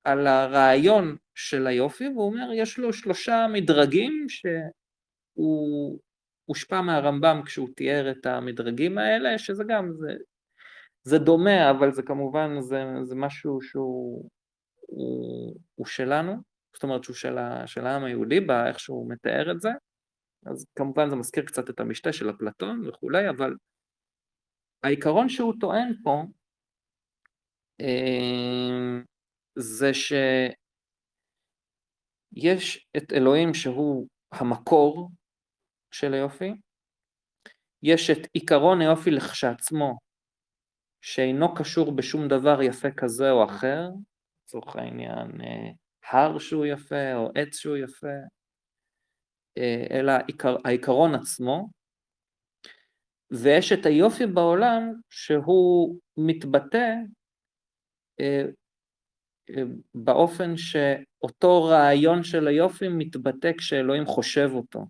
על הרעיון של היופי, והוא אומר, יש לו שלושה מדרגים שהוא הושפע מהרמב"ם כשהוא תיאר את המדרגים האלה, שזה גם, זה, זה דומה, אבל זה כמובן, זה, זה משהו שהוא הוא, הוא שלנו, זאת אומרת שהוא של, של העם היהודי, באיך שהוא מתאר את זה, אז כמובן זה מזכיר קצת את המשתה של אפלטון וכולי, אבל העיקרון שהוא טוען פה זה שיש את אלוהים שהוא המקור של היופי, יש את עיקרון היופי לכשעצמו, שאינו קשור בשום דבר יפה כזה או אחר, לצורך העניין אה, הר שהוא יפה או עץ שהוא יפה, אה, אלא העיקר, העיקרון עצמו, ויש את היופי בעולם שהוא מתבטא באופן שאותו רעיון של היופי מתבטא כשאלוהים חושב אותו.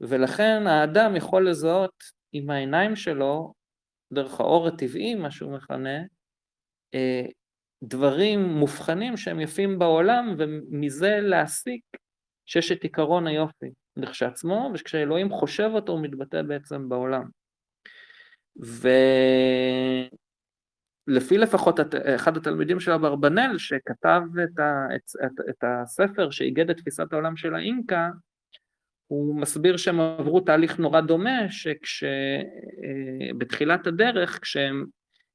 ולכן האדם יכול לזהות עם העיניים שלו, דרך האור הטבעי, מה שהוא מכנה, אה, דברים מובחנים שהם יפים בעולם, ומזה להסיק שיש את עיקרון היופי לכשעצמו, וכשאלוהים חושב אותו הוא מתבטא בעצם בעולם. ו... לפי לפחות אחד התלמידים של אברבנאל שכתב את, ה, את, את, את הספר שאיגד את תפיסת העולם של האינקה, הוא מסביר שהם עברו תהליך נורא דומה, שבתחילת אה, הדרך, כשהם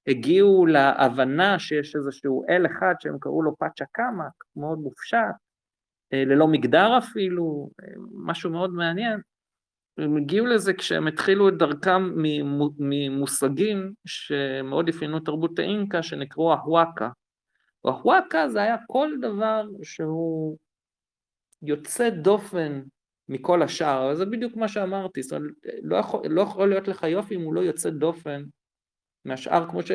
הגיעו להבנה שיש איזשהו אל אחד שהם קראו לו פאצ'ה קאמה, מאוד מופשט, אה, ללא מגדר אפילו, אה, משהו מאוד מעניין, הם הגיעו לזה כשהם התחילו את דרכם ממושגים שמאוד אפיינו תרבות האינקה, שנקראו ההוואקה. וההוואקה זה היה כל דבר שהוא יוצא דופן מכל השאר, זה בדיוק מה שאמרתי, זאת אומרת, לא יכול, לא יכול להיות לך יופי אם הוא לא יוצא דופן מהשאר, כמו ש...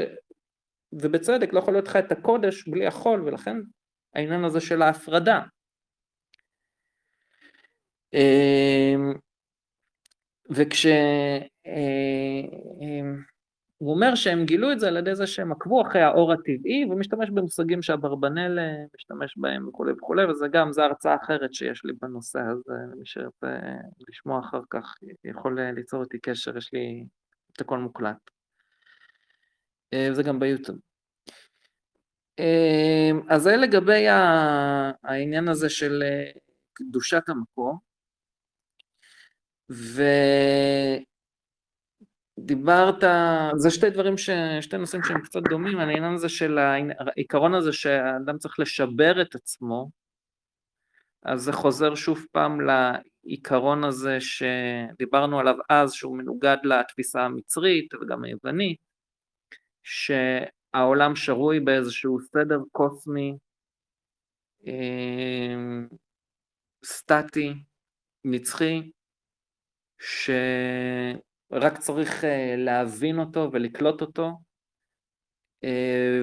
ובצדק, לא יכול להיות לך את הקודש בלי החול, ולכן העניין הזה של ההפרדה. וכשהוא אה, אומר שהם גילו את זה על ידי זה שהם עקבו אחרי האור הטבעי ומשתמש במושגים שאברבנל אה, משתמש בהם וכולי וכולי, וזה גם, זו הרצאה אחרת שיש לי בנושא הזה, מי שירצה לשמוע אחר כך יכול ליצור איתי קשר, יש לי את הכל מוקלט. אה, זה גם ביוטיוב. אז זה לגבי העניין הזה של קדושת המקום. ודיברת, זה שתי דברים, ש... שתי נושאים שהם קצת דומים, העניין הזה של העיקרון הזה שהאדם צריך לשבר את עצמו, אז זה חוזר שוב פעם העיקרון הזה שדיברנו עליו אז, שהוא מנוגד לתפיסה המצרית וגם היוונית, שהעולם שרוי באיזשהו סדר קוסמי אה, סטטי, נצחי, שרק צריך אה, להבין אותו ולקלוט אותו, אה,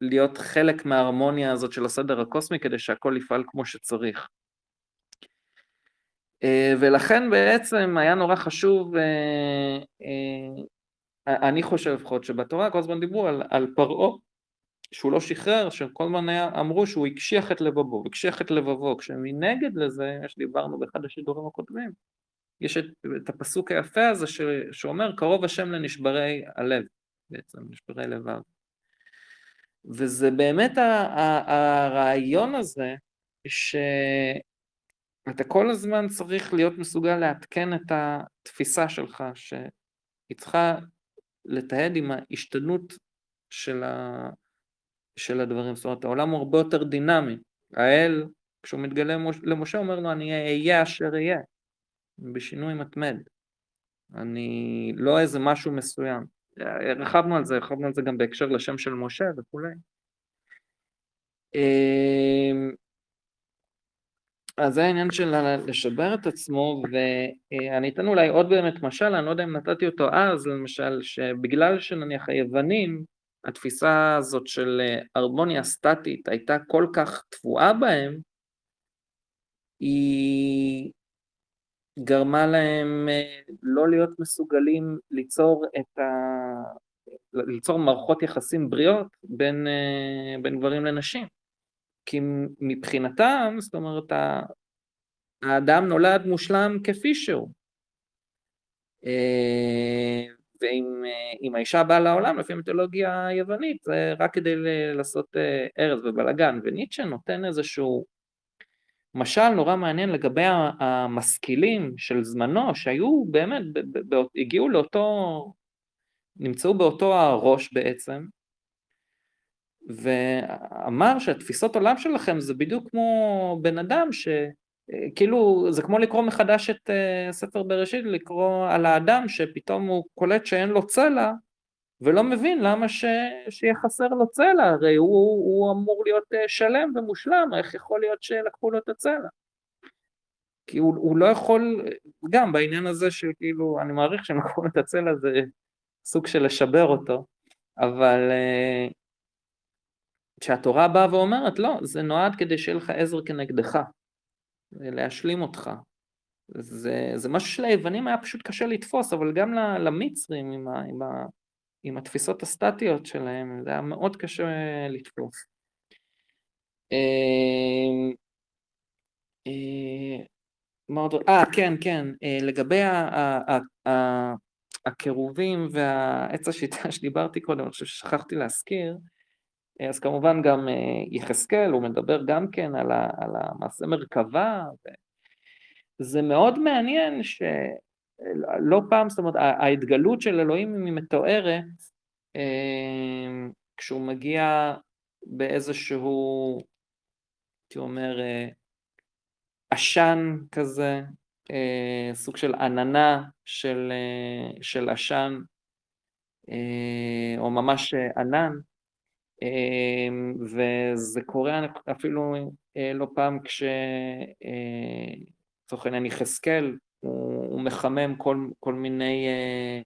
ולהיות חלק מההרמוניה הזאת של הסדר הקוסמי כדי שהכל יפעל כמו שצריך. ולכן בעצם היה נורא חשוב, אני חושב לפחות שבתורה כל הזמן דיברו על, על פרעה שהוא לא שחרר, שכל הזמן אמרו שהוא הקשיח את לבבו, הקשיח את לבבו, כשמנגד לזה, מה שדיברנו באחד השידורים הקודמים, יש את, את הפסוק היפה הזה ש, שאומר קרוב השם לנשברי הלב, בעצם, נשברי לבב. וזה באמת ה, ה, הרעיון הזה, שאתה כל הזמן צריך להיות מסוגל לעדכן את התפיסה שלך, שהיא צריכה לתעד עם ההשתנות של, ה, של הדברים, זאת אומרת העולם הוא הרבה יותר דינמי, האל כשהוא מתגלה למשה אומר לו אני אהיה אשר אהיה, בשינוי מתמד, אני לא איזה משהו מסוים, הרחבנו על זה, הרחבנו על זה גם בהקשר לשם של משה וכולי. אמ, אז זה העניין של לשבר את עצמו, ואני אתן אולי עוד באמת משל, אני לא יודע אם נתתי אותו אז, למשל, שבגלל שנניח היוונים התפיסה הזאת של אה, הרמוניה סטטית הייתה כל כך תבואה בהם, היא גרמה להם אה, לא להיות מסוגלים ליצור את ה... ליצור מערכות יחסים בריאות בין, אה, בין גברים לנשים. כי מבחינתם, זאת אומרת, האדם נולד מושלם כפי שהוא. ואם האישה באה לעולם לפי המיתולוגיה היוונית זה רק כדי לעשות אה, ארז ובלאגן וניטשה נותן איזשהו משל נורא מעניין לגבי המשכילים של זמנו שהיו באמת, הגיעו לאותו, נמצאו באותו הראש בעצם ואמר שהתפיסות עולם שלכם זה בדיוק כמו בן אדם ש... כאילו זה כמו לקרוא מחדש את uh, ספר בראשית, לקרוא על האדם שפתאום הוא קולט שאין לו צלע ולא מבין למה ש... שיהיה חסר לו צלע, הרי הוא, הוא אמור להיות uh, שלם ומושלם, איך יכול להיות שלקחו לו את הצלע? כי הוא, הוא לא יכול, גם בעניין הזה שכאילו, אני מעריך שהם לקחו את הצלע זה סוג של לשבר אותו, אבל uh, כשהתורה באה ואומרת לא, זה נועד כדי שיהיה לך עזר כנגדך. להשלים אותך. זה, זה משהו שליוונים היה פשוט קשה לתפוס, אבל גם למצרים עם, ה, עם, ה, עם התפיסות הסטטיות שלהם, זה היה מאוד קשה לתפוס. אה, אה? אה, כן, כן, אה, לגבי הקירובים והעץ השיטה שדיברתי קודם, אני חושב ששכחתי להזכיר, אז כמובן גם אה, יחזקאל, הוא מדבר גם כן על, המעשה מרכבה, זה מאוד מעניין שלא פעם, זאת אומרת, ההתגלות של אלוהים היא מתוארת אה, כשהוא מגיע באיזשהו, הייתי אומר, אה, עשן כזה, סוג של עננה של, של עשן, או ממש ענן, אמ, וזה קורה אפילו אה, לא פעם כש... אה, לצורך העניין יחזקאל, הוא, הוא מחמם כל, כל מיני אה,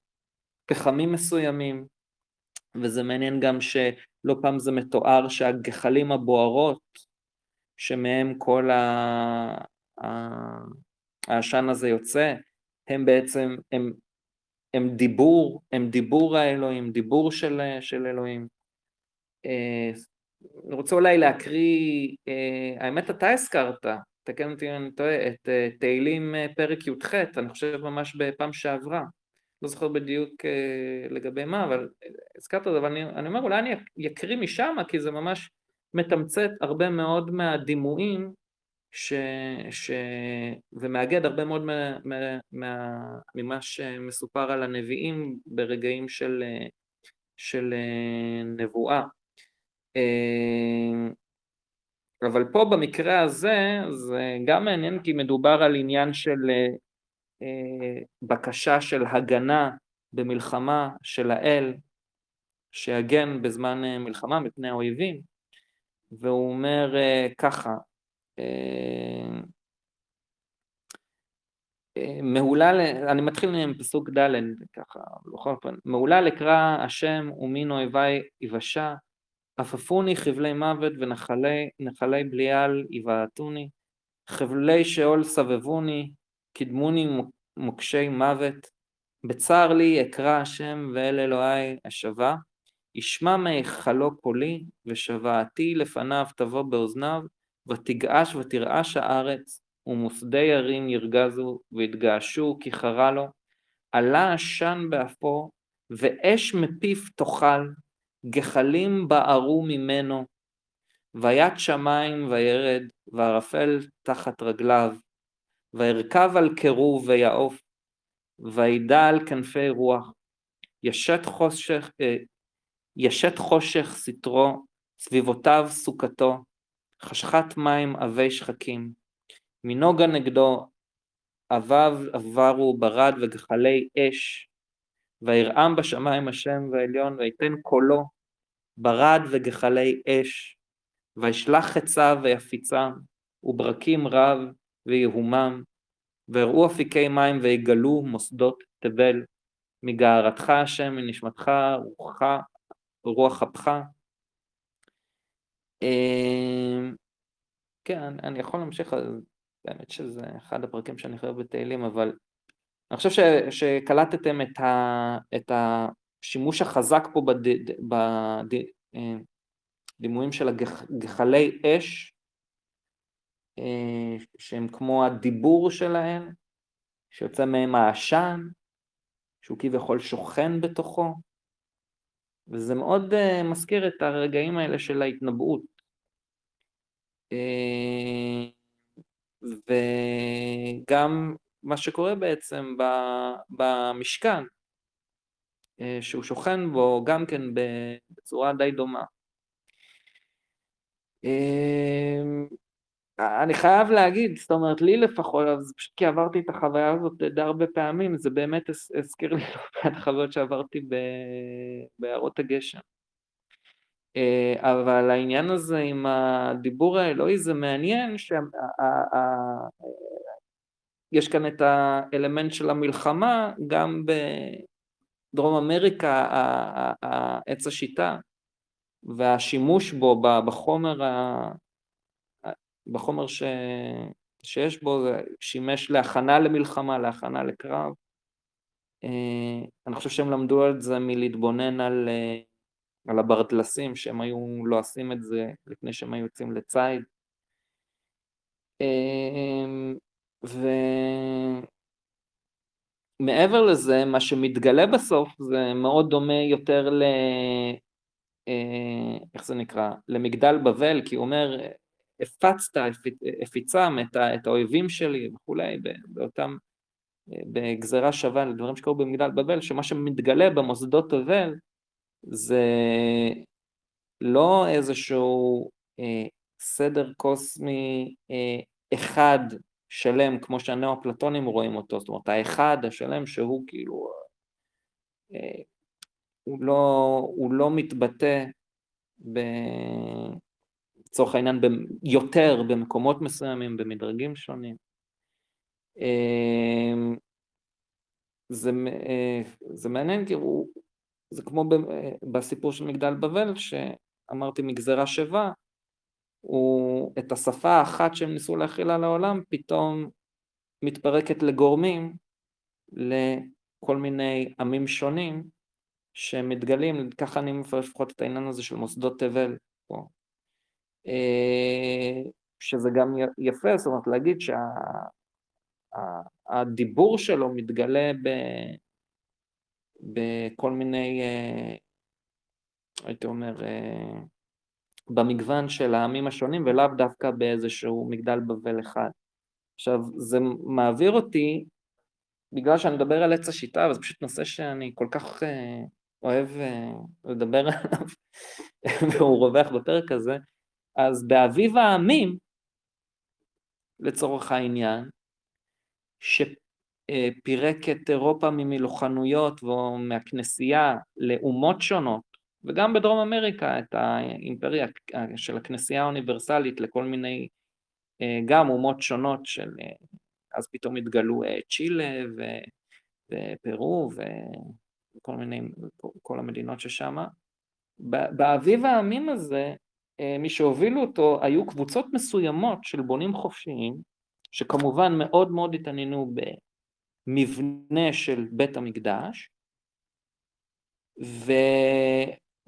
פחמים מסוימים, וזה מעניין גם שלא פעם זה מתואר שהגחלים הבוערות, שמהם כל העשן הזה יוצא, הם בעצם, הם, הם דיבור, הם דיבור האלוהים, דיבור של, של אלוהים. אה, אני רוצה אולי להקריא, אה, האמת אתה הזכרת, תקן אותי אם אני טועה, את אה, תהילים פרק י"ח, אני חושב ממש בפעם שעברה, לא זוכר בדיוק לגבי מה, אבל הזכרת את זה, אבל אני, אני אומר אולי אני אקריא משם, כי זה ממש מתמצת הרבה מאוד מהדימויים ש, ש, ומאגד הרבה מאוד מה, מה, מה, ממה שמסופר על הנביאים ברגעים של, של נבואה. אבל פה במקרה הזה זה גם מעניין כי מדובר על עניין של אה, בקשה של הגנה במלחמה של האל שיגן בזמן אה, מלחמה מפני האויבים והוא אומר אה, ככה אה, אה מעולה, אני מתחיל עם פסוק ד' ככה, בכל אופן, מעולה לקרא השם ומין אויבי יבשה עפפוני חבלי מוות ונחלי בליעל יבעטוני, חבלי שאול סבבוני, קדמוני מוקשי מוות, בצר לי אקרא השם ואל אלוהי אשבה, ישמע מהיכלו קולי, ושוועתי לפניו תבוא באוזניו, ותגעש ותרעש הארץ, ומוסדי ערים ירגזו, ויתגעשו כי חרה לו, עלה עשן באפו, ואש מפיו תאכל, גחלים בערו ממנו, ויד שמיים וירד, וערפל תחת רגליו, וירכב על קירוב ויעוף, וידע על כנפי רוח, ישת חושך, אה, ישת חושך סתרו, סביבותיו סוכתו, חשכת מים עבי שחקים, מנוגה נגדו אביו עברו ברד וגחלי אש, וירעם בשמיים השם ועליון ויתן קולו ברד וגחלי אש, וישלח חציו ויפיצם, וברקים רב ויהומם, והראו אפיקי מים ויגלו מוסדות תבל, מגערתך השם מנשמתך רוחך רוח אפך. אמ, כן, אני יכול להמשיך, באמת שזה אחד הפרקים שאני חייב בתהילים, אבל אני חושב ש, שקלטתם את, ה, את השימוש החזק פה בדימויים של הגחלי אש, אה, שהם כמו הדיבור שלהם, שיוצא מהם העשן, שהוא כביכול שוכן בתוכו, וזה מאוד uh, מזכיר את הרגעים האלה של ההתנבאות. וגם מה שקורה בעצם במשכן, uh, שהוא שוכן בו גם כן בצורה די דומה. Uh, אני חייב להגיד, זאת אומרת, לי לפחות, זה פשוט כי עברתי את החוויה הזאת די הרבה פעמים, זה באמת הזכיר לי לא את החוויות שעברתי בעיירות הגשם. אה, אבל העניין הזה עם הדיבור האלוהי זה מעניין, יש כאן את האלמנט של המלחמה, גם בדרום אמריקה, עץ השיטה, והשימוש בו בחומר בחומר ש... שיש בו, שימש להכנה למלחמה, להכנה לקרב. אה, אני חושב שהם למדו על זה מלהתבונן על, אה, על הברדלסים, שהם היו לועשים את זה לפני שהם היו יוצאים לציד. אה, ומעבר לזה, מה שמתגלה בסוף זה מאוד דומה יותר ל... איך זה נקרא? למגדל בבל, כי הוא אומר, הפצת, הפיצם את, את האויבים שלי וכולי, באותם, בגזרה שווה לדברים שקרו במגדל בבל, שמה שמתגלה במוסדות בבל זה לא איזשהו אה, סדר קוסמי אה, אחד שלם כמו שהנאו-אפלטונים רואים אותו, זאת אומרת האחד השלם שהוא כאילו, אה, הוא, לא, הוא לא מתבטא ב... לצורך העניין יותר במקומות מסוימים, במדרגים שונים. אמ, זה, אה, זה מעניין הוא, זה כמו בסיפור של מגדל בבל שאמרתי מגזרה שווה, הוא את השפה האחת שהם ניסו להכיל על העולם פתאום מתפרקת לגורמים לכל מיני עמים שונים שמתגלים, ככה אני מפרש לפחות את העניין הזה של מוסדות תבל פה. אה, שזה גם יפה, זאת אומרת להגיד שהדיבור שה, שלו מתגלה ב, בכל מיני, אה, הייתי אומר, אה, במגוון של העמים השונים ולאו דווקא באיזשהו מגדל בבל אחד. עכשיו, זה מעביר אותי, בגלל שאני מדבר על עץ השיטה, וזה פשוט נושא שאני כל כך אוהב לדבר עליו, והוא רווח בפרק הזה, אז באביב העמים, לצורך העניין, שפירק את אירופה ממלוכנויות ומהכנסייה לאומות שונות, וגם בדרום אמריקה את האימפריה של הכנסייה האוניברסלית לכל מיני גם אומות שונות של, אז פתאום התגלו צ'ילה ופרו וכל מיני, כל המדינות ששם. באביב העמים הזה, מי שהובילו אותו היו קבוצות מסוימות של בונים חופשיים, שכמובן מאוד מאוד התעניינו במבנה של בית המקדש,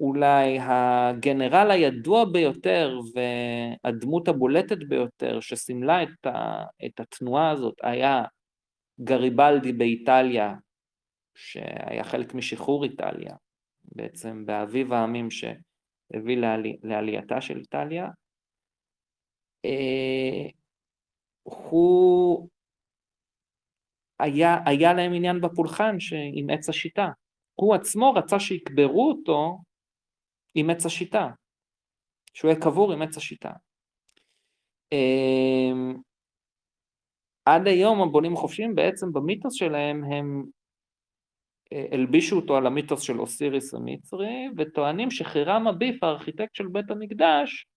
ואולי הגנרל הידוע ביותר והדמות הבולטת ביותר שסימלה את, ה, את התנועה הזאת היה גריבלדי באיטליה, שהיה חלק משחרור איטליה, בעצם באביב העמים שהביא לעלי, לעלייתה של איטליה. אה, הוא, היה, היה להם עניין בפולחן עץ השיטה. הוא עצמו רצה שיקברו אותו עם עץ השיטה, שהוא יהיה קבור עם עץ השיטה. אמ, עד היום הבונים החופשיים בעצם במיתוס שלהם הם אה, הלבישו אותו על המיתוס של אוסיריס המצרי וטוענים שחירם אביף הארכיטקט של בית המקדש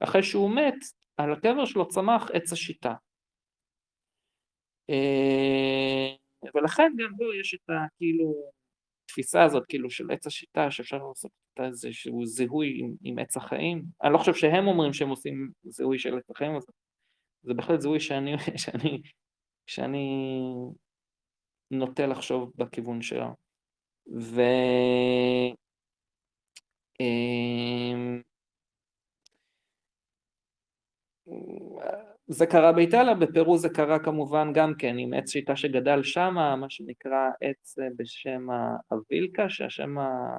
אחרי שהוא מת על הקבר שלו צמח עץ השיטה. אה, ולכן גם בו יש את הכאילו התפיסה הזאת כאילו של עץ השיטה שאפשר לעשות איזשהו זיהוי עם, עם עץ החיים. אני לא חושב שהם אומרים שהם עושים זיהוי של עץ החיים, אז זה בהחלט זיהוי שאני, שאני, שאני נוטה לחשוב בכיוון שלו. ו... זה קרה באיטליה, בפרו זה קרה כמובן גם כן עם עץ שיטה שגדל שם, מה שנקרא עץ אה, בשם הווילקה, שהשם ה...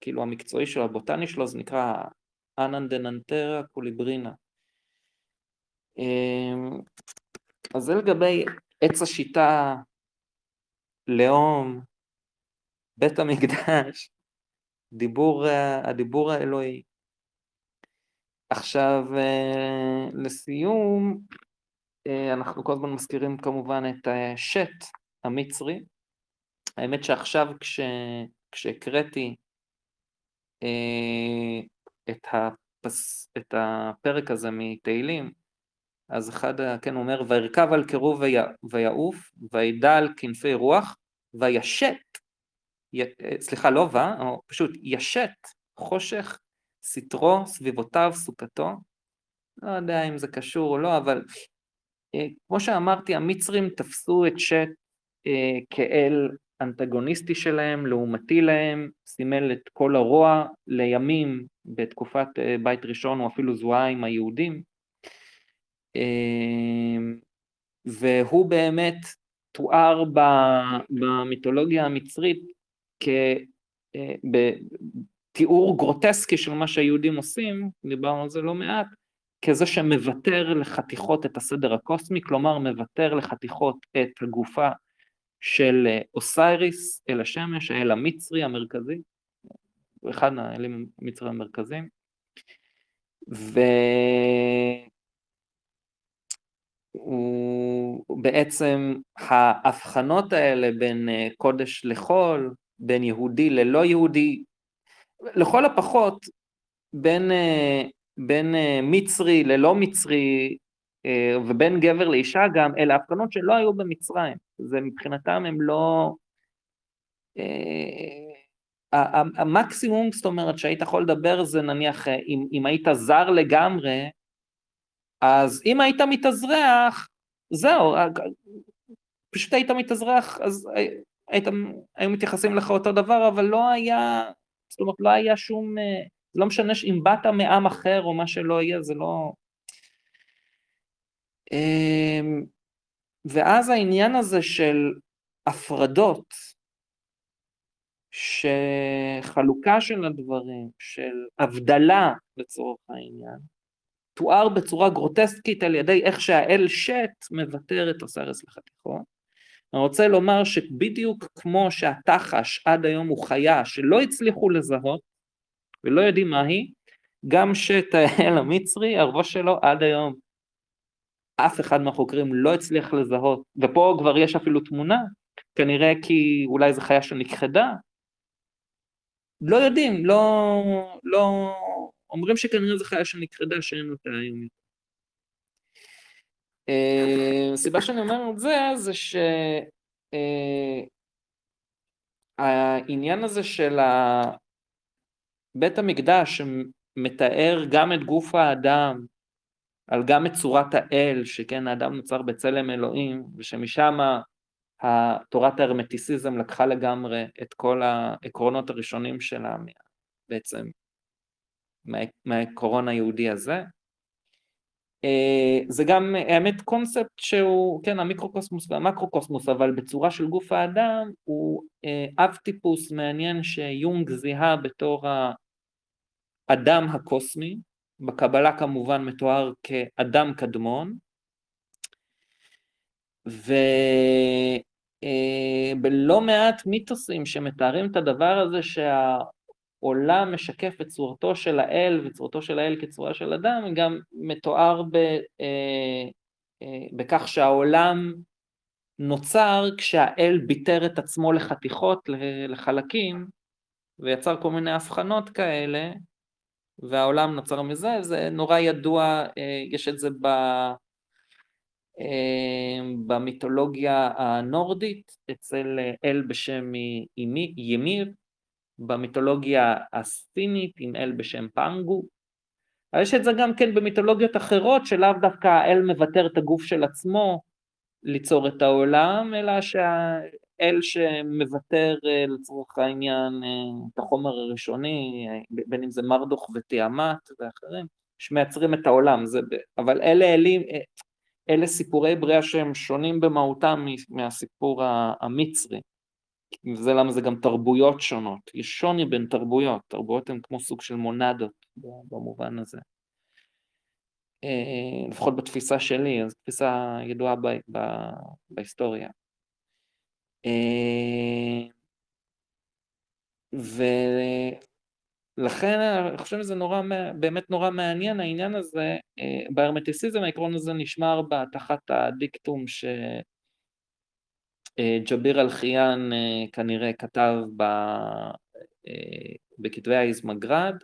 כאילו המקצועי שלו, הבוטני שלו, זה נקרא אננדננטרה קוליברינה. אמ, אז זה לגבי עץ השיטה, לאום, בית המקדש, דיבור, אה, הדיבור האלוהי. עכשיו, אה, לסיום, אה, אנחנו כל הזמן מזכירים כמובן את השט המצרי. האמת שעכשיו כש, כשהקראתי אה, את, הפס, את הפרק הזה מתהילים, אז אחד, כן, הוא אומר, וירכב על קירוב ויעוף, וידע על כנפי רוח, וישת, י, סליחה, לא ו, פשוט ישת חושך סטרו, סביבותיו, סוכתו. לא יודע אם זה קשור או לא, אבל אה, כמו שאמרתי, המצרים תפסו את שט אה, כאל אנטגוניסטי שלהם, לעומתי להם, סימל את כל הרוע לימים בתקופת אה, בית ראשון, או אפילו זוהה עם היהודים. אה, והוא באמת תואר במיתולוגיה המצרית כ... אה, תיאור גרוטסקי של מה שהיהודים עושים, דיברנו על זה לא מעט, כזה שמוותר לחתיכות את הסדר הקוסמי, כלומר מוותר לחתיכות את הגופה של אה, אוסייריס, אל השמש, האל המצרי המרכזי, הוא אחד מהאלים המצרי המרכזיים, והוא בעצם ההבחנות האלה בין אה, קודש לחול, בין יהודי ללא יהודי, לכל הפחות בין, אה, בין אה, מצרי ללא מצרי אה, ובין גבר לאישה גם, אלה הבחנות שלא היו במצרים, זה מבחינתם הם לא... המקסימום, זאת אומרת, שהיית יכול לדבר זה נניח אם, אם היית זר לגמרי, אז אם היית מתאזרח, זהו, פשוט היית מתאזרח, אז הייתם, היו מתייחסים לך אותו דבר, אבל לא היה, זאת אומרת, לא היה שום, אה, לא משנה אם באת מעם אחר או מה שלא יהיה, זה לא... אמ, ואז העניין הזה של הפרדות, שחלוקה של הדברים, של הבדלה לצורך העניין, תואר בצורה גרוטסקית על ידי איך שהאל שט מוותר את אוסרס לחתיכות. אני רוצה לומר שבדיוק כמו שהתחש עד היום הוא חיה שלא הצליחו לזהות ולא יודעים מה היא, גם שאת האל המצרי, הראש שלו עד היום, אף אחד מהחוקרים לא הצליח לזהות, ופה כבר יש אפילו תמונה, כנראה כי אולי זו חיה שנכחדה, לא יודעים, לא, לא, אומרים שכנראה זו חיה שנכחדה שאין אותה היום. הסיבה שאני אומר את זה, זה שהעניין אה, הזה של בית המקדש שמתאר גם את גוף האדם, על גם את צורת האל, שכן האדם נוצר בצלם אלוהים, ושמשם תורת ההרמטיסיזם לקחה לגמרי את כל העקרונות הראשונים שלה בעצם מהעקרון היהודי הזה. אה, זה גם האמת קונספט שהוא, כן, המיקרוקוסמוס והמקרוקוסמוס, אבל בצורה של גוף האדם הוא אה, אב טיפוס מעניין שיונג זיהה בתור האדם הקוסמי, בקבלה כמובן מתואר כאדם קדמון, ובלא אה, מעט מיתוסים שמתארים את הדבר הזה שהעולם משקף את צורתו של האל וצורתו של האל כצורה של אדם, גם מתואר ב, אה, אה, בכך שהעולם נוצר כשהאל ביטר את עצמו לחתיכות, לחלקים, ויצר כל מיני הבחנות כאלה, והעולם נוצר מזה, זה נורא ידוע, יש את זה ב... אמ, במיתולוגיה הנורדית אצל אל בשם ימיר, במיתולוגיה הסינית עם אל בשם פנגו. יש את זה גם כן במיתולוגיות אחרות שלאו דווקא האל מוותר את הגוף של עצמו ליצור את העולם, אלא שהאל שמוותר אה, לצורך העניין אה, את החומר הראשוני, אה, בין אם זה מרדוך ותיאמת ואחרים, שמייצרים את העולם, זה, אבל אלה אלים, אלה סיפורי בריאה שהם שונים במהותם מהסיפור המצרי. וזה למה זה גם תרבויות שונות. יש שוני בין תרבויות, תרבויות הן כמו סוג של מונדות במובן הזה. אה, לפחות בתפיסה שלי, זו תפיסה ידועה ב, ב, בהיסטוריה. אה, ו... לכן אני חושב שזה נורא, באמת נורא מעניין העניין הזה, אה, בהרמטיסיזם העקרון הזה נשמר תחת הדיקטום שג'ביר אה, אלחיאן אה, כנראה כתב ב... בכתבי האיזמגרד,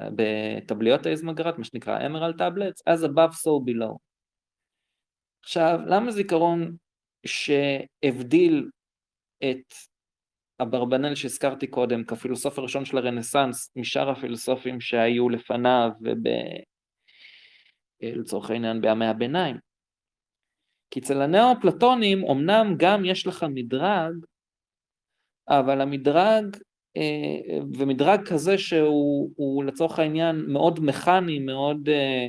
בתבליות האיזמגרד, מה שנקרא אמרל טאבלטס, as above so below. עכשיו, למה זיכרון שהבדיל את אברבנאל שהזכרתי קודם כפילוסוף הראשון של הרנסאנס משאר הפילוסופים שהיו לפניו ולצורך העניין בימי הביניים. כי אצל הנאו-אפלטונים אמנם גם יש לך מדרג, אבל המדרג, אה, ומדרג כזה שהוא לצורך העניין מאוד מכני, מאוד, אה,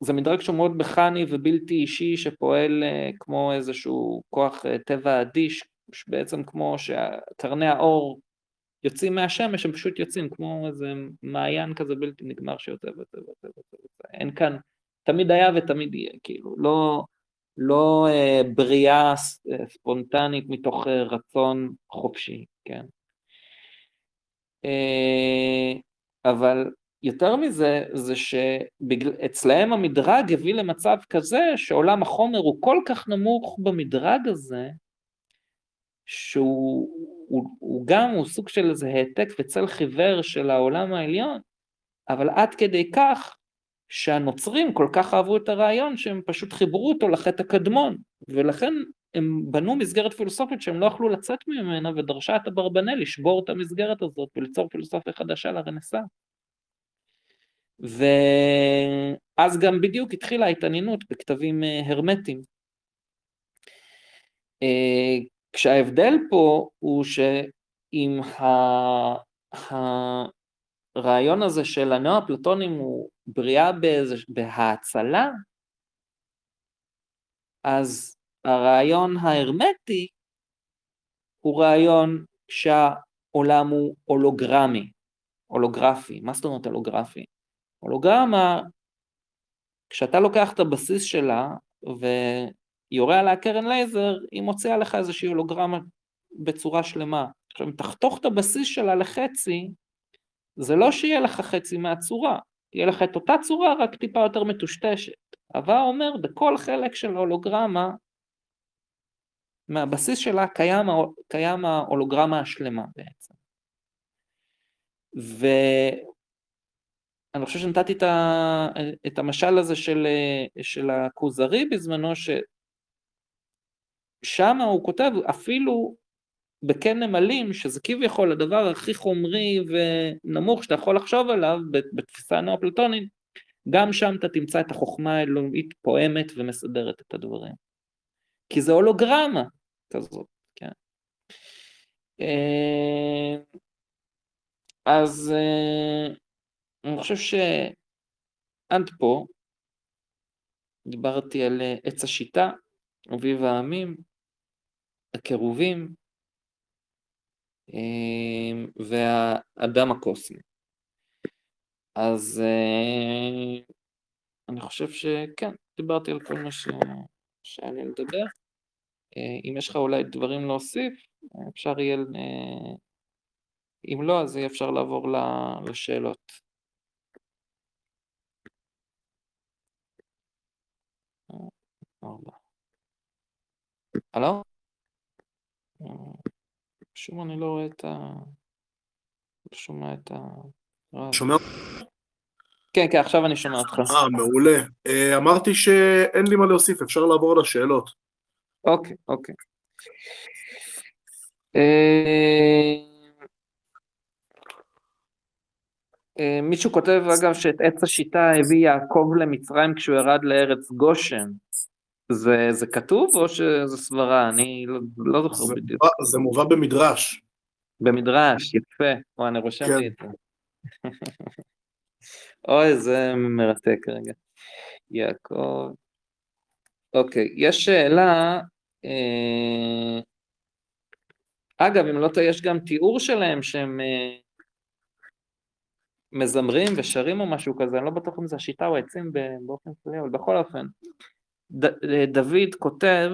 זה מדרג שהוא מאוד מכני ובלתי אישי שפועל אה, כמו איזשהו כוח טבע אדיש, בעצם כמו שקרני האור יוצאים מהשמש, הם פשוט יוצאים כמו איזה מעיין כזה בלתי נגמר שיוצא ויוצא ויוצא ויוצא. אין כאן, תמיד היה ותמיד יהיה, כאילו, לא, לא אה, בריאה אה, ספונטנית מתוך אה, רצון חופשי, כן. אה, אבל יותר מזה, זה שאצלהם המדרג הביא למצב כזה שעולם החומר הוא כל כך נמוך במדרג הזה, שהוא הוא, הוא גם, הוא סוג של איזה העתק וצל חיוור של העולם העליון, אבל עד כדי כך שהנוצרים כל כך אהבו את הרעיון שהם פשוט חיברו אותו לחטא הקדמון, ולכן הם בנו מסגרת פילוסופית שהם לא יכלו לצאת ממנה ודרשה את אברבנאל לשבור את המסגרת הזאת וליצור פילוסופיה חדשה לרנסאנס. ואז גם בדיוק התחילה ההתעניינות בכתבים אה, הרמטיים. אה, כשההבדל פה הוא שאם הרעיון הזה של הנאו-אפלטונים הוא בריאה בהאצלה, אז הרעיון ההרמטי הוא רעיון שהעולם הוא הולוגרמי, הולוגרפי. מה זאת אומרת הולוגרפי? הולוגרמה, כשאתה לוקח את הבסיס שלה יורה עליה קרן לייזר, היא מוציאה לך איזושהי הולוגרמה בצורה שלמה. עכשיו, אם תחתוך את הבסיס שלה לחצי, זה לא שיהיה לך חצי מהצורה, יהיה לך את אותה צורה רק טיפה יותר מטושטשת. הווה אומר בכל חלק של הולוגרמה, מהבסיס שלה קיים, קיים ההולוגרמה השלמה בעצם. ואני חושב שנתתי את, המשל הזה של, של הכוזרי בזמנו, ששם הוא כותב אפילו בקן נמלים, שזה כביכול הדבר הכי חומרי ונמוך שאתה יכול לחשוב עליו בתפיסה נאו-פלטונית, גם שם אתה תמצא את החוכמה האלוהית פועמת ומסדרת את הדברים. כי זה הולוגרמה כזאת, כן. אה, אז אה, אני חושב שעד פה דיברתי על עץ השיטה, אביב העמים, הקירובים, והאדם הקוסמי. אז אה, אני חושב שכן, דיברתי על כל מה ש... שהיה לי לדבר. אה, אם יש לך אולי דברים להוסיף, אפשר יהיה... אה, אם לא, אז יהיה אפשר לעבור לשאלות. הלו? שוב אני לא רואה את ה... לא שומע את ה... שומע? כן, כן, עכשיו אני שומע אותך. אה, מעולה. אה, אמרתי שאין לי מה להוסיף, אפשר לעבור לשאלות. אוקיי, אוקיי. אה, אה, מישהו כותב אגב שאת עץ השיטה הביא יעקב למצרים כשהוא ירד לארץ גושן. זה, זה כתוב או שזה סברה? אני לא, לא זוכר זה בדיוק. זה מובא במדרש. במדרש, יפה. או, אני רושם כן. לי את זה. אוי, זה מרתק רגע. יעקב. אוקיי, יש שאלה, אה... אגב, אם לא טועה, יש גם תיאור שלהם שהם אה... מזמרים ושרים או משהו כזה, אני לא בטוח אם זה השיטה או העצים באופן כללי, אבל בכל אופן. ד- דוד כותב,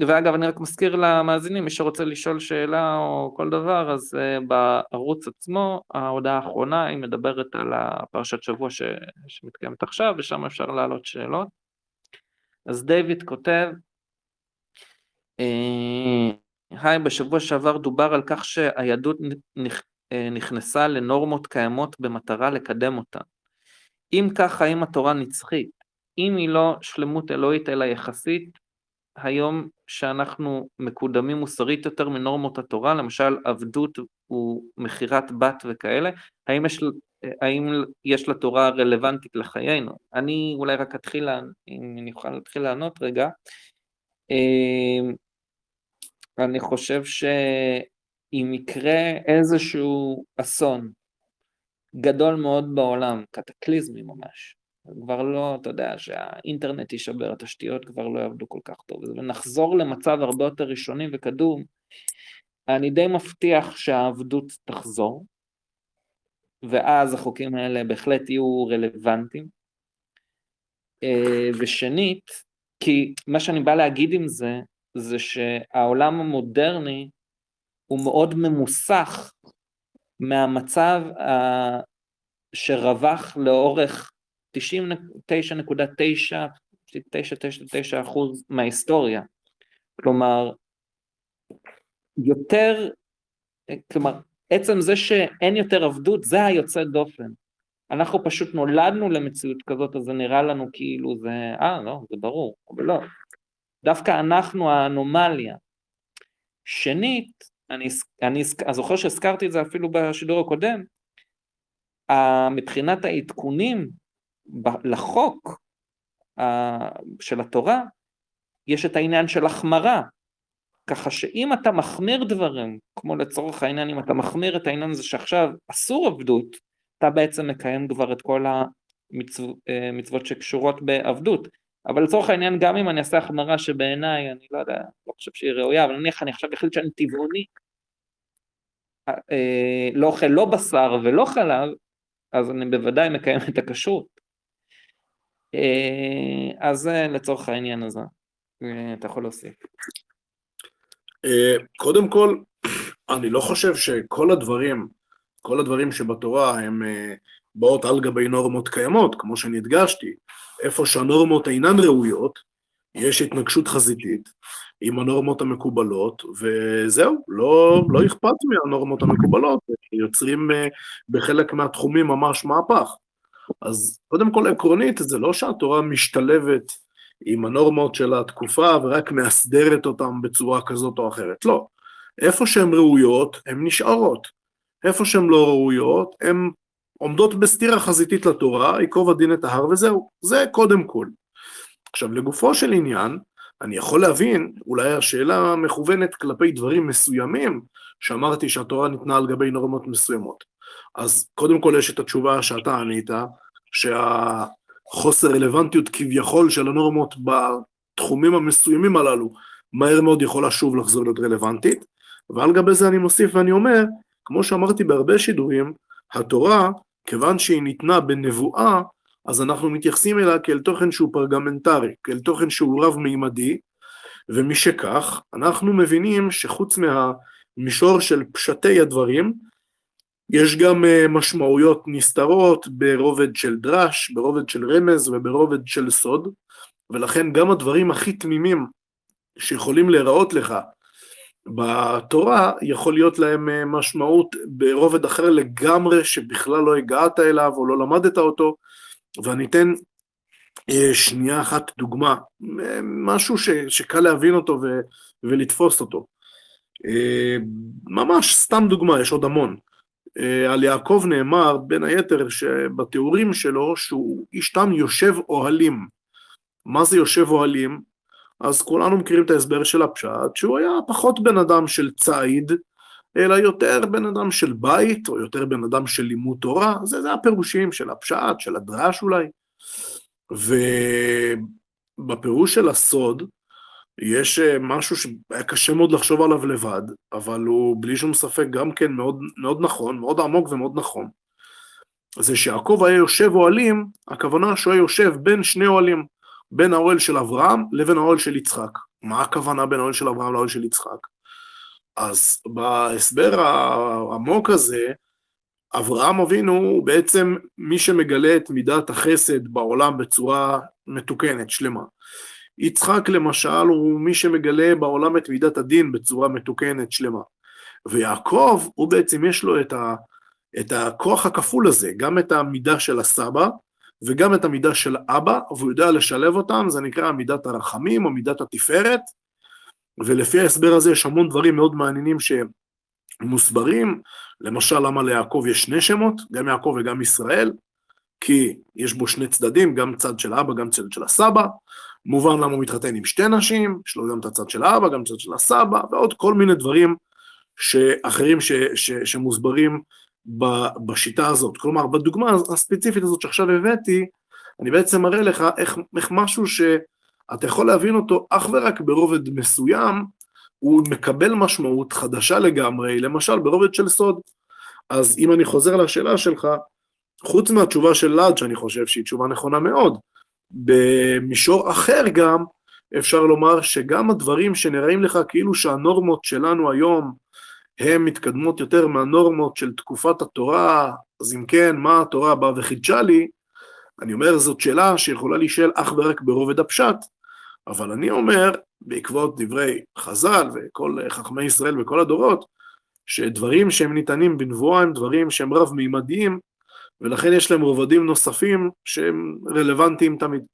ואגב אני רק מזכיר למאזינים, מי שרוצה לשאול שאלה או כל דבר, אז uh, בערוץ עצמו, ההודעה האחרונה היא מדברת על הפרשת שבוע ש... שמתקיימת עכשיו, ושם אפשר להעלות שאלות. אז דיוויד כותב, אה, היי, בשבוע שעבר דובר על כך שהיהדות נכ... אה, נכנסה לנורמות קיימות במטרה לקדם אותן. אם כך, האם התורה נצחית? אם היא לא שלמות אלוהית אלא יחסית, היום שאנחנו מקודמים מוסרית יותר מנורמות התורה, למשל עבדות ומכירת בת וכאלה, האם יש, האם יש לתורה רלוונטית לחיינו? אני אולי רק אתחיל, אם אני אוכל להתחיל לענות רגע. אמ, אני חושב שאם יקרה איזשהו אסון גדול מאוד בעולם, קטקליזמי ממש, כבר לא, אתה יודע, שהאינטרנט יישבר, התשתיות כבר לא יעבדו כל כך טוב, ונחזור למצב הרבה יותר ראשוני וקדום, אני די מבטיח שהעבדות תחזור, ואז החוקים האלה בהחלט יהיו רלוונטיים. אה, ושנית, כי מה שאני בא להגיד עם זה, זה שהעולם המודרני הוא מאוד ממוסך מהמצב שרווח לאורך 99.999 אחוז מההיסטוריה. כלומר, יותר, כלומר, עצם זה שאין יותר עבדות, זה היוצא דופן. אנחנו פשוט נולדנו למציאות כזאת, אז זה נראה לנו כאילו זה, אה, לא, זה ברור, אבל לא. דווקא אנחנו האנומליה. שנית, אני, אני, אני זוכר שהזכרתי את זה אפילו בשידור הקודם, מבחינת העדכונים לחוק של התורה, יש את העניין של החמרה, ככה שאם אתה מחמיר דברים, כמו לצורך העניין אם אתה מחמיר את העניין הזה שעכשיו אסור עבדות, אתה בעצם מקיים כבר את כל המצוות שקשורות בעבדות. אבל לצורך העניין גם אם אני אעשה החמרה שבעיניי, אני לא יודע, לא חושב שהיא ראויה, אבל נניח אני עכשיו אחליט שאני טבעוני, אה, לא אוכל לא בשר ולא חלב, אז אני בוודאי מקיים את הכשרות. אה, אז זה לצורך העניין הזה, אה, אתה יכול להוסיף. אה, קודם כל, אני לא חושב שכל הדברים כל הדברים שבתורה הם באות על גבי נורמות קיימות, כמו שאני הדגשתי, איפה שהנורמות אינן ראויות, יש התנגשות חזיתית עם הנורמות המקובלות, וזהו, לא, לא אכפת מהנורמות המקובלות, יוצרים בחלק מהתחומים ממש מהפך. אז קודם כל עקרונית, זה לא שהתורה משתלבת עם הנורמות של התקופה ורק מאסדרת אותן בצורה כזאת או אחרת, לא. איפה שהן ראויות, הן נשארות. איפה שהן לא ראויות, הן עומדות בסתירה חזיתית לתורה, ייקוב הדין את ההר וזהו. זה קודם כל. עכשיו, לגופו של עניין, אני יכול להבין, אולי השאלה מכוונת כלפי דברים מסוימים, שאמרתי שהתורה ניתנה על גבי נורמות מסוימות. אז קודם כל יש את התשובה שאתה ענית, שהחוסר רלוונטיות כביכול של הנורמות בתחומים המסוימים הללו, מהר מאוד יכולה שוב לחזור להיות רלוונטית, ועל גבי זה אני מוסיף ואני אומר, כמו שאמרתי בהרבה שידורים, התורה, כיוון שהיא ניתנה בנבואה, אז אנחנו מתייחסים אליה כאל תוכן שהוא פרגמנטרי, כאל תוכן שהוא רב-מימדי, ומשכך, אנחנו מבינים שחוץ מהמישור של פשטי הדברים, יש גם אה, משמעויות נסתרות ברובד של דרש, ברובד של רמז וברובד של סוד, ולכן גם הדברים הכי תמימים שיכולים להיראות לך בתורה, יכול להיות להם אה, משמעות ברובד אחר לגמרי, שבכלל לא הגעת אליו או לא למדת אותו, ואני אתן אה, שנייה אחת דוגמה, משהו ש, שקל להבין אותו ו, ולתפוס אותו. ממש סתם דוגמה, יש עוד המון. אה, על יעקב נאמר, בין היתר, שבתיאורים שלו, שהוא איש תם יושב אוהלים. מה זה יושב אוהלים? אז כולנו מכירים את ההסבר של הפשט, שהוא היה פחות בן אדם של ציד, אלא יותר בן אדם של בית, או יותר בן אדם של לימוד תורה, זה, זה הפירושים של הפשט, של הדרש אולי. ובפירוש של הסוד, יש אה, משהו שהיה קשה מאוד לחשוב עליו לבד, אבל הוא בלי שום ספק גם כן מאוד, מאוד נכון, מאוד עמוק ומאוד נכון. זה שיעקב היה יושב אוהלים, הכוונה שהוא היה יושב בין שני אוהלים, בין האוהל של אברהם לבין האוהל של יצחק. מה הכוונה בין האוהל של אברהם לאוהל של יצחק? אז בהסבר העמוק הזה, אברהם אבינו הוא בעצם מי שמגלה את מידת החסד בעולם בצורה מתוקנת, שלמה. יצחק למשל הוא מי שמגלה בעולם את מידת הדין בצורה מתוקנת שלמה. ויעקב, הוא בעצם יש לו את, ה, את הכוח הכפול הזה, גם את המידה של הסבא וגם את המידה של אבא, והוא יודע לשלב אותם, זה נקרא מידת הרחמים או מידת התפארת, ולפי ההסבר הזה יש המון דברים מאוד מעניינים שמוסברים, למשל למה ליעקב יש שני שמות, גם יעקב וגם ישראל, כי יש בו שני צדדים, גם צד של אבא, גם צד של הסבא, מובן למה הוא מתחתן עם שתי נשים, יש לו גם את הצד של האבא, גם את הצד של הסבא, ועוד כל מיני דברים אחרים ש, ש, שמוסברים ב, בשיטה הזאת. כלומר, בדוגמה הספציפית הזאת שעכשיו הבאתי, אני בעצם מראה לך איך, איך משהו שאתה יכול להבין אותו אך ורק ברובד מסוים, הוא מקבל משמעות חדשה לגמרי, למשל ברובד של סוד. אז אם אני חוזר לשאלה שלך, חוץ מהתשובה של לאד, שאני חושב שהיא תשובה נכונה מאוד, במישור אחר גם, אפשר לומר שגם הדברים שנראים לך כאילו שהנורמות שלנו היום הן מתקדמות יותר מהנורמות של תקופת התורה, אז אם כן, מה התורה באה וחידשה לי? אני אומר, זאת שאלה שיכולה להישאל אך ורק ברובד הפשט, אבל אני אומר, בעקבות דברי חז"ל וכל חכמי ישראל וכל הדורות, שדברים שהם ניתנים בנבואה הם דברים שהם רב-מימדיים, ולכן יש להם רובדים נוספים שהם רלוונטיים תמיד.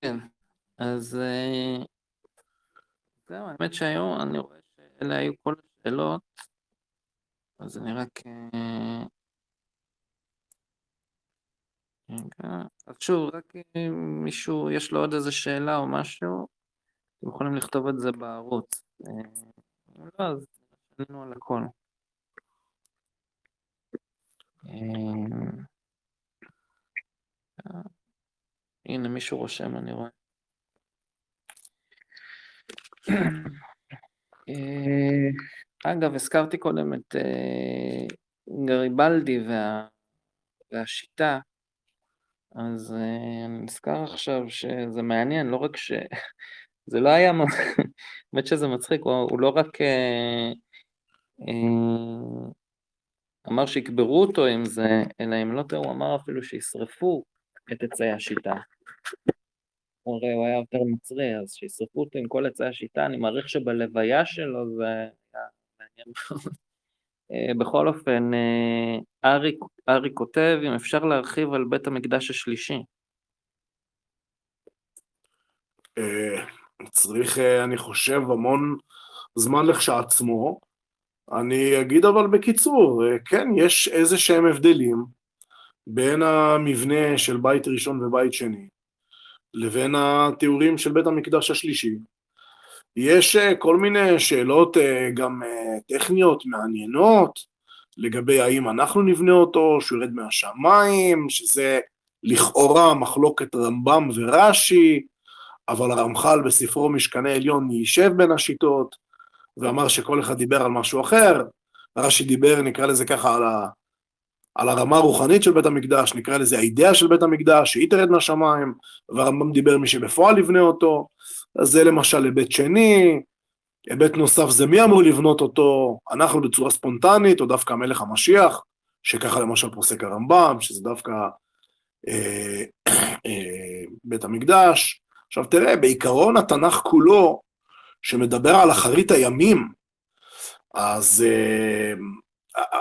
כן, אז אה, זהו, האמת שהיום אני רואה שאלה היו כל השאלות, אז אני רק... אה, רגע, אז שוב, רק אם מישהו, יש לו עוד איזה שאלה או משהו, אתם יכולים לכתוב את זה בערוץ. אה, לא, אז עלינו על הכל. אמ, הנה מישהו רושם אני רואה. אה, אגב, הזכרתי קודם את אה, גריבלדי וה... והשיטה, אז אה, אני נזכר עכשיו שזה מעניין, לא רק ש... זה לא היה האמת שזה מצחיק, הוא, הוא לא רק אה, אה, אמר שיקברו אותו עם זה, אלא אם לא טועה, הוא אמר אפילו שישרפו את עצי השיטה. הרי הוא היה יותר מצרי, אז שישרפו אותו עם כל עצי השיטה, אני מעריך שבלוויה שלו זה היה מעניין מאוד. אה, בכל אופן, אה, ארי, ארי כותב, אם אפשר להרחיב על בית המקדש השלישי. אה, צריך, אני חושב, המון זמן לכשעצמו. אני אגיד אבל בקיצור, כן, יש איזה שהם הבדלים בין המבנה של בית ראשון ובית שני לבין התיאורים של בית המקדש השלישי. יש אה, כל מיני שאלות אה, גם אה, טכניות מעניינות לגבי האם אנחנו נבנה אותו, שהוא ירד מהשמיים, שזה לכאורה מחלוקת רמב"ם ורש"י, אבל הרמח"ל בספרו משכני עליון יישב בין השיטות, ואמר שכל אחד דיבר על משהו אחר, רש"י דיבר, נקרא לזה ככה, על, ה, על הרמה הרוחנית של בית המקדש, נקרא לזה האידאה של בית המקדש, שהיא תרד מהשמיים, והרמב"ם דיבר מי שבפועל יבנה אותו, אז זה למשל היבט שני, היבט נוסף זה מי אמור לבנות אותו, אנחנו בצורה ספונטנית, או דווקא המלך המשיח, שככה למשל פוסק הרמב"ם, שזה דווקא אה, אה, בית המקדש. עכשיו תראה, בעיקרון התנ"ך כולו, שמדבר על אחרית הימים, אז אה,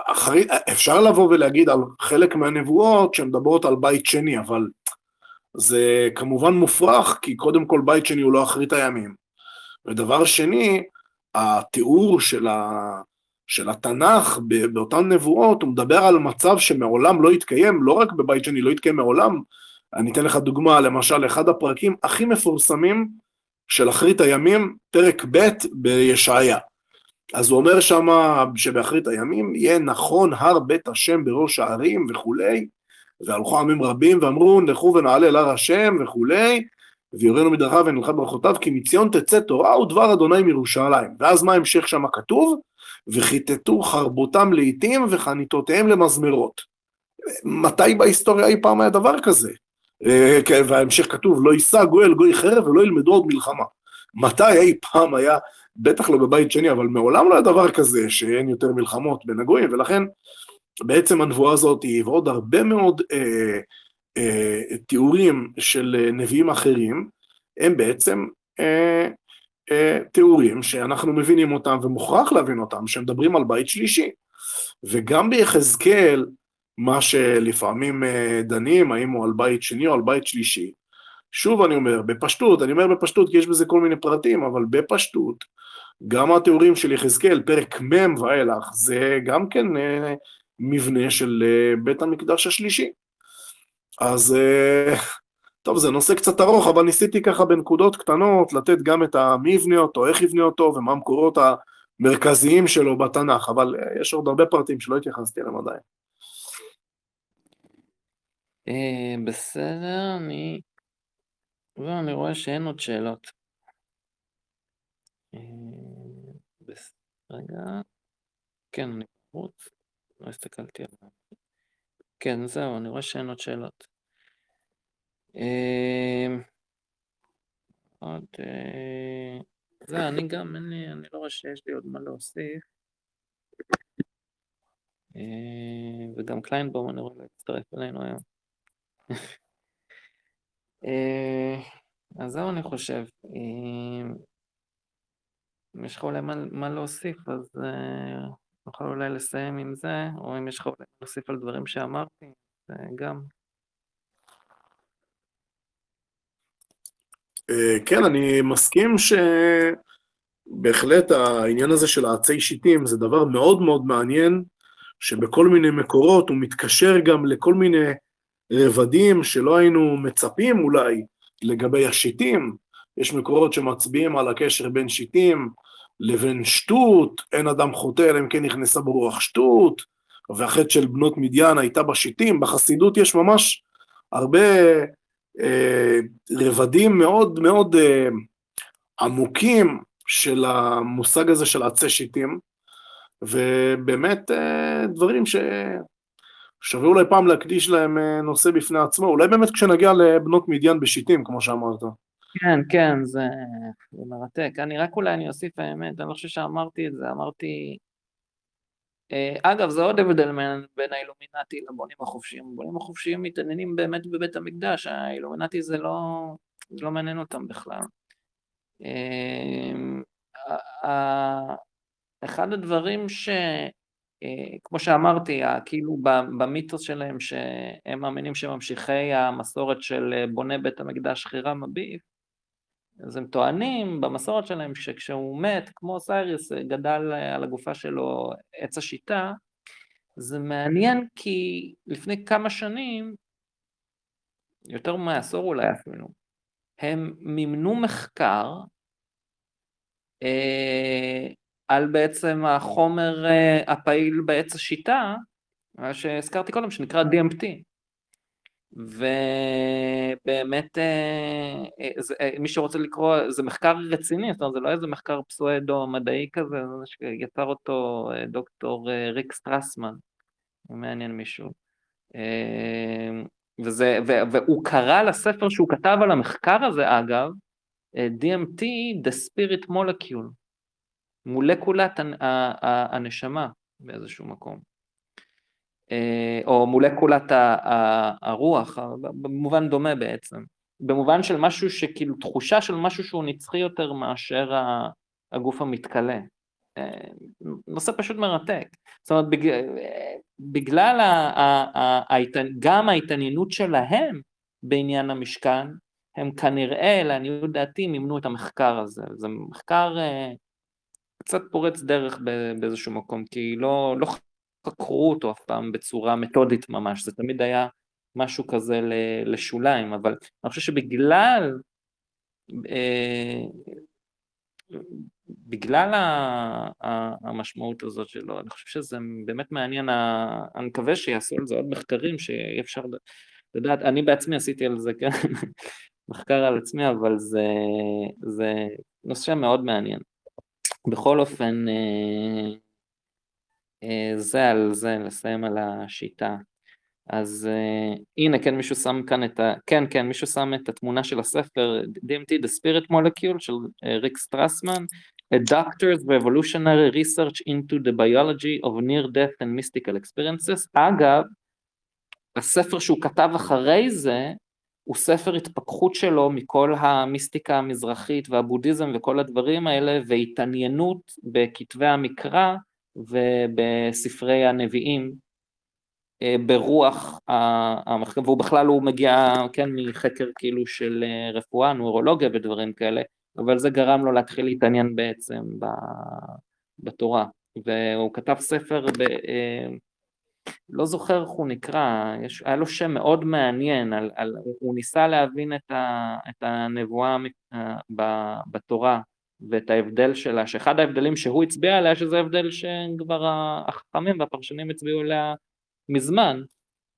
אחרית, אפשר לבוא ולהגיד על חלק מהנבואות שמדברות על בית שני, אבל זה כמובן מופרך, כי קודם כל בית שני הוא לא אחרית הימים. ודבר שני, התיאור של, ה, של התנ"ך באותן נבואות, הוא מדבר על מצב שמעולם לא התקיים, לא רק בבית שני, לא התקיים מעולם. אני אתן לך דוגמה, למשל, אחד הפרקים הכי מפורסמים של אחרית הימים, פרק ב' בישעיה. אז הוא אומר שמה שבאחרית הימים יהיה נכון הר בית השם בראש הערים וכולי, והלכו עמים רבים ואמרו לכו ונעלה אל הר השם וכולי, ויורנו מדרכיו ונלכה ברכותיו, כי מציון תצא תורה ודבר אדוני מירושלים. ואז מה המשך שם כתוב? וכיתתו חרבותם לעיתים וחניתותיהם למזמרות. מתי בהיסטוריה אי פעם היה דבר כזה? אה, כן, וההמשך כתוב, לא יישא גוי אל גוי חרב ולא ילמדו עוד מלחמה. מתי אי פעם היה, בטח לא בבית שני, אבל מעולם לא היה דבר כזה שאין יותר מלחמות בין הגויים, ולכן בעצם הנבואה הזאת היא ועוד הרבה מאוד אה, אה, תיאורים של נביאים אחרים, הם בעצם אה, אה, תיאורים שאנחנו מבינים אותם ומוכרח להבין אותם, שמדברים על בית שלישי. וגם ביחזקאל, מה שלפעמים אה, דנים, האם הוא על בית שני או על בית שלישי, שוב אני אומר, בפשטות, אני אומר בפשטות כי יש בזה כל מיני פרטים, אבל בפשטות, גם התיאורים של יחזקאל, פרק מ' ואילך, זה גם כן אה, מבנה של אה, בית המקדש השלישי. אז טוב, זה נושא קצת ארוך, אבל ניסיתי ככה בנקודות קטנות לתת גם את מי יבנה אותו, איך יבנה אותו ומה המקורות המרכזיים שלו בתנ"ך, אבל יש עוד הרבה פרטים שלא התייחסתי אליהם עדיין. בסדר, אני... ואני רואה שאין עוד שאלות. רגע, כן, אני בחוץ. לא הסתכלתי עליו. כן, זהו, אני רואה שאין עוד שאלות. אמ, עוד... אה, זה, אני גם, אין אני לא רואה שיש לי עוד מה להוסיף. אה, וגם קליינבום, אני רואה להצטרף אלינו היום. אה, אז זהו, אני חושב. אם יש לך אולי מה להוסיף, אז נוכל אולי לסיים עם זה, או אם יש לך אולי להוסיף על דברים שאמרתי, זה גם. אה, כן, אני מסכים שבהחלט העניין הזה של העצי שיטים זה דבר מאוד מאוד מעניין, שבכל מיני מקורות הוא מתקשר גם לכל מיני רבדים שלא היינו מצפים אולי לגבי השיטים. יש מקורות שמצביעים על הקשר בין שיטים לבין שטות, אין אדם חוטא אלא אם כן נכנסה ברוח שטות, והחטא של בנות מדיין הייתה בשיטים, בחסידות יש ממש הרבה אה, רבדים מאוד מאוד אה, עמוקים של המושג הזה של עצי שיטים, ובאמת אה, דברים ששווה אולי פעם להקדיש להם אה, נושא בפני עצמו, אולי באמת כשנגיע לבנות מדיין בשיטים, כמו שאמרת. כן, כן, זה, זה מרתק. אני רק אולי אני אוסיף האמת, אני לא חושב שאמרתי את זה, אמרתי... אה, אגב, זה עוד הבדל בין האילומינטי לבונים החופשיים. הבונים החופשיים מתעניינים באמת בבית המקדש, האילומינטי זה לא, זה לא מעניין אותם בכלל. אה, אחד הדברים ש... אה, כמו שאמרתי, כאילו במיתוס שלהם שהם מאמינים שממשיכי המסורת של בונה בית המקדש חירם אביב, אז הם טוענים במסורת שלהם שכשהוא מת, כמו סייריס, גדל על הגופה שלו עץ השיטה, זה מעניין כי לפני כמה שנים, יותר מעשור אולי אפילו, הם מימנו מחקר אה, על בעצם החומר אה, הפעיל בעץ השיטה, מה שהזכרתי קודם, שנקרא DMT. ובאמת אה, מי שרוצה לקרוא, זה מחקר רציני, זאת אומרת זה לא איזה מחקר פסואדו מדעי כזה, זה שיצר אותו דוקטור ריק סטרסמן, הוא מעניין מישהו. וזה, והוא קרא לספר שהוא כתב על המחקר הזה אגב, DMT, The Spirit Molecule, מולקולת הנשמה באיזשהו מקום, אה, או מולקולת הרוח, במובן דומה בעצם, במובן של משהו שכאילו תחושה של משהו שהוא נצחי יותר מאשר הגוף המתכלה. אה, נושא פשוט מרתק, זאת אומרת בגלל גם ההתעניינות שלהם בעניין המשכן, הם כנראה, לעניות דעתי, מימנו את המחקר הזה. זה מחקר אה, קצת פורץ דרך באיזשהו מקום, כי לא, לא חקרו אותו אף פעם בצורה מתודית ממש, זה תמיד היה משהו כזה לשוליים, אבל אני חושב שבגלל אה, בגלל המשמעות הזאת שלו, אני חושב שזה באמת מעניין, אני מקווה שיעשו על זה עוד מחקרים שאי אפשר לדעת, אני בעצמי עשיתי על זה, כן, מחקר על עצמי, אבל זה, זה נושא מאוד מעניין. בכל אופן, אה, אה, זה על זה, לסיים על השיטה. אז uh, הנה, כן, מישהו שם כאן את ה... כן, כן, מישהו שם את התמונה של הספר DMT, The Spirit Molecule של ריק סטרסמן, A Doctor's Revolutionary Research into the Biology of Near Death and Mystical Experiences. אגב, הספר שהוא כתב אחרי זה, הוא ספר התפכחות שלו מכל המיסטיקה המזרחית והבודהיזם וכל הדברים האלה, והתעניינות בכתבי המקרא ובספרי הנביאים אה, ברוח המחקר, והוא בכלל הוא מגיע, כן, מחקר כאילו של אה, רפואה, נוירולוגיה ודברים כאלה, אבל זה גרם לו להתחיל להתעניין בעצם בתורה, והוא כתב ספר ב... אה, לא זוכר איך הוא נקרא, יש, היה לו שם מאוד מעניין, על, על, הוא ניסה להבין את, ה, את הנבואה ב, בתורה ואת ההבדל שלה, שאחד ההבדלים שהוא הצביע עליה, שזה הבדל שכבר החכמים והפרשנים הצביעו עליה מזמן,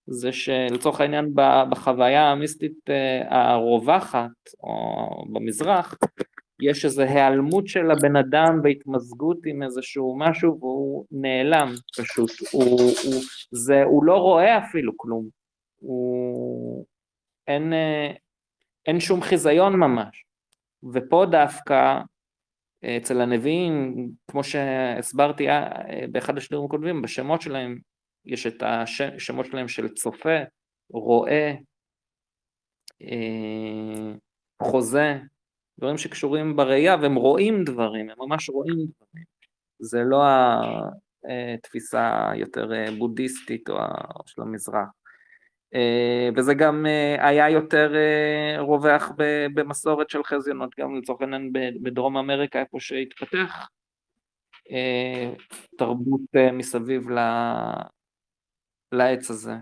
זה שלצורך העניין בחוויה המיסטית אה, הרווחת, או במזרח, יש איזו היעלמות של הבן אדם והתמזגות עם איזשהו משהו והוא נעלם פשוט, הוא, הוא, זה, הוא לא רואה אפילו כלום, הוא, אין, אין שום חיזיון ממש, ופה דווקא אצל הנביאים, כמו שהסברתי אה, באחד השידורים הקודמים, בשמות שלהם יש את השמות שלהם של צופה, רואה, אה, חוזה, דברים שקשורים בראייה והם רואים דברים, הם ממש רואים דברים. זה לא התפיסה היותר אה, בודהיסטית או של המזרח. אה, וזה גם אה, היה יותר רווח במסורת של חזיונות, גם לצורך העניין בדרום אמריקה, איפה שהתפתח תרבות מסביב לעץ הזה.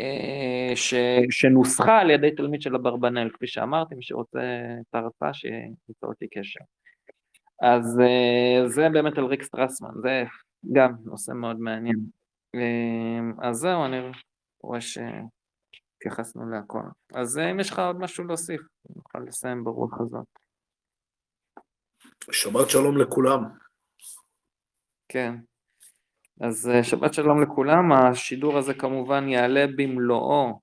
אה, ש, שנוסחה על ידי תלמיד של אברבנאל, כפי שאמרתי, מי שרוצה את ההרצאה שיצור אותי קשר. אז אה, זה באמת על ריק סטרסמן, זה גם נושא מאוד מעניין. אה, אז זהו, אני רואה שהתייחסנו להכל. אז אם יש לך עוד משהו להוסיף, נוכל לסיים ברוח הזאת. שבת שלום לכולם. כן. אז אה, שבת שלום לכולם, השידור הזה כמובן יעלה במלואו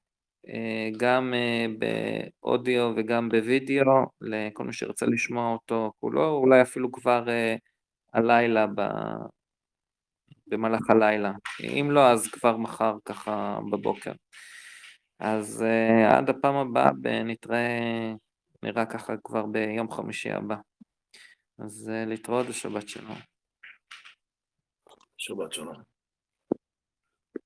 גם באודיו וגם בווידאו, לכל מי שרצה לשמוע אותו כולו, אולי אפילו כבר הלילה, במהלך הלילה. אם לא, אז כבר מחר ככה בבוקר. אז עד הפעם הבאה, נתראה, נראה ככה כבר ביום חמישי הבא. אז להתראות ושבת שלום. שבת שלום.